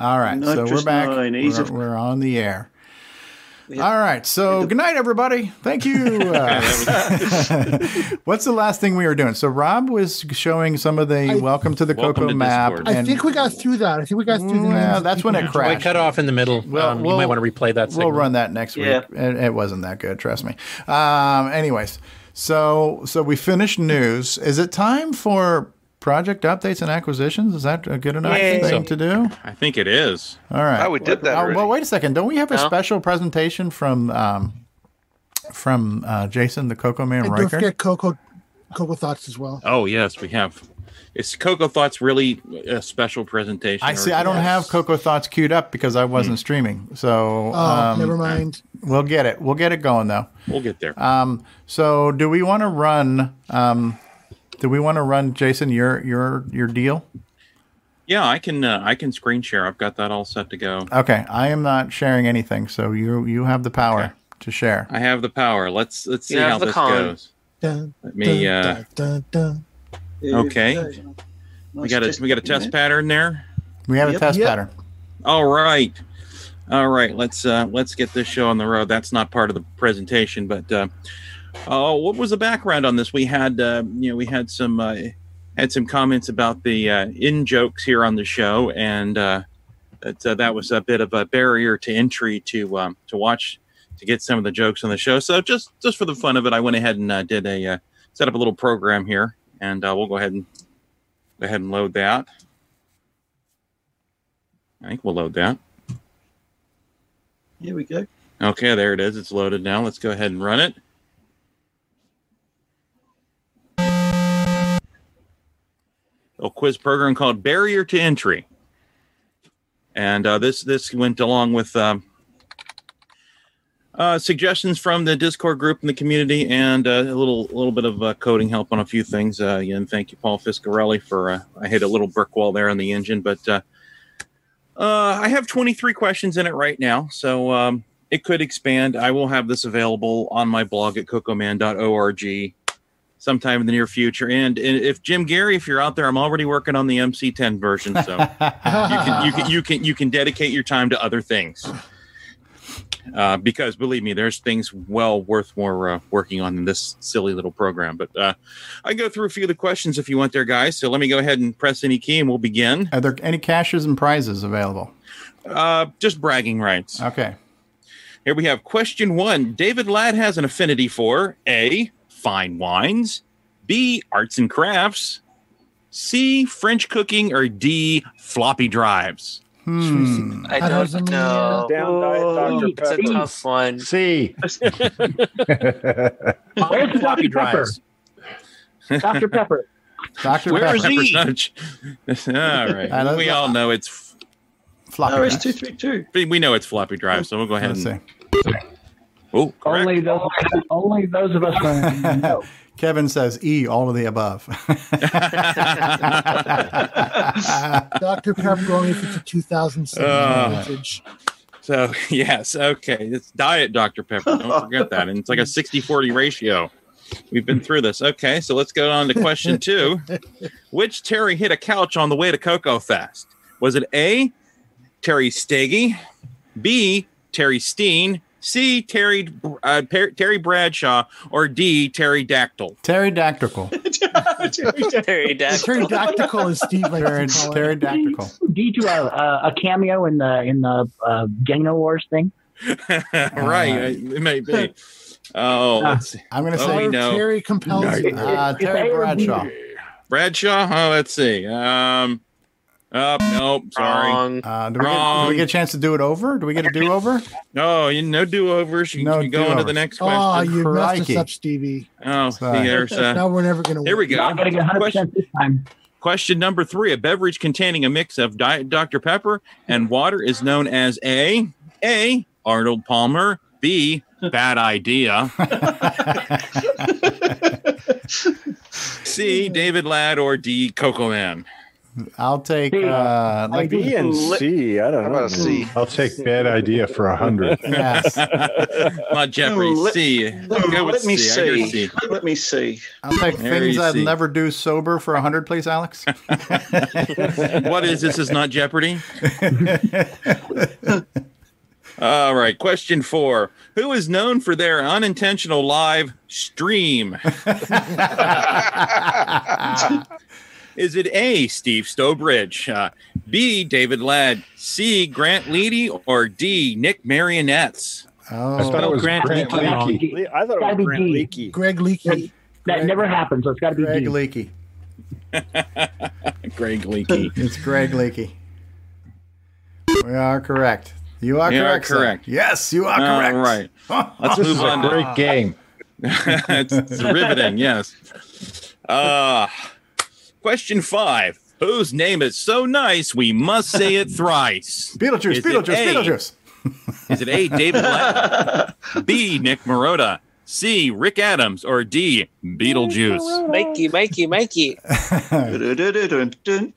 all right, so we're back. We're, we're on the air. All right, so good night, everybody. Thank you. Uh, what's the last thing we were doing? So Rob was showing some of the welcome to the Welcome Coco to map. Discord. I think we got through that. I think we got through the Well, names. that's when it I crashed. cut off in the middle. Well, um, we'll- you might want to replay that. We'll run that next Yeah. week. It, it wasn't that good, trust me. Um, anyways, so so we finished news. Is it time for project updates and acquisitions? Is that a good enough Yay. thing to do? I think it is. All right. Oh, we did that Oh, well, wait a second. Don't we have a No? special presentation from um, from uh, Jason the Coco Man And don't forget Coco, Coco Thoughts as well. Oh yes, we have. Is Coco Thoughts really a special presentation? I see. I don't have Coco Thoughts queued up because I wasn't streaming. So Oh, um, never mind. We'll get it. We'll get it going though. We'll get there. Um, so do we want to run? Um, do we want to run, Jason? Your your your deal? Yeah, I can. Uh, I can screen share. I've got that all set to go. Okay, I am not sharing anything, so you you have the power to share. I have the power. Let's let's see You have how the this con. goes. Dun, Let me. dun, Uh, dun, dun, dun. okay. We got a we got a test pattern there. We have a test Yep. pattern. All right. All right. Let's uh, let's get this show on the road. That's not part of the presentation, but uh, uh, what was the background on this? We had uh, you know we had some uh, had some comments about the uh, in jokes here on the show, and uh, that uh, that was a bit of a barrier to entry to um, to watch to get some of the jokes on the show. So just just for the fun of it, I went ahead and uh, did a uh, set up a little program here, and uh, we'll go ahead and go ahead and load that. I think we'll load that. Here we go. Okay, there it is. It's loaded now. Let's go ahead and run it. A quiz program called Barrier to Entry, and uh, this this went along with um, uh, suggestions from the Discord group in the community, and uh, a little little bit of uh, coding help on a few things. Uh, again, thank you, Paul Fiscarelli, for uh, I hit a little brick wall there on the engine, but uh, I have 23 questions in it right now, so um, it could expand. I will have this available on my blog at cocoman.org sometime in the near future. And, and if Jim Gerrie, if you're out there, I'm already working on the MC10 version, so you can you can you can you can dedicate your time to other things. uh, because believe me, there's things well worth more uh, working on than this silly little program. But uh, I go through a few of the questions if you want there, guys. So let me go ahead and press any key and we'll begin. Are there any caches and prizes available? Uh, just bragging rights. Okay. Here we have question one. David Ladd has an affinity for A, fine wines, B, arts and crafts, C, French cooking, or D, floppy drives. Hmm. I don't know. Down diet Dr. It's a Pepper. tough one. C. Where's the Dr. Pepper? Dr. Pepper. Dr. Where is Pepper. he? all right. I we know. all know it's floppy. RS drives. two three two. We know it's floppy drive, so we'll go ahead Let's and. see. Oh. Only those, only those of us who know. Kevin says E, all of the above. Dr. Pepper only if it's a 2007 Uh. vintage. So yes, okay. It's diet Dr. Pepper. Don't forget that. And it's like a 60-40 ratio. We've been through this. Okay, so let's go on to question two. Which Terry hit a couch on the way to Coco Fest? Was it A, Terry Staggy, B, Terry Steen, C, Terry uh, Per- Terry Bradshaw, or D, Terry Dactyl? Terry Dactyl. Terry Dax. Pterodactyl is Steve likes Terry, to call. Terry Dactyl. Do you do a, a, a cameo in the in the uh, Dino Wars thing? right, it may be. Oh, let's see. I'm going to Oh, say we know. Terry compels you. uh, Terry Bradshaw. Bradshaw. Oh, let's see. Um, oh, nope. Sorry. Wrong. Uh, do, we get, do we get a chance to do it over? Do we get a do over? No, you no do overs. You No can go on to the do-overs. next Oh, question. you messed Crikey. us up, Stevie. Oh, Sorry. there's uh, now we're never going to win. here we go. Not gonna get 100 Question, percent this time. question number three: A beverage containing a mix of Diet Dr Pepper and water is known as a a Arnold Palmer, b bad idea, c David Ladd, or d Coco Man. I'll take. Uh, like B and C. I don't know. about a C? I'll take bad idea for a hundred. yes. Not Jeffrey. let- C. Let, Go with let me C. I see. Let me see. I'll take There things I'd see. never do sober for a hundred, please, Alex. what is this? Is not Jeopardy. All right. Question four: Who is known for their unintentional live stream? Is it A. Steve Stowbridge, uh, B. David Ladd, C. Grant Leedy, or D. Nick Marentes? Oh, I thought it was Grant Grant, Leakey. Leakey. I thought it was Grant D. Leakey. Greg Leakey. That never happens, so it's got to be Greg D. Leakey. Greg Leakey. It's Greg Leakey. We are correct. You are You are correct. sir. Yes, you are All correct. right. Let's This move is a to- great game. it's, it's riveting, yes. Uh, question five. Whose name is so nice we must say it thrice? Beetlejuice, Is Beetlejuice, Beetlejuice. Is it A, David Ladd, B, Nick Marotta, C, Rick Adams, or D, Beetlejuice? Mikey, Mikey, Mikey.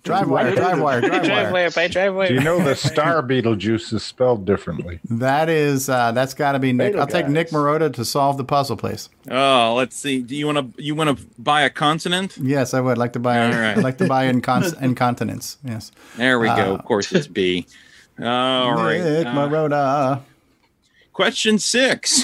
Drive wire, drive wire, drive Drive wire. wire by drive wire. Do you know the star Beetlejuice is spelled differently? That is, uh, that's got to be Nick. Potato I'll take guys. Nick Marotta to solve the puzzle, please. Oh, let's see. Do you want to you want to buy a consonant? Yes, I would like to buy. All right. I'd like to buy in incon- incontinence. Yes. There we go. Uh, Of course, it's B. All right. Nick Uh, Marotta. Question six.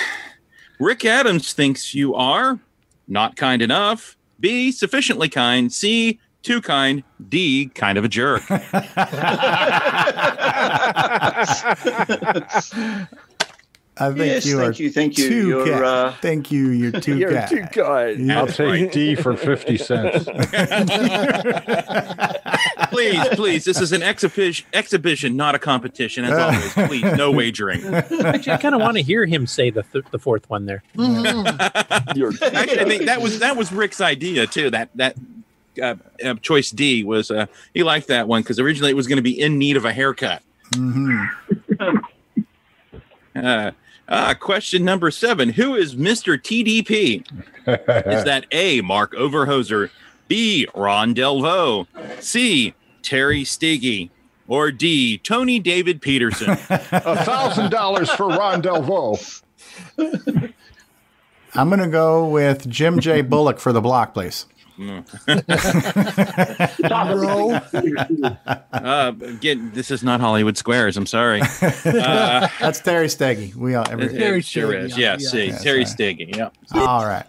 Rick Adams thinks you are not kind enough. B, sufficiently kind. C, too kind. D, kind of a jerk. I think Yes, you are. thank you, thank you. Too You're, cat. uh, thank you. You're too You're cat. too good. I'll take. D for 50 cents. please, please. This is an exhibition, exhibition, not a competition. As always, please, no wagering. Actually, I kind of want to hear him say the th- the fourth one there. You're Actually, I think that was that was Rick's idea too. That that uh, uh, choice D was uh, he liked that one because originally it was going to be in need of a haircut. hmm Uh, question number seven: Who is Mister TDP? Is that A. Mark Overhoser, B. Ron Delvaux, C. Terry Stiggy, or D. Tony David Peterson? A thousand dollars for Ron Delvaux. I'm going to go with Jim J. Bullock for the block, please. uh, again, this is not Hollywood Squares. I'm sorry. Uh, That's Terry Steggy. We are. every, it, it sure is. Yeah, see, Yeah, Terry sorry. Steggy. Yeah. All right.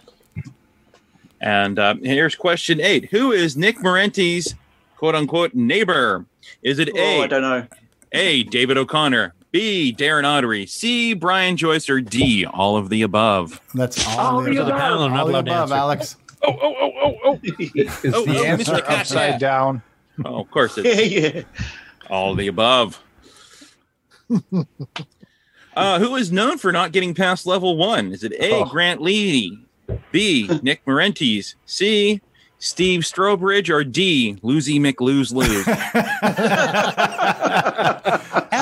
And uh, here's question eight: Who is Nick Marentes's quote unquote neighbor? Is it A? Oh, I don't know. A. David O'Connor. B. Darren Autry. C. Brian Joyce. Or D. All of the above. That's all of the above. All the above, Alex. Oh, oh, oh, oh, oh. Is Oh, the oh, answer Mr. Upside Cat. down? Oh, of course it's yeah. all of the above. Uh, who is known for not getting past level one? Is it A. Oh. Grant Lee, B. Nick Marentes, C. Steve Strobridge, or D. Losey McLose Lose?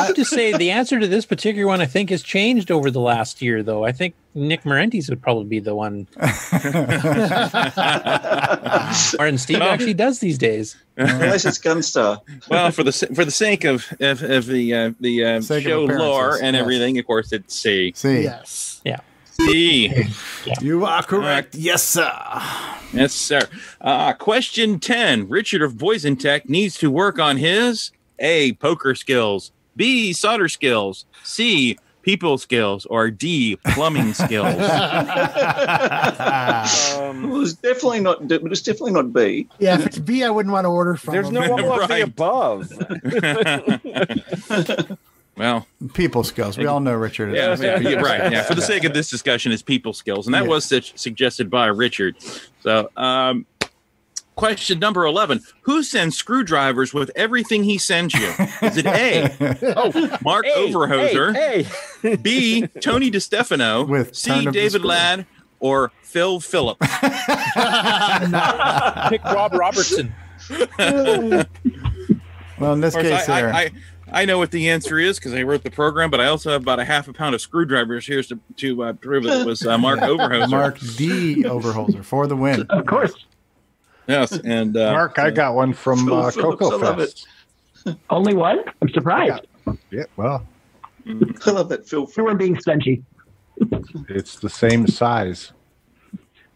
I have to say the answer to this particular one I think has changed over the last year though. I think Nick Marentes would probably be the one. Martin Steve actually does these days. Unless it's Gunstar. well, for the for the sake of of, of the uh, the uh, Sake of show lore and yes. everything, of course, it's C. C. Yes. Yeah. C. You are correct. Yes, sir. Yes, sir. Uh, question 10. Richard of Poison Tech needs to work on his A. Poker skills, B. Solder skills, C. People skills, or D. Plumbing skills. Um, well, it's definitely not. But it's definitely not B. Yeah, if it's B, I wouldn't want to order from There's him. no one of the Right. above. well, People skills. We all know Richard. is yeah, yeah, yeah, right. Yeah, for the sake of this discussion, is people skills, and that Yeah. was su- suggested by Richard. So, um, question number eleven: Who sends screwdrivers with everything he sends you? Is it A? Oh, Mark Hey, Overhoser. Hey, hey. B. Tony DeStefano. With C. turn of the David. Ladd. Or Phil Phillips. Pick Rob Robertson. Well, in this course, case, I, here, I, I, I know what the answer is because I wrote the program, but I also have about a half a pound of screwdrivers here to, to uh, prove that it was uh, Mark Overhoser. Mark D. Overholzer for the win. Of course. Yes, and uh, Mark, I got one from Phil uh, Phillips, Coco Fest. Only one? I'm surprised. Yeah, well, I love that Phil. You weren't being stingy. it's the same size.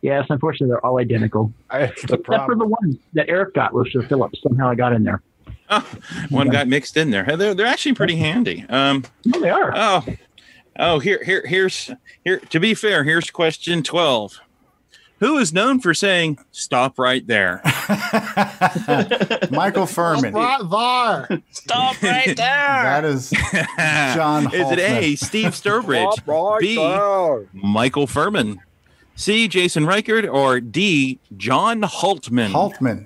Yes, unfortunately, they're all identical. That's the Except for the one that Eric got was for Phillips. Somehow I got in there. one got mixed in there. They're, they're actually pretty handy. Um, Oh, they are. oh, oh, here, here, here's here. To be fair, here's question twelve. Who is known for saying "Stop right there"? Michael Furman. Va- VAR. Stop right there. That is John Is it A. Steve Sturbridge, right B. there. Michael Furman, C. Jason Reichard or D. John Haltman? Haltman.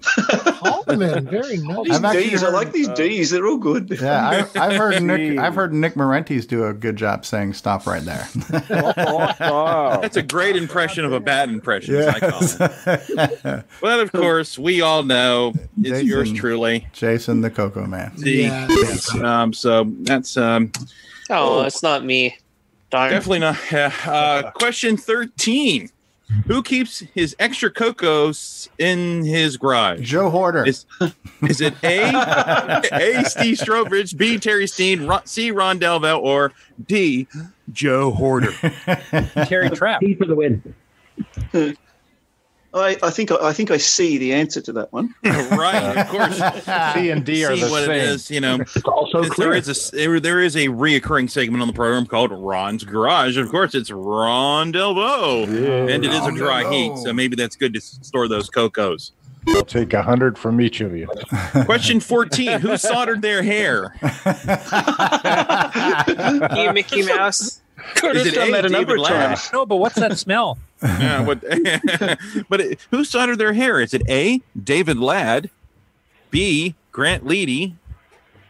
Altman. Very nice. These I've actually D's, I like these D's. They're all good. Yeah, I, I've heard Nick. I've heard Nick Marentes do a good job saying "stop right there." Oh, That's a great impression of a bad impression, as I call it. yes. But of course, we all know it's Jason. yours truly. Jason the Coco Man. C. Yes. Yes. Um, so that's um, Oh, it's not me. Darn. definitely not. Uh, uh, question 13 Who keeps his extra cocos in his garage? Joe Hoarder. Is, is it A, A. Steve Strobridge, B. Terry Steen, Ro- C. Ron Delvell, or D. Joe Hoarder? Terry Trapp. D for the win. I, I think I think I see the answer to that one. right, of course. C and D are See the what same. it is, you know. It's also clear. is a s- there, there is a reoccurring segment on the program called Ron's Garage. Of course, it's Ron Delvaux, and it is a dry Delvaux. heat, so maybe that's good to store those cocos. I'll take a hundred from each of you. Question fourteen: Who soldered their hair? You Mickey Mouse. Could Is have it done A, that a number David of Ladd? times. No, but what's that smell? Yeah, what- but it, who soldered their hair? Is it A. David Ladd, B. Grant Leedy,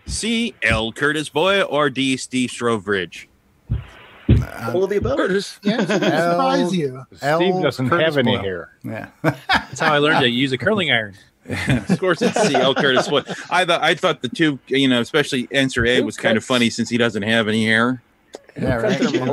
C. L. Curtis Boyle, or D. Steve Strovebridge? Uh, All of the above. Curtis. Yeah, it's gonna L- surprise you. L. Steve doesn't Curtis have any Boyle. hair. Yeah. That's how I learned to use a curling iron. of course, it's C. L. Curtis Boyle. I thought I thought the two, you know, especially answer A was kind of funny since he doesn't have any hair. Yeah, right.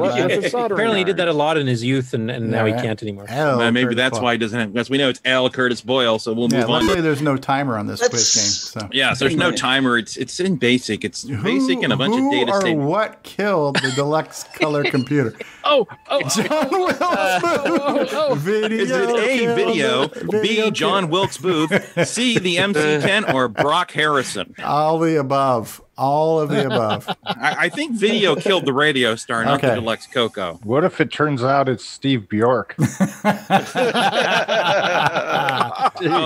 Apparently, he did that a lot in his youth, and, and now he right. can't anymore. L. Uh, maybe Curtis that's Boyle. why he doesn't have. Because we know it's L. Curtis Boyle, so we'll Yeah, move on. luckily there's no timer on this quiz game. So Yeah, so there's no timer. It's it's in basic. It's basic and a bunch who of data or statements. what killed the deluxe color computer? Oh, oh, John uh, Wilkes oh, oh, Booth. Oh. Video Is it A, killed video, the- B, John Wilkes Booth, C, the MC10, or Brock Harrison? All the above. All of the above. I, I think video killed the radio star, not the Okay. Deluxe Coco. What if it turns out it's Steve Bjork? oh,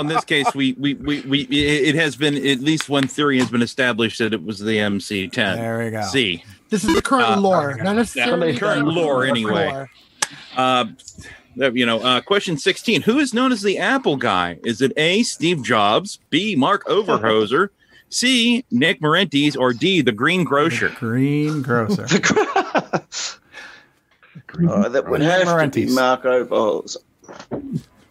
in this case, we, we, we, we it has been at least one theory has been established that it was the MC10. There we go. C. This is the current Uh, lore, not necessarily Yeah, current lore, anyway. lore. Uh, you know, uh, question 16. Who is known as the Apple guy? Is it A, Steve Jobs, B, Mark Overhoser, C, Nick Marentes, or D, the Green Grocer? green Grocer. Oh, that would Nick have to be Mark Overholz.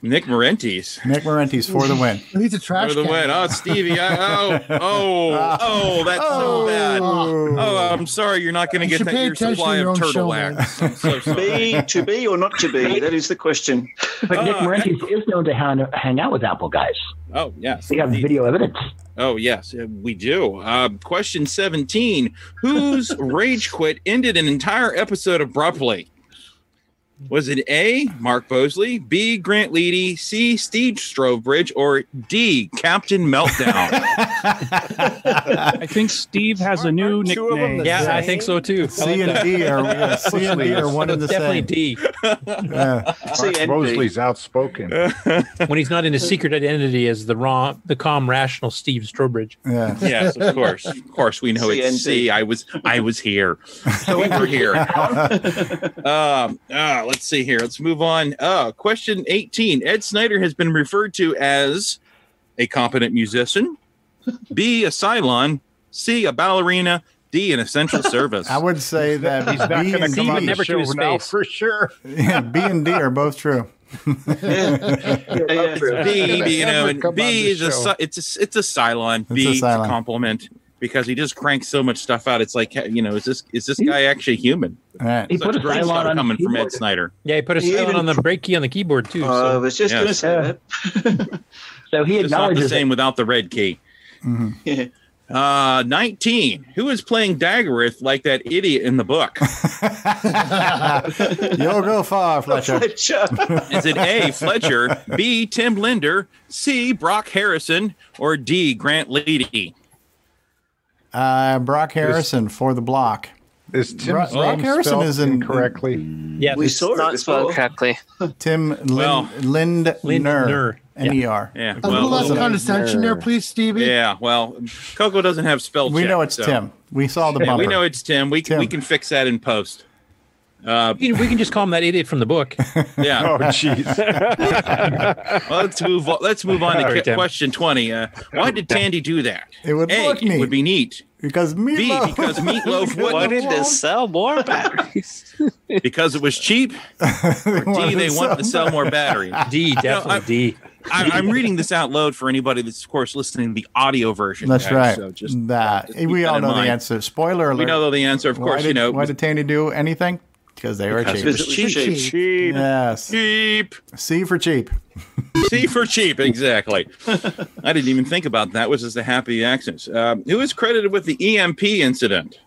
Nick Marentes. Nick Marentes for the win. He's a trash For the can. win. Oh, Stevie. I, oh, oh, oh, that's so bad. Oh, I'm sorry. You're not going to get that pay your attention supply to your of turtle show, wax. I'm so sorry. Be to be or not to be? That is the question. But Nick Marentes is known to hang, hang out with Apple guys. Oh, yes. We have indeed. video evidence. Oh, yes, uh, we do. Uh, question 17 Whose rage quit ended an entire episode abruptly? Was it A, Mark Bosley, B, Grant Leedy, C, Steve Strobridge, or D, Captain Meltdown? I think Steve has a new two of them nickname. the Yeah, I same? think so too. I C like and that. D are yeah, C and D are one and the Definitely same. D. Yeah. See, Mark and Mosley's outspoken. when he's not in his secret identity as the raw, the calm, rational Steve Strobridge. Yeah. yes, of course. Of course, we know it's CND. C. I was I was here. we were here. um, let's see here. Let's move on. Uh, question 18. Ed Snyder has been referred to as a competent musician, B, a Cylon, C, a ballerina, D, an essential service. I would say that He's not B going and to come on D, the never to show now for sure. yeah, B and D are both true. Yeah. B, B, you know, and B is a it's a it's a Cylon. B a is a Cylon. compliment because he just cranks so much stuff out. It's like you know, is this is this guy actually human? All right. He Such put a great Cylon stuff on coming his from Ed. Snyder. Yeah, he put a He silent even- on the break key on the keyboard too. Oh, I So. was just Yes. going to say that. So he It's not the acknowledges same without the red key. Yeah. Uh, 19. Who is playing Daggorath like that idiot in the book? You'll go far, Fletcher. Fletcher. Is it A, Fletcher, B, Tim Linder, C, Brock Harrison, or D, Grant Leedy? Uh, Brock Harrison for the block. Is Tim's Brock- Brock Harrison is in- incorrectly? Yeah, We it's saw it Not spelled correctly. Tim Lind, Well, Lindner. Lindner. N-E-R. Yeah, A well, little less condescension there, please, Stevie. yeah, well, Coco doesn't have spell We check, know it's so- Tim. We saw the Yeah, we know it's Tim. We can, we can fix that in post. Uh, we can, we can just call him that idiot from the book. yeah. Oh, jeez. Well, let's move. On, let's move on to Sorry, ki- Tim. question twenty. Uh, why did Tandy do that? It would A, look it would be neat. because B, meatloaf. because meatloaf wouldn't. Wanted to sell more batteries. because it was cheap. Or D, they wanted to sell more batteries. D, definitely I- D. I, I'm reading this out loud for anybody that's, of course, listening to the audio version. That's guys, right. So just that. just we all know mind. the answer. Spoiler alert. We know the answer, of Why course. did, you know, why did Tandy do anything? Because they were because cheap. it was Because it was cheap. cheap. Cheap. Yes. Cheap. C for cheap. C for cheap, exactly. I didn't even think about that. Was just a happy accident. Um, who is credited with the EMP incident?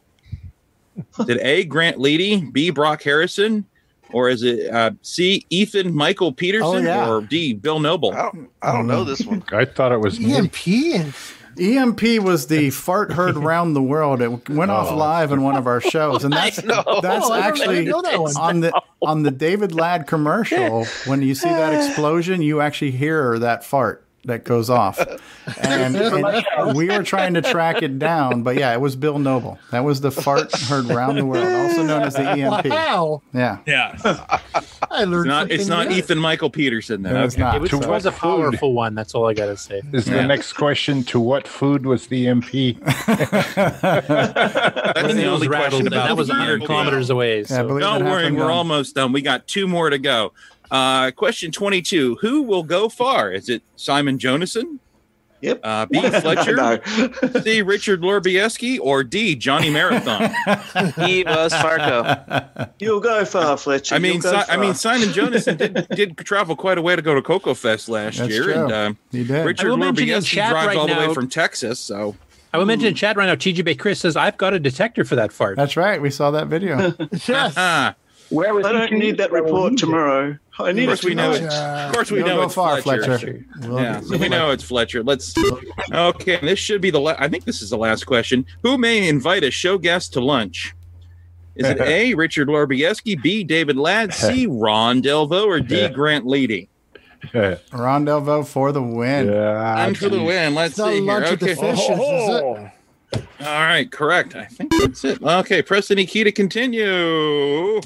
Did A. Grant Leedy, B. Brock Harrison, or is it uh, C. Ethan Michael Peterson, Oh, yeah. or D. Bill Noble? I don't, I don't know this one. I thought it was Nick. EMP. EMP was the fart heard round the world. It went off Oh. live in one of our shows, and that's that's Oh, actually that on the on the David Ladd commercial. When you see that explosion, you actually hear that fart that goes off, and, and we were trying to track it down. But yeah, it was Bill Noble. That was the fart heard around the world, also known as the EMP. Wow. Yeah, Yeah, I it's learned not. It's not. Ethan Michael Peterson. though. No, it's not. It was, To it was a food? powerful one. That's all I got to say. Is Yeah. the next question to what food was the MP? That's the only question and about that was the 100 kilometers away. So. believe Don't worry, we're almost done. We got two more to go. Uh, question 22 Who will go far? Is it Simon Jonassen, Yep. Uh, B. Fletcher. No. C. Richard Lorbieski. Or D. Johnny Marathon. he was Farco. You'll go far, Fletcher. I mean, si- I mean. Simon Jonassen did, did travel quite a way to go to Coco Fest last That's year, true. and uh, He did. Richard will mention in Lorbieski drives right all the way from Texas. So I will mention in chat right now, TGB Chris says, I've got a detector for that fart. That's right. We saw that video. yes. Where was I don't need that report tomorrow. I Of need course we know tonight. it. Of course we know it's far, Fletcher. Fletcher. We'll- yeah, so we know it's Fletcher. Let's. Okay, this should be the. La- I think this is the last question. Who may invite a show guest to lunch? Is it A. Richard Lorbieski, B. David Ladd, C. Ron Delvo, or D. Grant Leedy? Ron Delvo for the win. And for the win. Let's It's not see here. lunch with the Okay. fishes, is it? Oh. All right, correct. I think that's it. Okay, press any key to continue.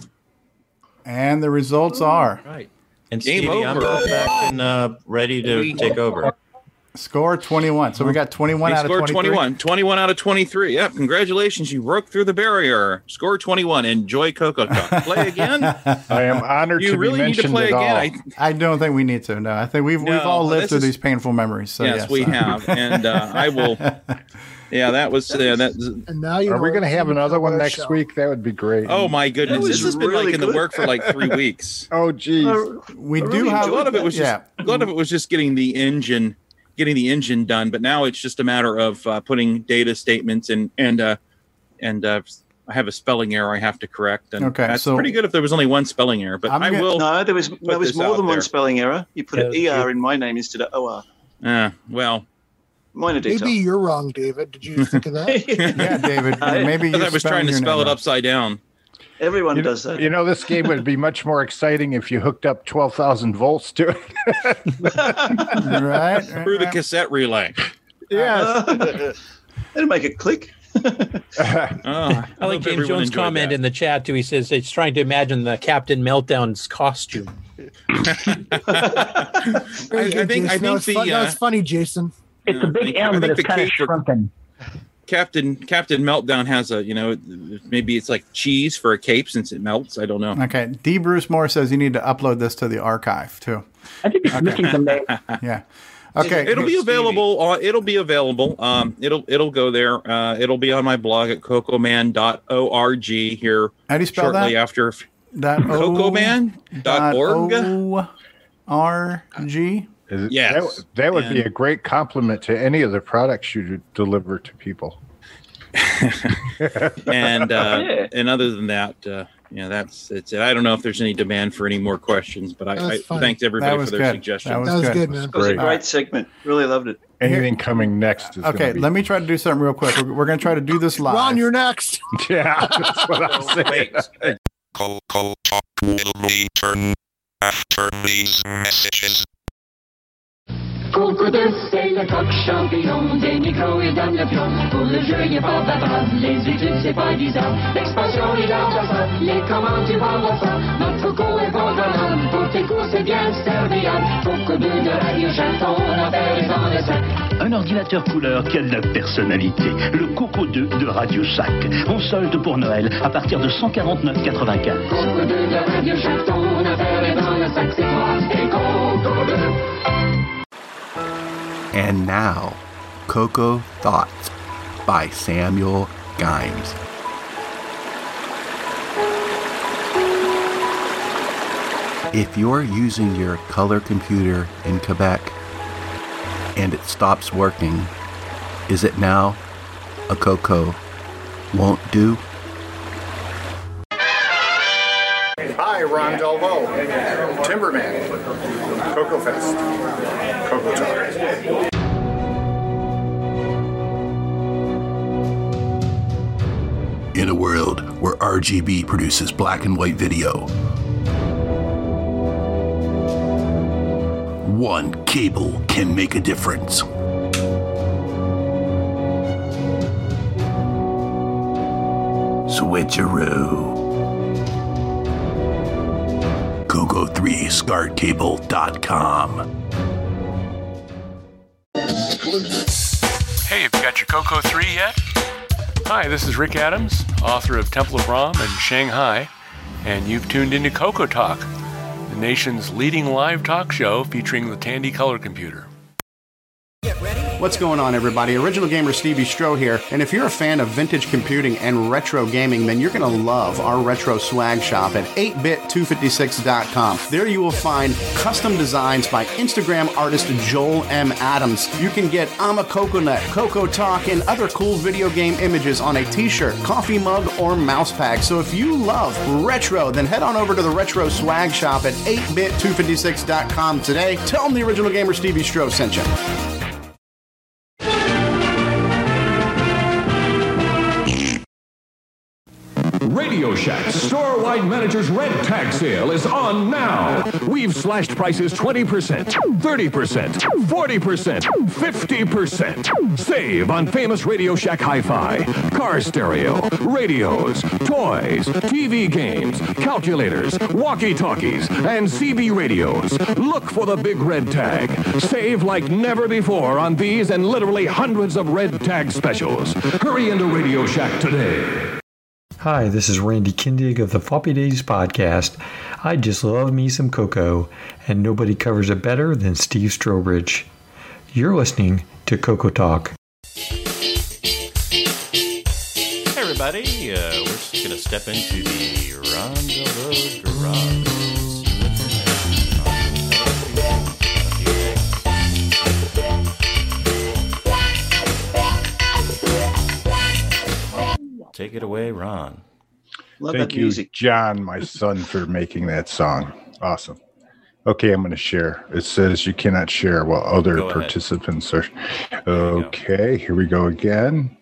And the results are right. And Game Stevie, I'm back and uh, ready to take over. score 21. So we got 21 You out of scored 23. 21. 21 out of 23. Yep, congratulations. You broke through the barrier. Score 21. Enjoy Coco Talk. Play again. I am honored You to really be need to mentioned play at all. again. I don't think we need to. No, I think we've we've all lived through is- these painful memories. So yes, yes, we have. And uh, I will. Yeah, that was. Uh, that, And now you Are know we going to have another one next show. week? That would be great. oh my goodness, this has been really like in the work for like three weeks. Oh, geez. we I do really have a lot of it was just yeah. a lot of it was just getting the engine getting the engine done but now it's just a matter of uh, putting data statements and and uh and uh i have a spelling error i have to correct and Okay, that's so- pretty good if there was only one spelling error but I'm i gonna- will No, there was there was more out than one spelling error. You put an Yeah, ER in my name instead of OR. uh, well Minor detail. Maybe you're wrong, David. Did you think of that? Yeah, David. Maybe because i was trying to spell it upside down Everyone You does that. you know, this game would be much more exciting if you hooked up 12,000 volts to it. right? through the cassette relay yes. It'll make it click. oh, I like James Jones' comment in the chat too. He says it's trying to imagine the Captain Meltdown's costume. Very I think- I think was the, fun. that uh, was funny, Jason. It's a big think- I M, but think it's the kind of for- shrunken. captain captain meltdown has a you know maybe it's like cheese for a cape since it melts i don't know Okay. D. Bruce Moore says you need to upload this to the archive too. I think it's missing some names. Yeah. Okay. It'll be available. Uh, it'll be available. Um, it'll it'll go there. Uh, it'll be on my blog at cocoman.org here How do you spell shortly that? after Dot O- dot cocoman.org. O R G. Is it- Yes. That, that would be a great compliment to any of the products you deliver to people. and uh, Yeah. and other than that, uh, you know, that's it's. I don't know if there's any demand for any more questions, but I, I thanked everybody for was their good. suggestions. That was That was good. good, man. It was a Great. great segment. Really loved it. Anything coming next is Okay, be, let me try to do something real quick. We're, we're going to try to do this live. Ron, you're next. Yeah, that's what I'm saying. Coco Talk will return after these messages. Coco de c'est le coq champignon, des micros et donne le pion. Pour le jeu, il est pas bavard, les études, c'est pas bizarre. L'expansion, il adore ça, les commandes, tu vas voir ça. Notre Coco est bon bonhomme, pour tes coups, c'est bien serviable. Coco de de radio chaton, on appelle dans le sac. Un ordinateur couleur, quelle personnalité Le Coco 2 de Radio Shack. On solde pour Noël à partir de 149,95. Coco de de radio chaton, on appelle dans le sac, c'est moi, et Coco de. And now, Coco Thoughts by Samuel Gimes. If you're using your color computer in Quebec and it stops working, is it now a Coco won't do? Ron Delvo, Timberman, Coco Fest, Coco Talk. In a world where RGB produces black and white video, one cable can make a difference. Switcheroo. Coco3SCARtCable.com. Hey, have you got your Coco 3 yet? Hi, this is Rick Adams, author of Temple of Ram and Shanghai, and you've tuned into Coco Talk, the nation's leading live talk show featuring the Tandy color computer. What's going on, everybody? Original Gamer Stevie Stroh here. And if you're a fan of vintage computing and retro gaming, then you're going to love our retro swag shop at 8bit256.com. There you will find custom designs by Instagram artist Joel M. Adams. You can get I'm a Coconut, Coco Talk, and other cool video game images on a t shirt, coffee mug, or mouse pad. So if you love retro, then head on over to the Retro Swag Shop at 8bit256.com today. Tell them the Original Gamer Stevie Stroh sent you. Shack store-wide manager's red tag sale is on now. We've slashed prices 20%, 30%, 40%, 50%. Save on famous Radio Shack hi-fi, car stereo, radios, toys, TV games, calculators, walkie-talkies, and CB radios. Look for the big red tag. Save like never before on these and literally hundreds of red tag specials. Hurry into Radio Shack today. Hi, this is Randy Kindig of the Floppy Days podcast. I just love me some cocoa, and nobody covers it better than Steve Strobridge. You're listening to Coco Talk. Hey, everybody. Uh, we're just going to step into the Rondeau Garage. Take it away, Ron. Thank you, music. John, my son, for making that song. Awesome. Okay, I'm going to share. It says you cannot share while other Go ahead. participants are. Okay, here we go again.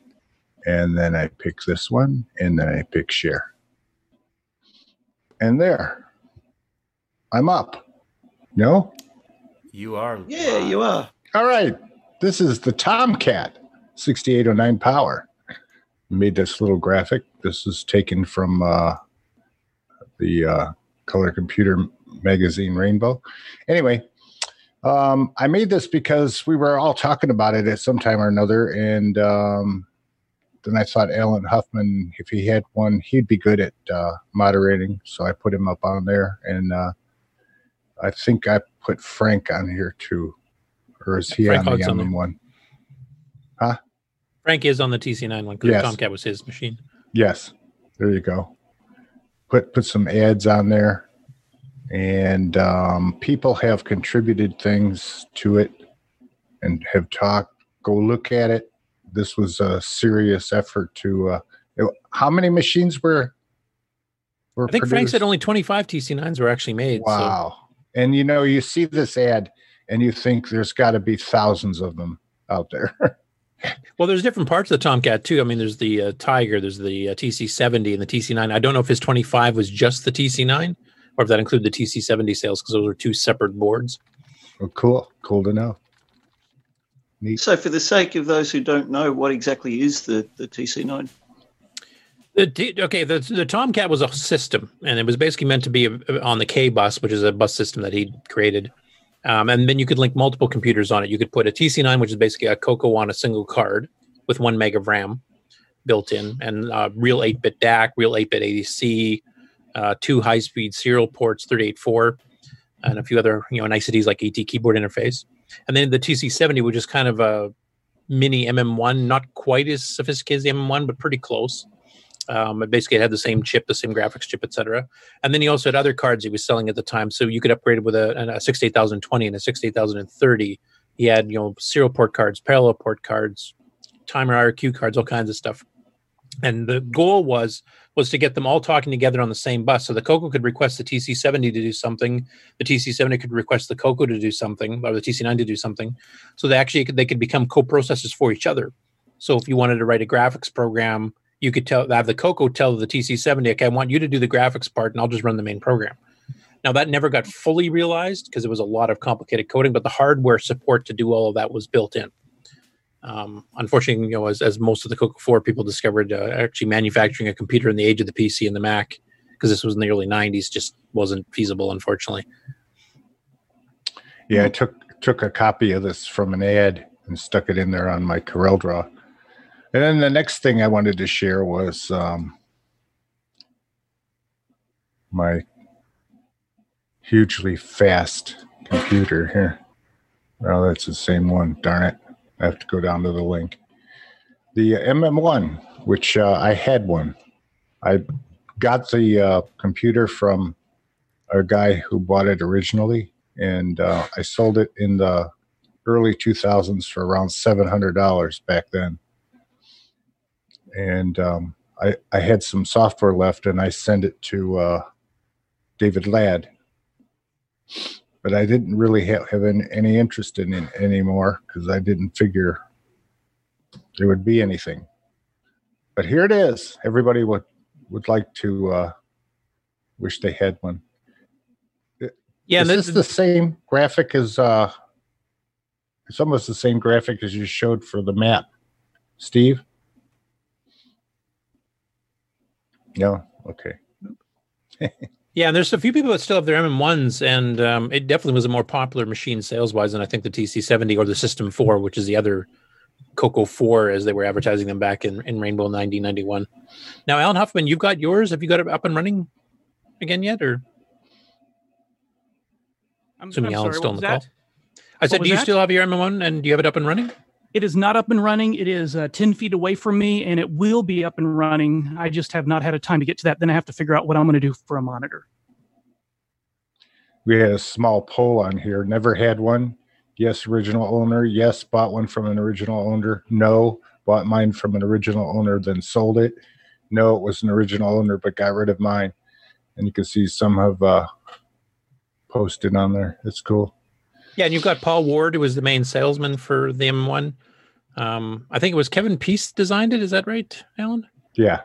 And then I pick this one, and then I pick share. And there. I'm up. No? You are. Yeah, you are. All right. This is the Tomcat 6809 Power. Made this little graphic. This is taken from uh, the uh, Color Computer magazine Rainbow. Anyway, um, I made this because we were all talking about it at some time or another. And um, then I thought Alan Huffman, if he had one, he'd be good at uh, moderating. So I put him up on there. And uh, I think I put Frank on here too. Or is he Frank on the there. one? Frank is on the TC9 one because Yes. Tomcat was his machine. Yes. There you go. Put put some ads on there. And um, people have contributed things to it and have talked. Go look at it. This was a serious effort to. Uh, it- how many machines were? were I think Frank said only 25 TC9s were actually made. so- Wow. And you know, you see this ad and you think there's got to be thousands of them out there. Well, there's different parts of the Tomcat too. I mean, there's the uh, Tiger, there's the uh, TC70 and the TC9. I don't know if his 25 was just the TC9 or if that included the TC70 sales because those are two separate boards. well, cool. Cool to know. So, for the sake of those who don't know, what exactly is the, the TC9? The T- okay, the the Tomcat was a system, and it was basically meant to be a, on the K bus, which is a bus system that he created. Um, and then you could link multiple computers on it. You could put a TC9, which is basically a Coco on a single card with one meg of RAM built in, and uh, real 8-bit DAC, real 8-bit ADC, uh, two high-speed serial ports, 38.4, and a few other you know niceties like AT keyboard interface. And then the TC70, which is kind of a mini MM1, not quite as sophisticated as the MM1, but pretty close. Um, it basically had the same chip, the same graphics chip, etc. And then he also had other cards he was selling at the time, so you could upgrade it with a, a 68020 and a 68030. He had you know serial port cards, parallel port cards, timer IRQ cards, all kinds of stuff. And the goal was was to get them all talking together on the same bus. So the Coco could request the TC70 to do something, the TC70 could request the Coco to do something, or the TC9 to do something. So they actually could, they could become co-processors for each other. So if you wanted to write a graphics program, you could tell have the Coco tell the TC70, okay, I want you to do the graphics part, and I'll just run the main program. Now that never got fully realized because it was a lot of complicated coding, but the hardware support to do all of that was built in. Um, unfortunately, you know, as, as most of the Coco 4 people discovered, uh, actually manufacturing a computer in the age of the PC and the Mac, because this was in the early 90s, just wasn't feasible, unfortunately. Yeah, I took took a copy of this from an ad and stuck it in there on my Corel Draw. And then the next thing I wanted to share was um, my hugely fast computer here. Well, that's the same one. Darn it! I have to go down to the link. The MM1, which uh, I had one. I got the uh, computer from a guy who bought it originally, and uh, I sold it in the early 2000s for around $700 back then. And um, I, I had some software left, and I sent it to uh, David Ladd. But I didn't really have, have any, any interest in it anymore because I didn't figure there would be anything. But here it is. Everybody would would like to uh, wish they had one. Yeah, is this this- the same graphic as? Uh, it's almost the same graphic as you showed for the map, Steve. No, okay. Yeah, and there's a few people that still have their MM1s, and um, it definitely was a more popular machine sales wise than I think the TC70 or the System 4, which is the other Coco 4 as they were advertising them back in, in Rainbow 1991. Now, Alan Huffman, you've got yours. Have you got it up and running again yet? Or I'm, assuming I'm Alan's sorry, still on the was call. I What said, do you that? still have your MM1 and do you have it up and running? It is not up and running. It is uh, 10 feet away from me and it will be up and running. I just have not had a time to get to that. Then I have to figure out what I'm going to do for a monitor. We had a small poll on here. Never had one. Yes, original owner. Yes, bought one from an original owner. No, bought mine from an original owner, then sold it. No, it was an original owner, but got rid of mine. And you can see some have uh, posted on there. It's cool. Yeah, and you've got Paul Ward, who was the main salesman for the M1. Um, I think it was Kevin Pease designed it. Is that right, Alan? Yeah.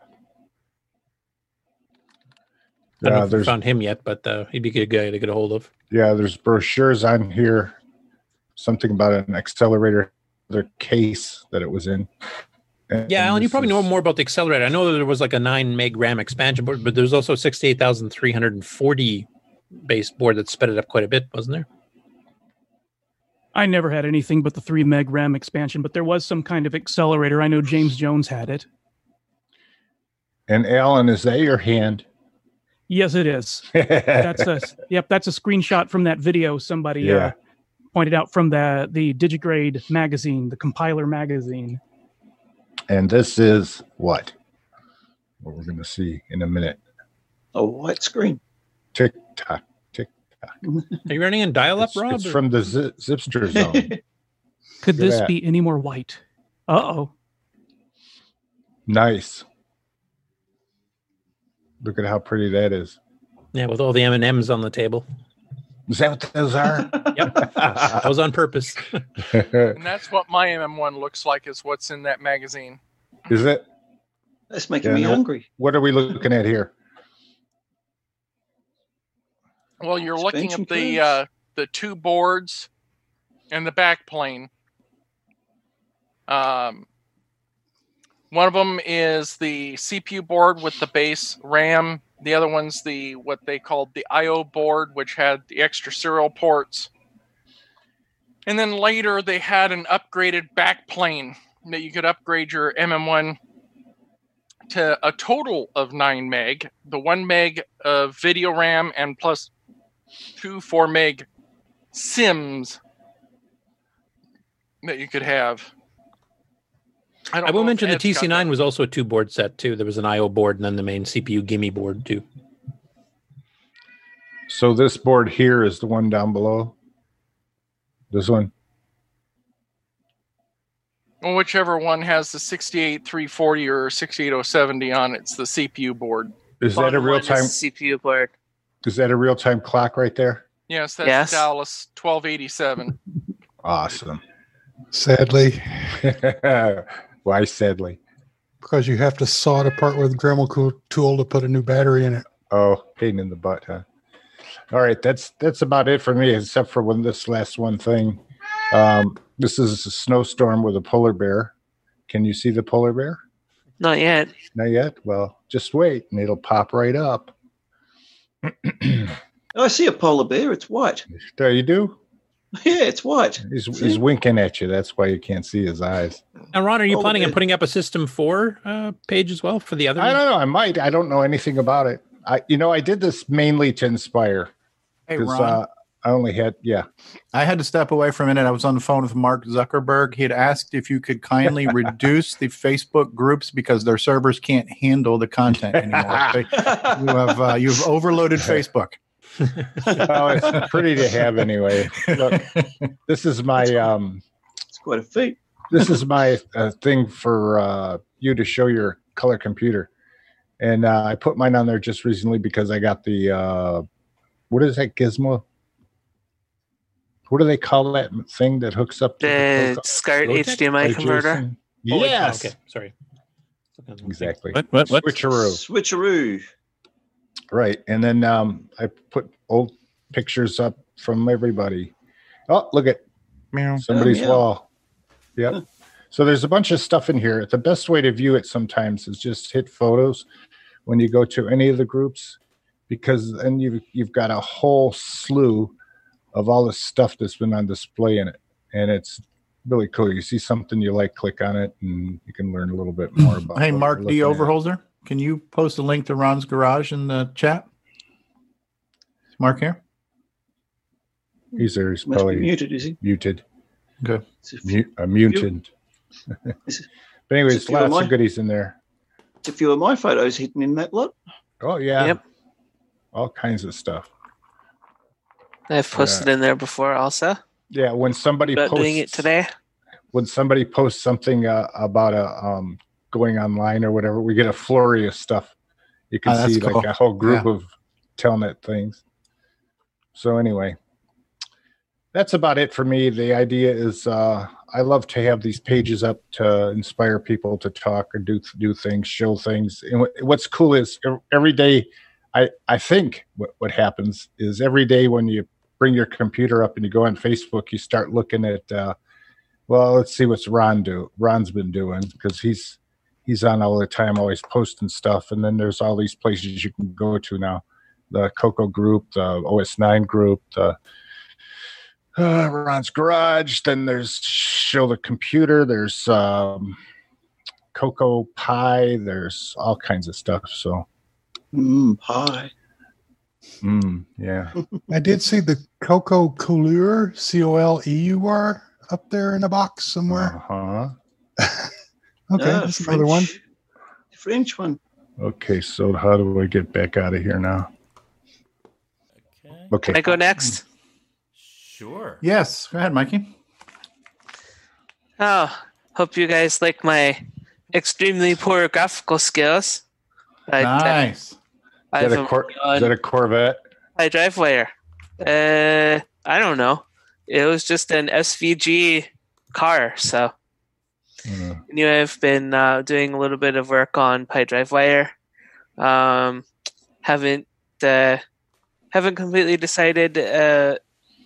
I don't know if found him yet, but uh, he'd be a good guy to get a hold of. yeah, there's brochures on here. Something about an accelerator, the case that it was in. And Yeah, Alan, you probably know more about the accelerator. I know that there was like a nine meg RAM expansion board, but there's also 68,340 base board that sped it up quite a bit, wasn't there? I never had anything but the 3 meg RAM expansion, but there was some kind of accelerator. I know James Jones had it. And Alan, is that your hand? Yes, it is. that's a yep. That's a screenshot from that video somebody Yeah. uh, pointed out from the the Digigrade magazine, the compiler magazine. And this is what? What we're going to see in a minute. A white screen. Tick tock, tick. Are you running in dial up, Rob? It's or- from the Z- Zipster zone. Could Look this that. be any more white? Uh oh. nice. Look at how pretty that is. yeah, with all the M and M's on the table. Is that what those are? Yep, that was on purpose. And that's what my MM1 looks like. Is what's in that magazine. Is it? That's making Yeah, me no. hungry. What are we looking at here? Well, you're looking at the uh, the two boards and the back plane. Um, one of them is the CPU board with the base RAM. The other one's the what they called the I/O board, which had the extra serial ports. And then later they had an upgraded back plane that you could upgrade your MM1 to a total of 9 meg, the 1 meg of video RAM and plus two 4 meg sims that you could have. I, don't will mention the TC9 was also a two board set too. There was an I/O board and then the main CPU GIME board too. So this board here is the one down below. This one. Well, whichever one has the 68340 or 68070 on it's the CPU board. Is that a real time CPU board? Is that a real time clock right there? Yes, that's Yes. Dallas 1287. Awesome. Sadly, Why sadly? because you have to saw it apart with a Dremel tool to put a new battery in it. Oh, pain in the butt, huh? All right, that's that's about it for me, except for when this last one thing. Um, this is a snowstorm with a polar bear. Can you see the polar bear? Not yet. Not yet. Well, just wait, and it'll pop right up. Oh, I see a polar bear. It's white. There you do. Yeah, it's white. He's, he's winking at you. That's why you can't see his eyes. Now, Ron, are you Oh, planning on putting up a System Four uh, page as well for the other? I don't know. I might. I don't know anything about it. I, you know, I did this mainly to inspire Hey, Ron. uh, I only had yeah. I had to step away for a minute. I was on the phone with Mark Zuckerberg. He had asked if you could kindly reduce the Facebook groups because their servers can't handle the content anymore. They- you have uh, you've overloaded Facebook. oh, it's pretty to have anyway. Look, this is my um. It's quite a feat. This is my uh, thing for uh, you to show your color computer, and uh, I put mine on there just recently because I got the uh, what is that gizmo? What do they call that thing that hooks up The the SCART Hey, HDMI converter. Jason? Oh, wait, Yes. Okay. Sorry. Exactly. What? What? What? Switcheroo. Switcheroo. Right. And then um, I put old pictures up from everybody. Oh, look at somebody's Oh, meow. wall. Yep. So there's a bunch of stuff in here. The best way to view it sometimes is just hit photos when you go to any of the groups, because then you've you've got a whole slew of all the stuff that's been on display in it, and it's really cool. You see something you like, click on it, and you can learn a little bit more about. Hey, what Mark you're D. looking at. Overholzer, can you post a link to Ron's garage in the chat? Is Mark here? He's there. He's Must probably muted, is he? Muted. Okay. Mu- uh, muted. but anyways, a few of lots mine? of goodies in there. A few of my photos hidden in that lot. Oh yeah. Yep. All kinds of stuff. I've posted in there before also. Yeah, when somebody About posts doing it today. when somebody posts something uh, about a um, going online or whatever, we get a flurry of stuff. You can Oh, see cool. like a whole group Yeah. of telnet things. So anyway, that's about it for me. The idea is uh, I love to have these pages up to inspire people to talk or do do things, show things. And what, what's cool is every day. I, I think what, what happens is every day when you bring your computer up and you go on Facebook, you start looking at uh, well, let's see what's Ron do. Ron's been doing because he's he's on all the time, always posting stuff. And then there's all these places you can go to now: the Coco group, the OS9 group, the uh, Ron's Garage. Then there's Show the Computer. There's um, Coco Pie. There's all kinds of stuff. So, Mm, pie. Mm, yeah. I did see the Coco Couleur, C O L E U R, up there in a box somewhere. Uh huh. Okay, Ah, that's another one. French- French one. Okay, so how do I get back out of here now? Okay. okay. Can I go next? Sure. Yes. Go ahead, Mikey. Oh, hope you guys like my extremely poor graphical skills. I, Nice. Is that, a cor- is that a Corvette? my drive wire. Uh, I don't know. It was just an SVG car, so I knew I've been uh, doing a little bit of work on Pi DriveWire. Um, haven't uh, haven't completely decided uh,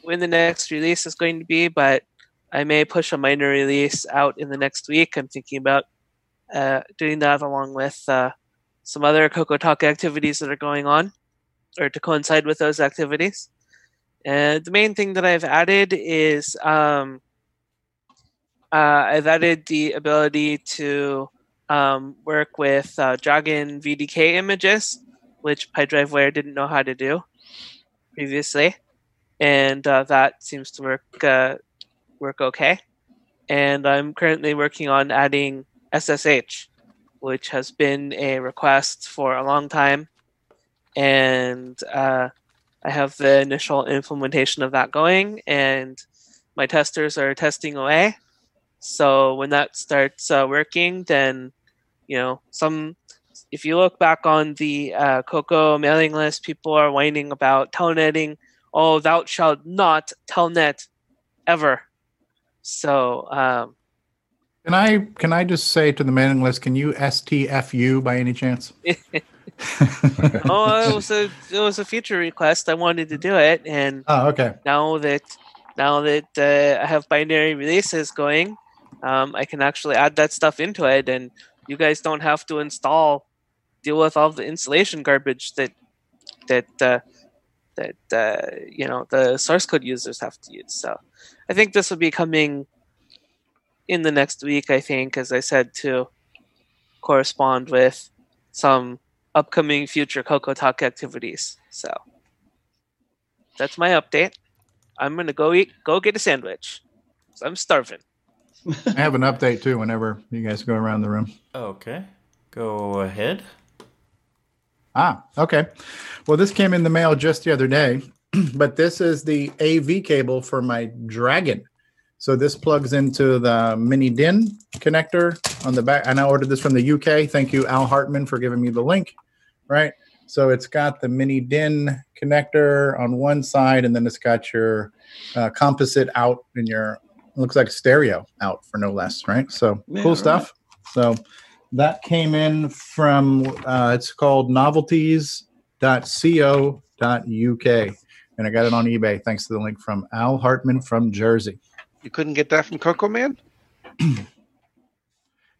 when the next release is going to be, but I may push a minor release out in the next week. I'm thinking about uh, doing that along with uh, some other Coco Talk activities that are going on, or to coincide with those activities. And the main thing that I've added is um, uh, I've added the ability to um, work with uh, Dragon VDK images, which PyDriveWire didn't know how to do previously, and uh, that seems to work uh, work okay. And I'm currently working on adding SSH, which has been a request for a long time, and uh, I have the initial implementation of that going, and my testers are testing away. So when that starts uh, working, then you know some. If you look back on the uh, Coco mailing list, people are whining about telnetting. Oh, thou shalt not telnet ever. So um, Can I can I just say to the mailing list, can you STFU by any chance? oh, it was a it was a feature request. I wanted to do it, and Oh, okay. now that now that uh, I have binary releases going, um, I can actually add that stuff into it, and you guys don't have to install deal with all the installation garbage that that uh, that uh, you know the source code users have to use. So I think this will be coming in the next week. I think, as I said, to correspond with some upcoming future Coco Talk activities. So that's my update. I'm gonna go eat, go get a sandwich. 'Cause I'm starving. I have an update too. Whenever you guys go around the room. Okay. Go ahead. Ah, okay. Well, this came in the mail just the other day, but this is the AV cable for my Dragon. So this plugs into the mini DIN connector on the back. And I ordered this from the UK. Thank you, Al Hartman, for giving me the link. Right. So it's got the mini DIN connector on one side, and then it's got your uh, composite out in your looks like stereo out for no less. Right. So Yeah, cool right. stuff. So that came in from uh, it's called novelties.co.uk and i got it on ebay thanks to the link from al hartman from jersey You couldn't get that from Coco Man?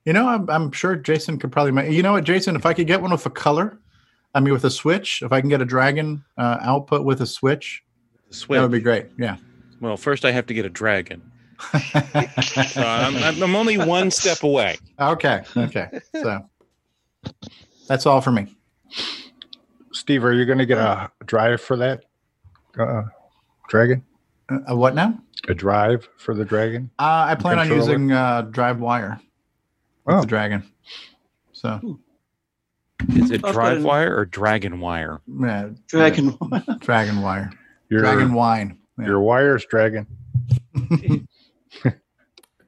you know i'm, I'm sure jason could probably make you know what jason if i could get one with a color i mean with a switch if i can get a dragon uh, output with a switch switch, that would be great yeah Well, first I have to get a dragon. so I'm, I'm, I'm only one step away. okay okay so that's all for me Steve, are you going to get a drive for that uh, dragon? a what now? A drive for the dragon? uh, i plan on using uh, drive wire with Oh. the dragon so Is it I've drive wire or dragon wire? yeah, Dragon. dragon wire Your, dragon wine Yeah. Your wires, dragon.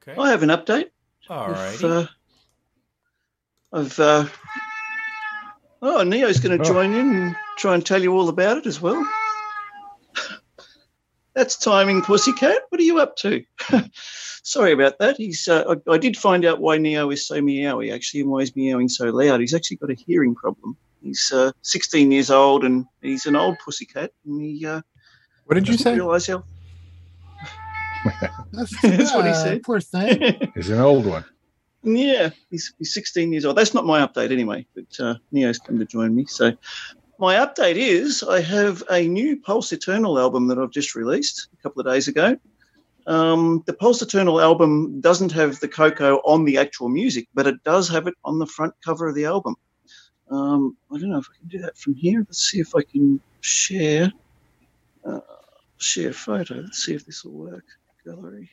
Okay. I have an update. All right. If, uh, I've. Uh, oh, Neo's going to Oh. join in and try and tell you all about it as well. That's timing, Pussycat. What are you up to? Sorry about that. He's. Uh, I, I did find out why Neo is so meowy, actually, and why he's meowing so loud. He's actually got a hearing problem. He's uh, 16 years old and he's an old pussycat. And he. Uh, what did you say? Realize how. That's, That's what he said. Poor thing. He's an old one. Yeah, he's, he's 16 years old. That's not my update anyway, but uh, Neo's come to join me. So, my update is I have a new Pulse Eternal album that I've just released a couple of days ago. Um, the Pulse Eternal album doesn't have the Coco on the actual music, but it does have it on the front cover of the album. Um, I don't know if I can do that from here. Let's see if I can share uh, share photo. Let's see if this will work. Gallery.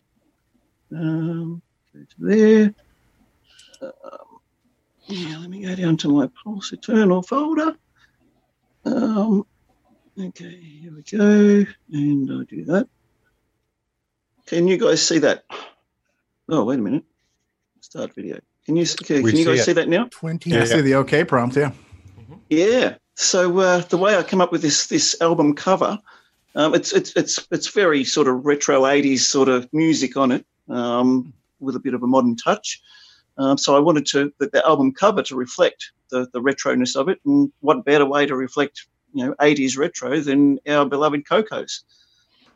Um, go to there. Um, yeah, let me go down to my Pulse Eternal folder. Um, okay, here we go, and I'll do that. Can you guys see that? Oh, wait a minute. Start video. Can you okay, can you guys it. see that now? 20. yeah, I see the okay prompt yeah Yeah. So uh, the way I come up with this this album cover, um, it's it's it's it's very sort of retro '80s sort of music on it, um, with a bit of a modern touch. Um, so I wanted to the, the album cover to reflect the the retroness of it, and what better way to reflect you know '80s retro than our beloved Cocos.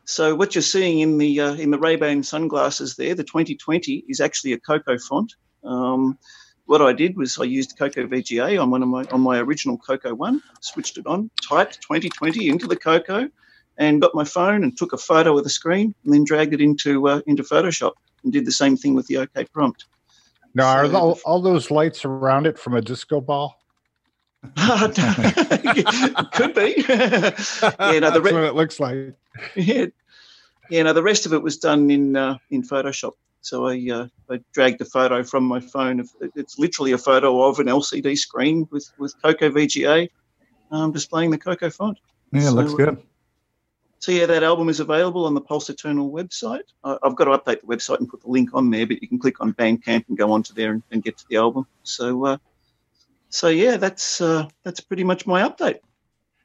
So what you're seeing in the uh, in the Ray Ban sunglasses there, the 2020 is actually a Coco font. Um, what I did was I used Coco VGA on one of my on my original Coco one, switched it on, typed 2020 into the Coco, and got my phone and took a photo of the screen, and then dragged it into uh, into Photoshop and did the same thing with the OK prompt. Now, are So all, all those lights around it from a disco ball? Could be. yeah, no, the That's re- what it looks like. yeah, yeah. No, the rest of it was done in uh, in Photoshop. So I uh, I dragged a photo from my phone. Of, it's literally a photo of an LCD screen with with Coco VGA um, displaying the Coco font. yeah it looks So, good So yeah, that album is available on the Pulse Eternal website. I I've got to update the website and put the link on there, but you can click on Bandcamp and go onto there and, and get to the album. So uh, so yeah, that's uh, that's pretty much my update.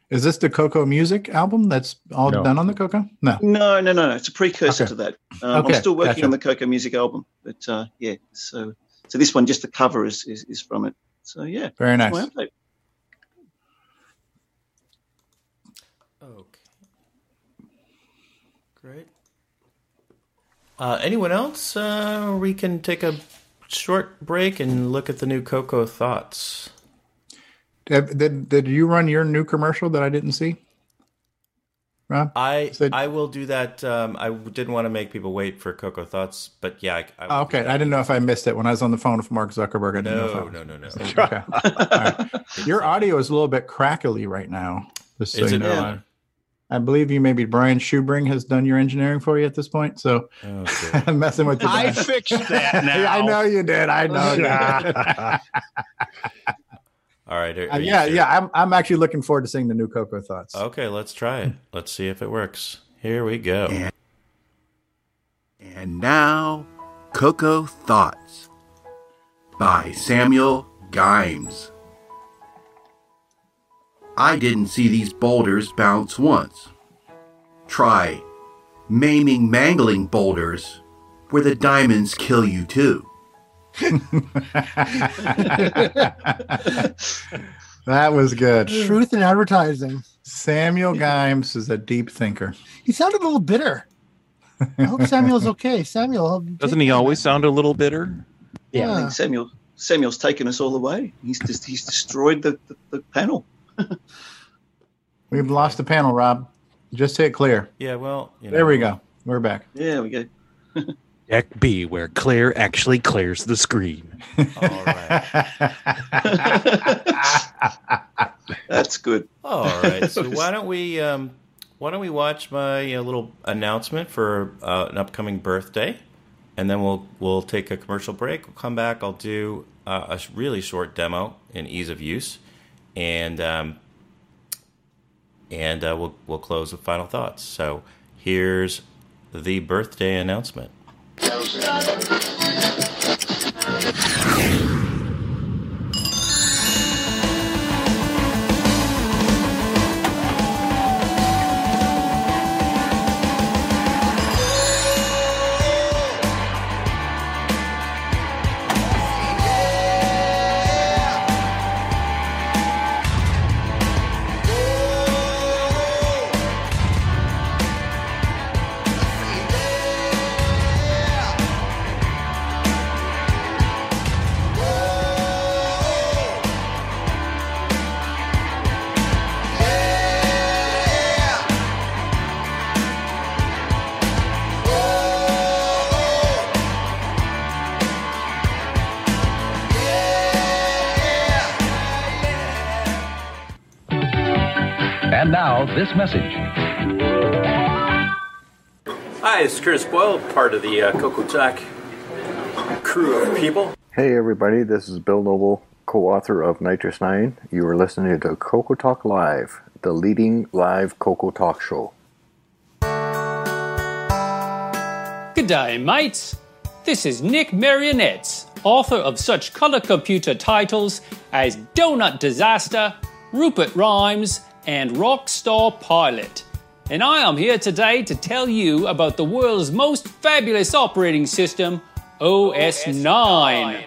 is this the coco music album that's all No. done on the coco no No, no, no, no. It's a precursor Okay. to that. Um, Okay, I'm still working gotcha. on the Coco Music album, but uh, yeah. So, so this one, just the cover is is, is from it. So yeah, very that's nice my update. Okay. Great. Uh, anyone else? Uh, we can take a short break and look at the new Coco Thoughts. Did, did, did you run your new commercial that i didn't see Rob? I Said- I will do that. Um, I didn't want to make people wait for Coco Thoughts, but yeah. I, I Oh, okay. I didn't know if I missed it when I was on the phone with Mark Zuckerberg. I didn't know. If I No, was- no, no, no. Okay. All right. Your audio is a little bit crackly right now. Just so Is you it know. Now? I believe you maybe Brian Schubring has done your engineering for you at this point. So I'm messing with you. I fixed that now. I know you did. I know. you did. All right. are- Uh, are you yeah, serious? yeah. I'm I'm actually looking forward to seeing the new Coco Thoughts. Okay, let's try it. Let's see if it works. Here we go. And now, Coco Thoughts by Samuel Gimes. I didn't see these boulders bounce once. Try maiming, mangling boulders where the diamonds kill you too. That was good. Truth in advertising. Samuel Gimes is a deep thinker. He sounded a little bitter. I hope Samuel's okay. Samuel, Doesn't he always sound a little bitter? Yeah, I think Samuel Samuel's taken us all away. He's just he's destroyed the, the, the panel. We've lost the panel, Rob. Just hit clear. Yeah, well, you there know. we go. We're back. Yeah, we go. Deck B, where Claire actually clears the screen. All right. That's good. All right. So why don't we um, why don't we watch my uh, little announcement for uh, an upcoming birthday, and then we'll we'll take a commercial break. We'll come back. I'll do uh, a really short demo in ease of use, and um, and uh, we'll we'll close with final thoughts. So here's the birthday announcement. This message. Hi, it's Curtis Boyle, part of the uh, Coco Talk crew of people. Hey everybody, this is Bill Noble, co-author of NitrOS Nine. You are listening to Coco Talk Live, the leading live Coco Talk show. Good day, mates. This is Nick Marentes, author of such color computer titles as Donut Disaster, Rupert Rhymes, and Rockstar Pilot. And I am here today to tell you about the world's most fabulous operating system, OS 9.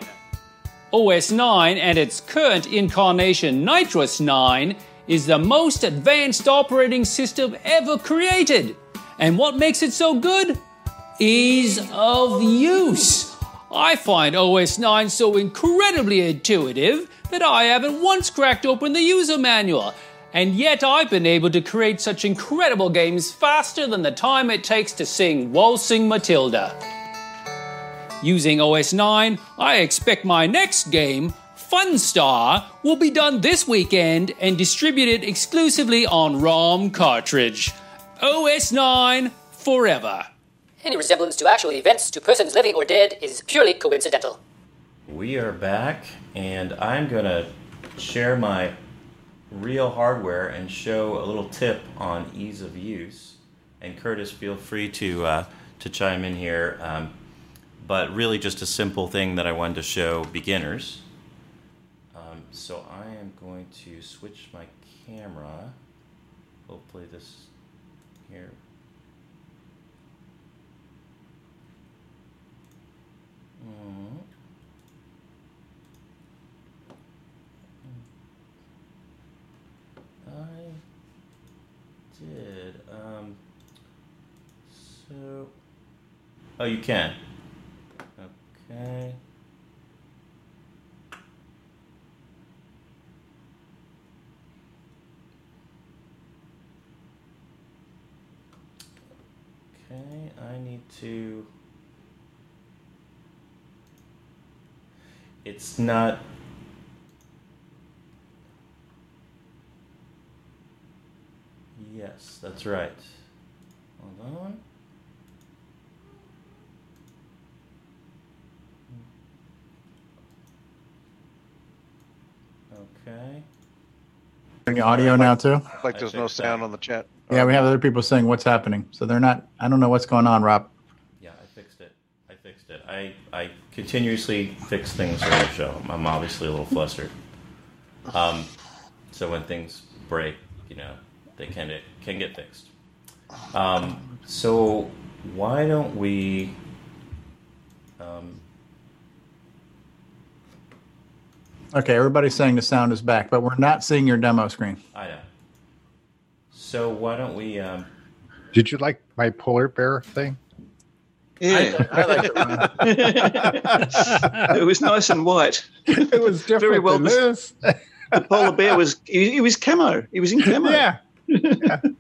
OS 9 and its current incarnation, NitrOS 9, is the most advanced operating system ever created. And what makes it so good? Ease of use. I find OS 9 so incredibly intuitive that I haven't once cracked open the user manual. And yet I've been able to create such incredible games faster than the time it takes to sing Waltzing Matilda. Using OS 9, I expect my next game, Funstar, will be done this weekend and distributed exclusively on ROM cartridge. OS 9 forever. Any resemblance to actual events to persons living or dead is purely coincidental. We are back, and I'm going to share my real hardware and show a little tip on ease of use. And Curtis, feel free to uh, to chime in here. Um, but really, just a simple thing that I wanted to show beginners. Um, so I am going to switch my camera. Hopefully, this here. Mm. I did. Um, so. Oh, you can. Okay. Okay, I need to. It's not. Yeah, Yes, that's right. Hold on. Okay. Any audio now too? Like there's no sound on the chat. Yeah, we have other people saying what's happening, so they're not. I don't know what's going on, Rob. Yeah, I fixed it. I fixed it. I, I continuously fix things for the show. I'm obviously a little flustered. Um, so when things break, you know, they kind it can get fixed. Um, so why don't we? Um, Okay, everybody's saying the sound is back, but we're not seeing your demo screen. I know. So why don't we? Um, Did you like my polar bear thing? Yeah, I, like it. it was nice and white. It was different Very well. than this. The polar bear was he, he was camo. He was in camo. Yeah.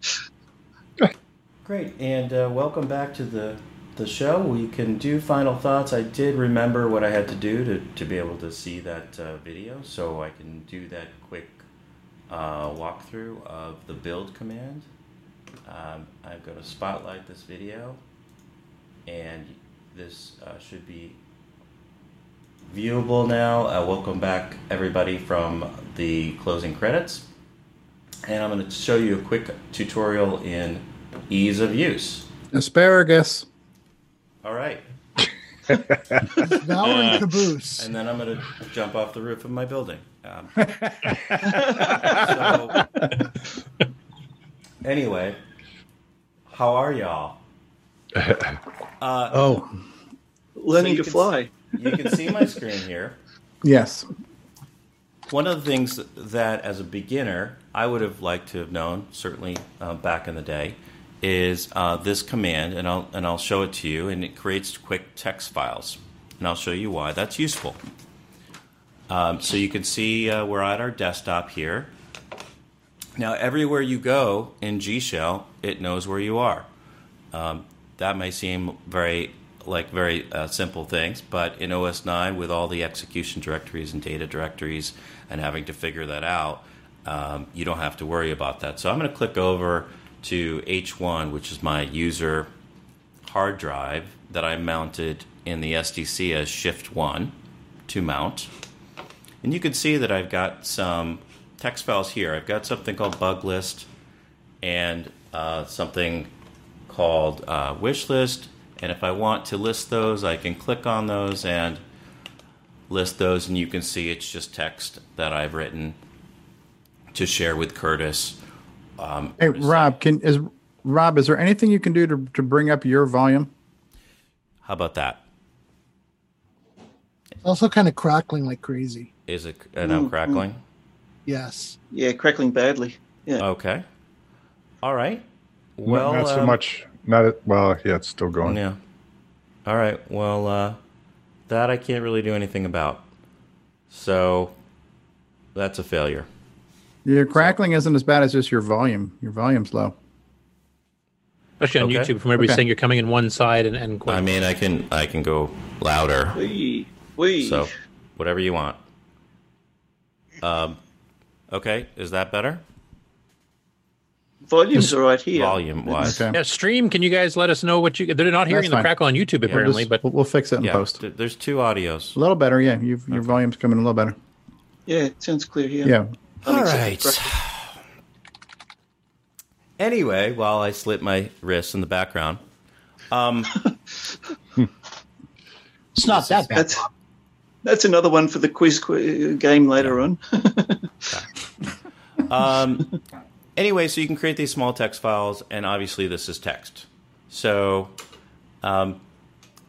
Great, and uh, welcome back to the the show. We can do final thoughts. I did remember what I had to do to, to be able to see that uh, video, so I can do that quick uh, walkthrough of the build command. Um, I'm going to spotlight this video, and this uh, should be viewable now. Uh, welcome back, everybody, from the closing credits. And I'm going to show you a quick tutorial in ease of use. Asparagus. All right. Devouring caboose. And then I'm going to jump off the roof of my building. Um, so, anyway, how are y'all? Uh, oh, learning you to can- fly. You can see my screen here. Yes. One of the things that, as a beginner, I would have liked to have known, certainly uh, back in the day, is uh, this command, and I'll and I'll show it to you, and it creates quick text files, and I'll show you why that's useful. Um, so you can see uh, we're at our desktop here. Now, everywhere you go in G Shell, it knows where you are. Um, that may seem very like very uh, simple things, but in OS 9, with all the execution directories and data directories and having to figure that out, um, you don't have to worry about that. So I'm going to click over to H1, which is my user hard drive that I mounted in the SDC as Shift 1 to mount. And you can see that I've got some text files here. I've got something called bug list and uh, something called uh, wish list. And if I want to list those, I can click on those and list those, and you can see it's just text that I've written to share with Curtis. Um, Hey, Rob, can is Rob? Is there anything you can do to to bring up your volume? how about that? It's also kind of crackling like crazy. Is it? And I'm Mm, crackling. Yes. Yeah, crackling badly. Yeah. Okay. All right. Well, not, so um, much. Not at- well. Yeah, it's still going. Yeah. All right. Well, uh, that I can't really do anything about. So that's a failure. Your crackling isn't as bad as just your volume. Your volume's low. Especially on Okay. YouTube, from everybody Okay. saying you're coming in one side and, and I mean, I can I can go louder. Wee. Wee. So whatever you want. Um, okay. Is that better? Volume's all right here. Volume wise. Okay. yeah, stream. Can you guys let us know what you? They're not hearing That's the fine. crackle on YouTube We'll apparently, just- but we'll, we'll fix it in Yeah. post. th- There's two audios. A little better, yeah. You've, your volume's coming a little better. Yeah, it sounds clear here. Yeah. All Unacceptable right. crackling. Anyway, while I slit my wrists in the background, um, It's not that bad. That's that's another one for the quiz qu- game later on. um, anyway, so you can create these small text files, and obviously this is text. So um,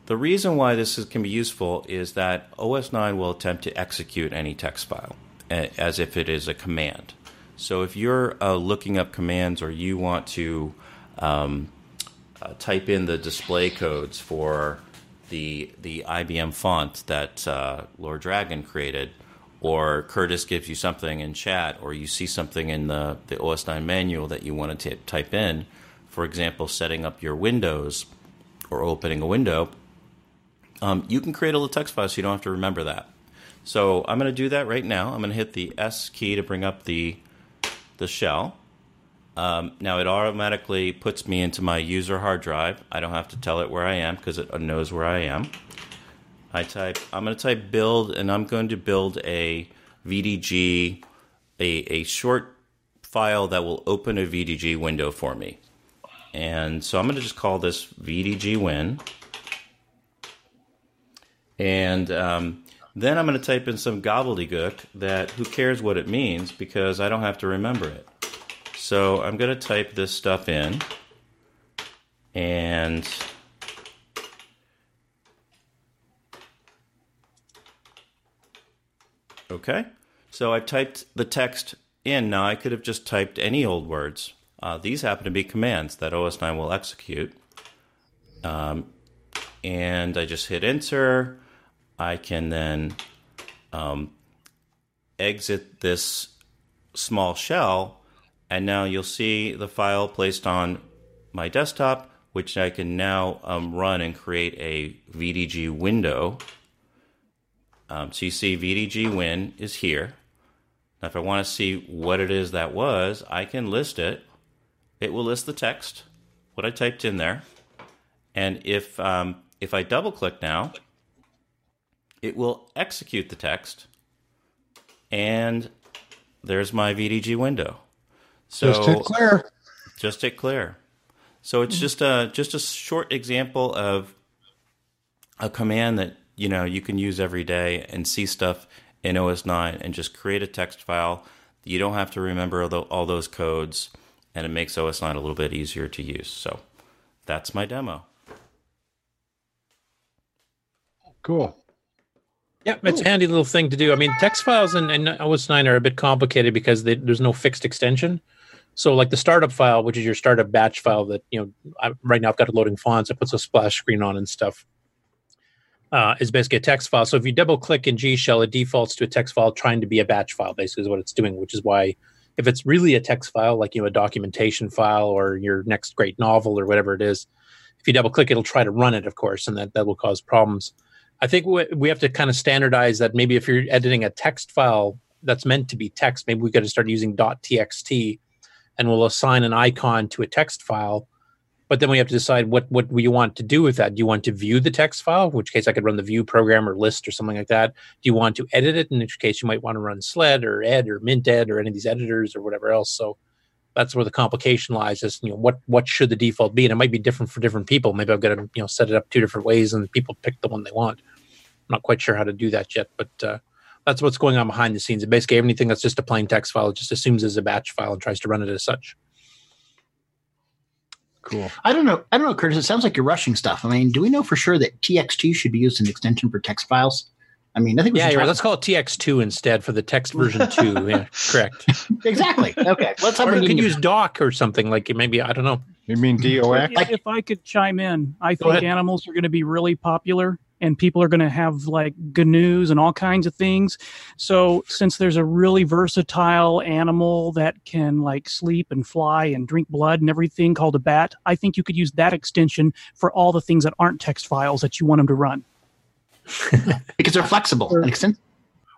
the reason why this is, can be useful is that OS 9 will attempt to execute any text file a- as if it is a command. So if you're uh, looking up commands or you want to um, uh, type in the display codes for the the IBM font that uh, Lord Dragon created, or Curtis gives you something in chat, or you see something in the, the OS 9 manual that you want to type in, for example, setting up your windows or opening a window, um, you can create a little text file so you don't have to remember that. So I'm going to do that right now. I'm going to hit the S key to bring up the the shell, Um, now it automatically puts me into my user hard drive. I don't have to tell it where I am because it knows where I am. I type. I'm going to type build, and I'm going to build a VDG, a a short file that will open a VDG window for me. And so I'm going to just call this VDG win. And um, then I'm going to type in some gobbledygook that who cares what it means because I don't have to remember it. So I'm going to type this stuff in. And okay. So I've typed the text in. Now I could have just typed any old words. Uh, these happen to be commands that OS9 will execute. Um, and I just hit enter. I can then um, exit this small shell, and now you'll see the file placed on my desktop, which I can now um, run and create a VDG window. Um, so you see VDG win is here. Now, if I want to see what it is that was, I can list it. It will list the text, what I typed in there, and if um, if I double click now, it will execute the text, and there's my VDG window. So Just hit clear. Just hit clear. So it's just a just a short example of a command that you know you can use every day and see stuff in OS 9 and just create a text file. You don't have to remember all, all those codes, and it makes OS 9 a little bit easier to use. So that's my demo. Cool. Yeah, it's a handy little thing to do. I mean, text files in, OS 9 are a bit complicated because they, there's no fixed extension. So, like the startup file, which is your startup batch file that, you know, I, right now I've got loading fonts, it puts a splash screen on and stuff, uh, is basically a text file. So, if you double click in G Shell, it defaults to a text file trying to be a batch file, basically, is what it's doing, which is why if it's really a text file, like, you know, a documentation file or your next great novel or whatever it is, if you double click, it'll try to run it, of course, and that, that will cause problems. I think we have to kind of standardize that. Maybe if you're editing a text file that's meant to be text, maybe we got to start using .txt, and we'll assign an icon to a text file. But then we have to decide what what we want to do with that. Do you want to view the text file, in which case I could run the view program or list or something like that? Do you want to edit it, in which case you might want to run sled or ed or minted or any of these editors or whatever else. So that's where the complication lies. Is you know what what should the default be, and it might be different for different people. Maybe I've got to you know set it up two different ways, and people pick the one they want. I'm not quite sure how to do that yet, but uh, that's what's going on behind the scenes. And basically, anything that's just a plain text file it just assumes as a batch file and tries to run it as such. Cool. I don't know. I don't know, Curtis. It sounds like you're rushing stuff. I mean, do we know for sure that TXT should be used as an extension for text files? I mean, I think we yeah, should you're right. let's call it TX2 instead for the text version two. Yeah, correct. exactly. Okay, let's have or you can of- use doc or something like maybe I don't know. You mean DOX? If, if I could chime in, I think animals are going to be really popular and people are going to have like GNUs and all kinds of things. So since there's a really versatile animal that can like sleep and fly and drink blood and everything called a bat, I think you could use that extension for all the things that aren't text files that you want them to run. because they're flexible and extend.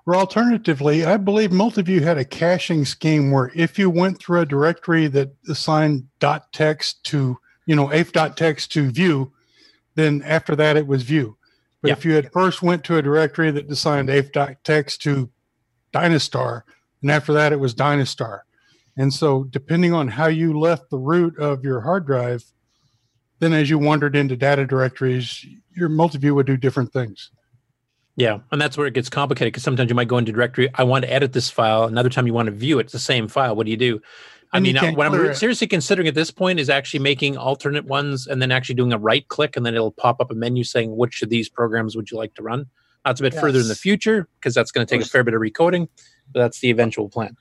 Or alternatively, I believe most of you had a caching scheme where if you went through a directory that assigned dot text to, you know, ape dot text to view, then after that it was view. But if you had first went to a directory that assigned text to Dynastar, and after that it was Dynastar. And so depending on how you left the root of your hard drive, then as you wandered into data directories, your MultiVue would do different things. Yeah, and that's where it gets complicated because sometimes you might go into directory. I want to edit this file. Another time you want to view it. It's the same file. What do you do? I mean, what I'm clear re- it. seriously considering at this point is actually making alternate ones and then actually doing a right click and then it'll pop up a menu saying which of these programs would you like to run. That's a bit further in the future because that's going to take a fair bit of recoding, but that's the eventual plan.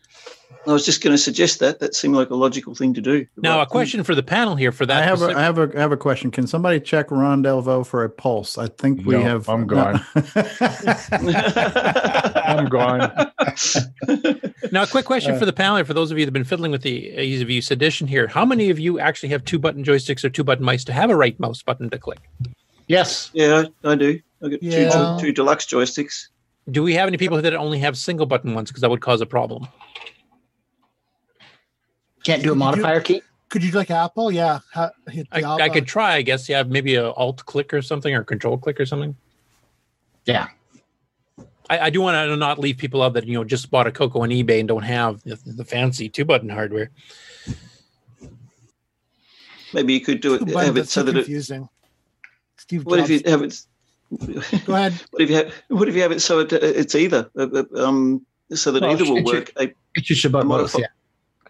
I was just going to suggest that. That seemed like a logical thing to do. Now, a question for the panel here for that. I have a, specific- I have a I have a question. Can somebody check Ron Delvaux for a pulse? I think we No, have. I'm gone. I'm gone. now, a quick question Uh, for the panel, for those of you that have been fiddling with the ease of use edition here. How many of you actually have two button joysticks or two button mice to have a right mouse button to click? Yes. Yeah, I, I do. I got Yeah. two, two deluxe joysticks. Do we have any people that only have single button ones? Because that would cause a problem. Can't do a Could you modifier key. Could you do like Apple? Yeah. Hit the I, I could try, I guess. Yeah, maybe a Alt click or something, or Control click or something. Yeah. I, I do want to not leave people out that you know just bought a Coco on eBay and don't have the, the fancy two button hardware. Maybe you could do it. Two buttons, Have it that's so so that it. confusing. Steve What if you have it? Go ahead. What if you have? What if you have it so it, it's either? uh, uh, Um, so that Well, either will it should- work. A- It should both, a both yeah.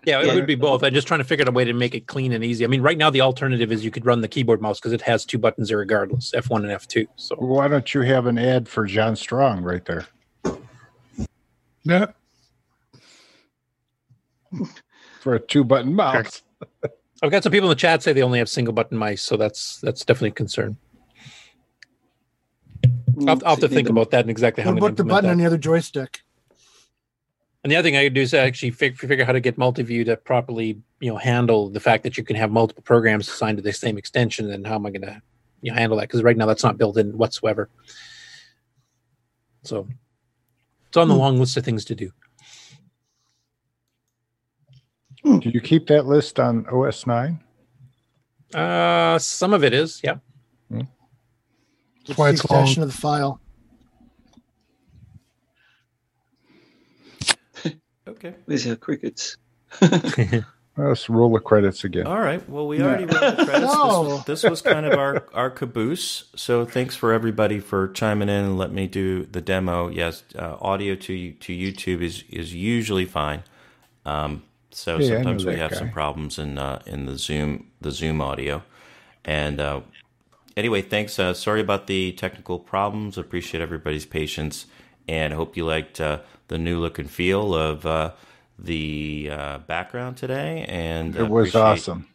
Yeah, it Yeah. would be both. I'm just trying to figure out a way to make it clean and easy. I mean, right now the alternative is you could run the keyboard mouse because it has two buttons regardless, F1 and F2. So Why don't you have an ad for John Strong right there? Yeah. For a two button mouse. I've got some people in the chat say they only have single button mice, so that's that's definitely a concern. I'll, I'll have to think about that and exactly how What I'm about the button that. on the other joystick? And the other thing I could do is actually fig- figure out how to get Multi-Vue to properly, you know, handle the fact that you can have multiple programs assigned to the same extension. And how am I going to, you know, handle that? Because right now that's not built in whatsoever. So it's on the Hmm. long list of things to do. Do you keep that list on OS nine? Uh, some of it is, yeah. That's why the it's long. extension of the file. Okay. Where's our crickets? Let's roll the credits again. All right. Well, we Yeah. already wrote the credits. This, was, this was kind of our, our caboose. So thanks for everybody for chiming in and let me do the demo. Yes, uh, audio to to YouTube is is usually fine. Um, so Yeah, I know sometimes we that have some problems in uh, in the Zoom the Zoom audio. And uh, anyway, thanks. Uh, sorry about the technical problems. Appreciate everybody's patience, and hope you liked uh, the new look and feel of uh, the uh, background today. And It was appreciate- awesome.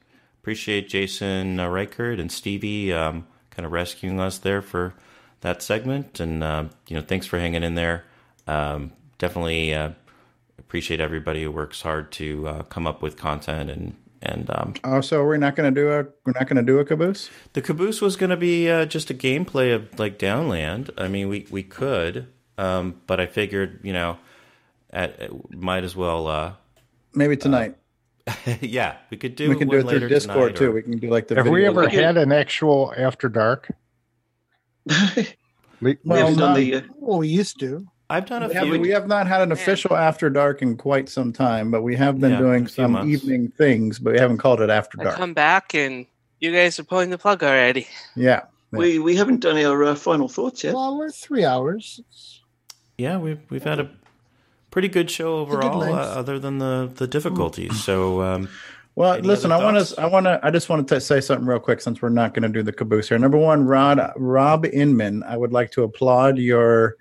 Appreciate Jason uh, Reichert and Stevie um, kind of rescuing us there for that segment, and uh, you know, thanks for hanging in there. Um, definitely uh, appreciate everybody who works hard to uh, come up with content and and um, Oh, so we're not going to do a we're not going to do a caboose. the caboose was going to be uh, just a gameplay of like Downland. I mean, we we could, um, but I figured you know, at, at- might as well. Uh, Maybe tonight. yeah, we could do. we can do it through Discord too. or- We can do like the. Have we video. ever had an actual after dark? Le- Well, haven't done the, uh, Well, we used to. I've done a we, have, few. we have not had an official after dark in quite some time, but we have been Yeah, doing some months. evening things, but we haven't called it after I dark. come back and you guys are pulling the plug already. Yeah. we we haven't done our uh, final thoughts yet. Well, we're three hours. Yeah, we've we've had a pretty good show a good overall, uh, other than the the difficulties. So, um, Well, listen, I want to, I want to, I just want to say something real quick since we're not going to do the caboose here. Number one, Rod, Rob Inman, I would like to applaud your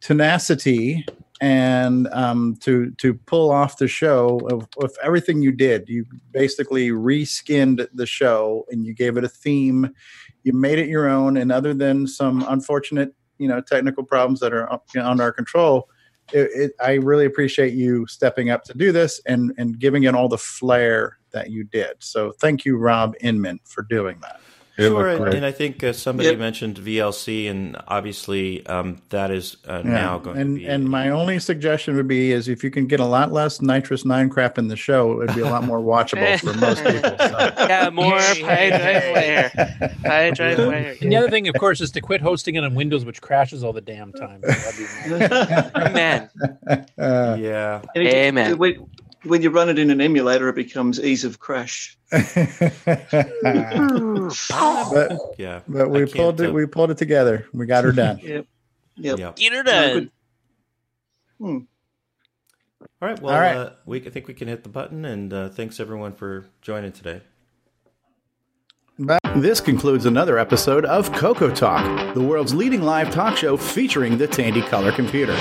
tenacity and um, to to pull off the show of, of everything you did. You basically reskinned the show and you gave it a theme. You made it your own, and other than some unfortunate, you know, technical problems that are on our control, it, it, I really appreciate you stepping up to do this and and giving it all the flair that you did. So thank you, Rob Inman, for doing that. Sure, and, and I think uh, somebody Yep. mentioned VLC, and obviously um, that is uh, Yeah. now going and to be. and my only suggestion would be is if you can get a lot less NitrOS nine crap in the show, it would be a lot more watchable for most people. So. Yeah, more pie drive player. Pie drive player. And the other thing, of course, is to quit hosting it on Windows, which crashes all the damn time. Amen. Uh, yeah. And it- Amen. When, when you run it in an emulator, it becomes ease of crash. but yeah, but we I can't, pulled it. uh, We pulled it together. We got her done. Yep. Yep. Yep. Get her done. good. Hmm. All right. Well, All right. Uh, we I think we can hit the button, and uh, thanks everyone for joining today. This concludes another episode of Coco Talk, the world's leading live talk show featuring the Tandy Color Computer.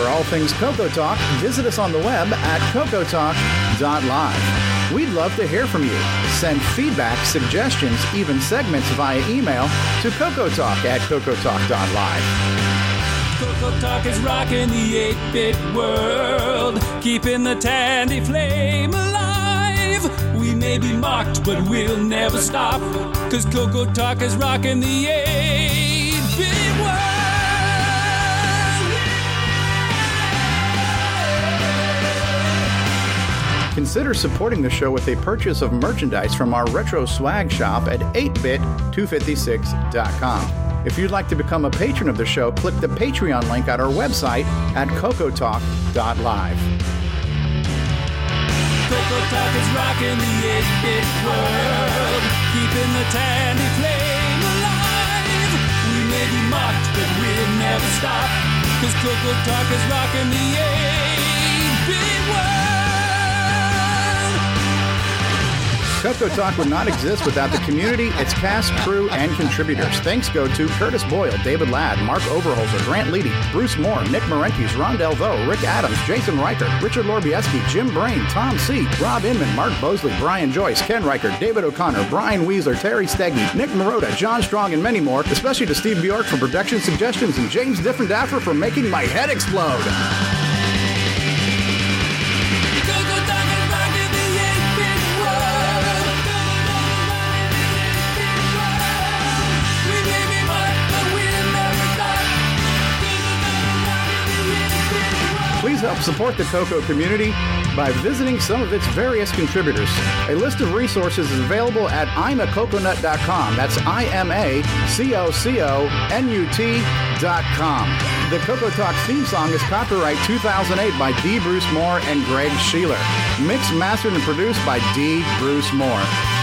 For all things Coco Talk, visit us on the web at cocotalk.live. We'd love to hear from you. Send feedback, suggestions, even segments via email to cocotalk at cocotalk.live. Coco Talk is rocking the 8-bit world, keeping the Tandy flame alive. We may be mocked, but we'll never stop, cause Coco Talk is rocking the 8-bit Consider supporting the show with a purchase of merchandise from our retro swag shop at 8bit256.com. If you'd like to become a patron of the show, click the Patreon link at our website at cocotalk.live. Coco Talk is rocking the 8-bit world, keeping the tandy flame alive. We may be mocked, but we'll never stop, cause Coco Talk is rocking the 8-bit Coco Talk would not exist without the community, its cast, crew, and contributors. Thanks go to Curtis Boyle, David Ladd, Mark Overholzer, Grant Leedy, Bruce Moore, Nick Marentes, Ron Delvaux, Rick Adams, Jason Reicher, Richard Lorbieski, Jim Brain, Tom C., Rob Inman, Mark Bosley, Brian Joyce, Ken Reicher, David O'Connor, Brian Weasler, Terry Steggy, Nick Marotta, John Strong, and many more, especially to Steve Bjork for production suggestions and James Diffendaffer for making my head explode. Please help support the Coco community by visiting some of its various contributors. A list of resources is available at imacoconut.com. That's I M A C O C O N U T.com. The Coco Talk theme song is copyright 2008 by D. Bruce Moore and Greg Sheeler. Mixed, mastered, and produced by D. Bruce Moore.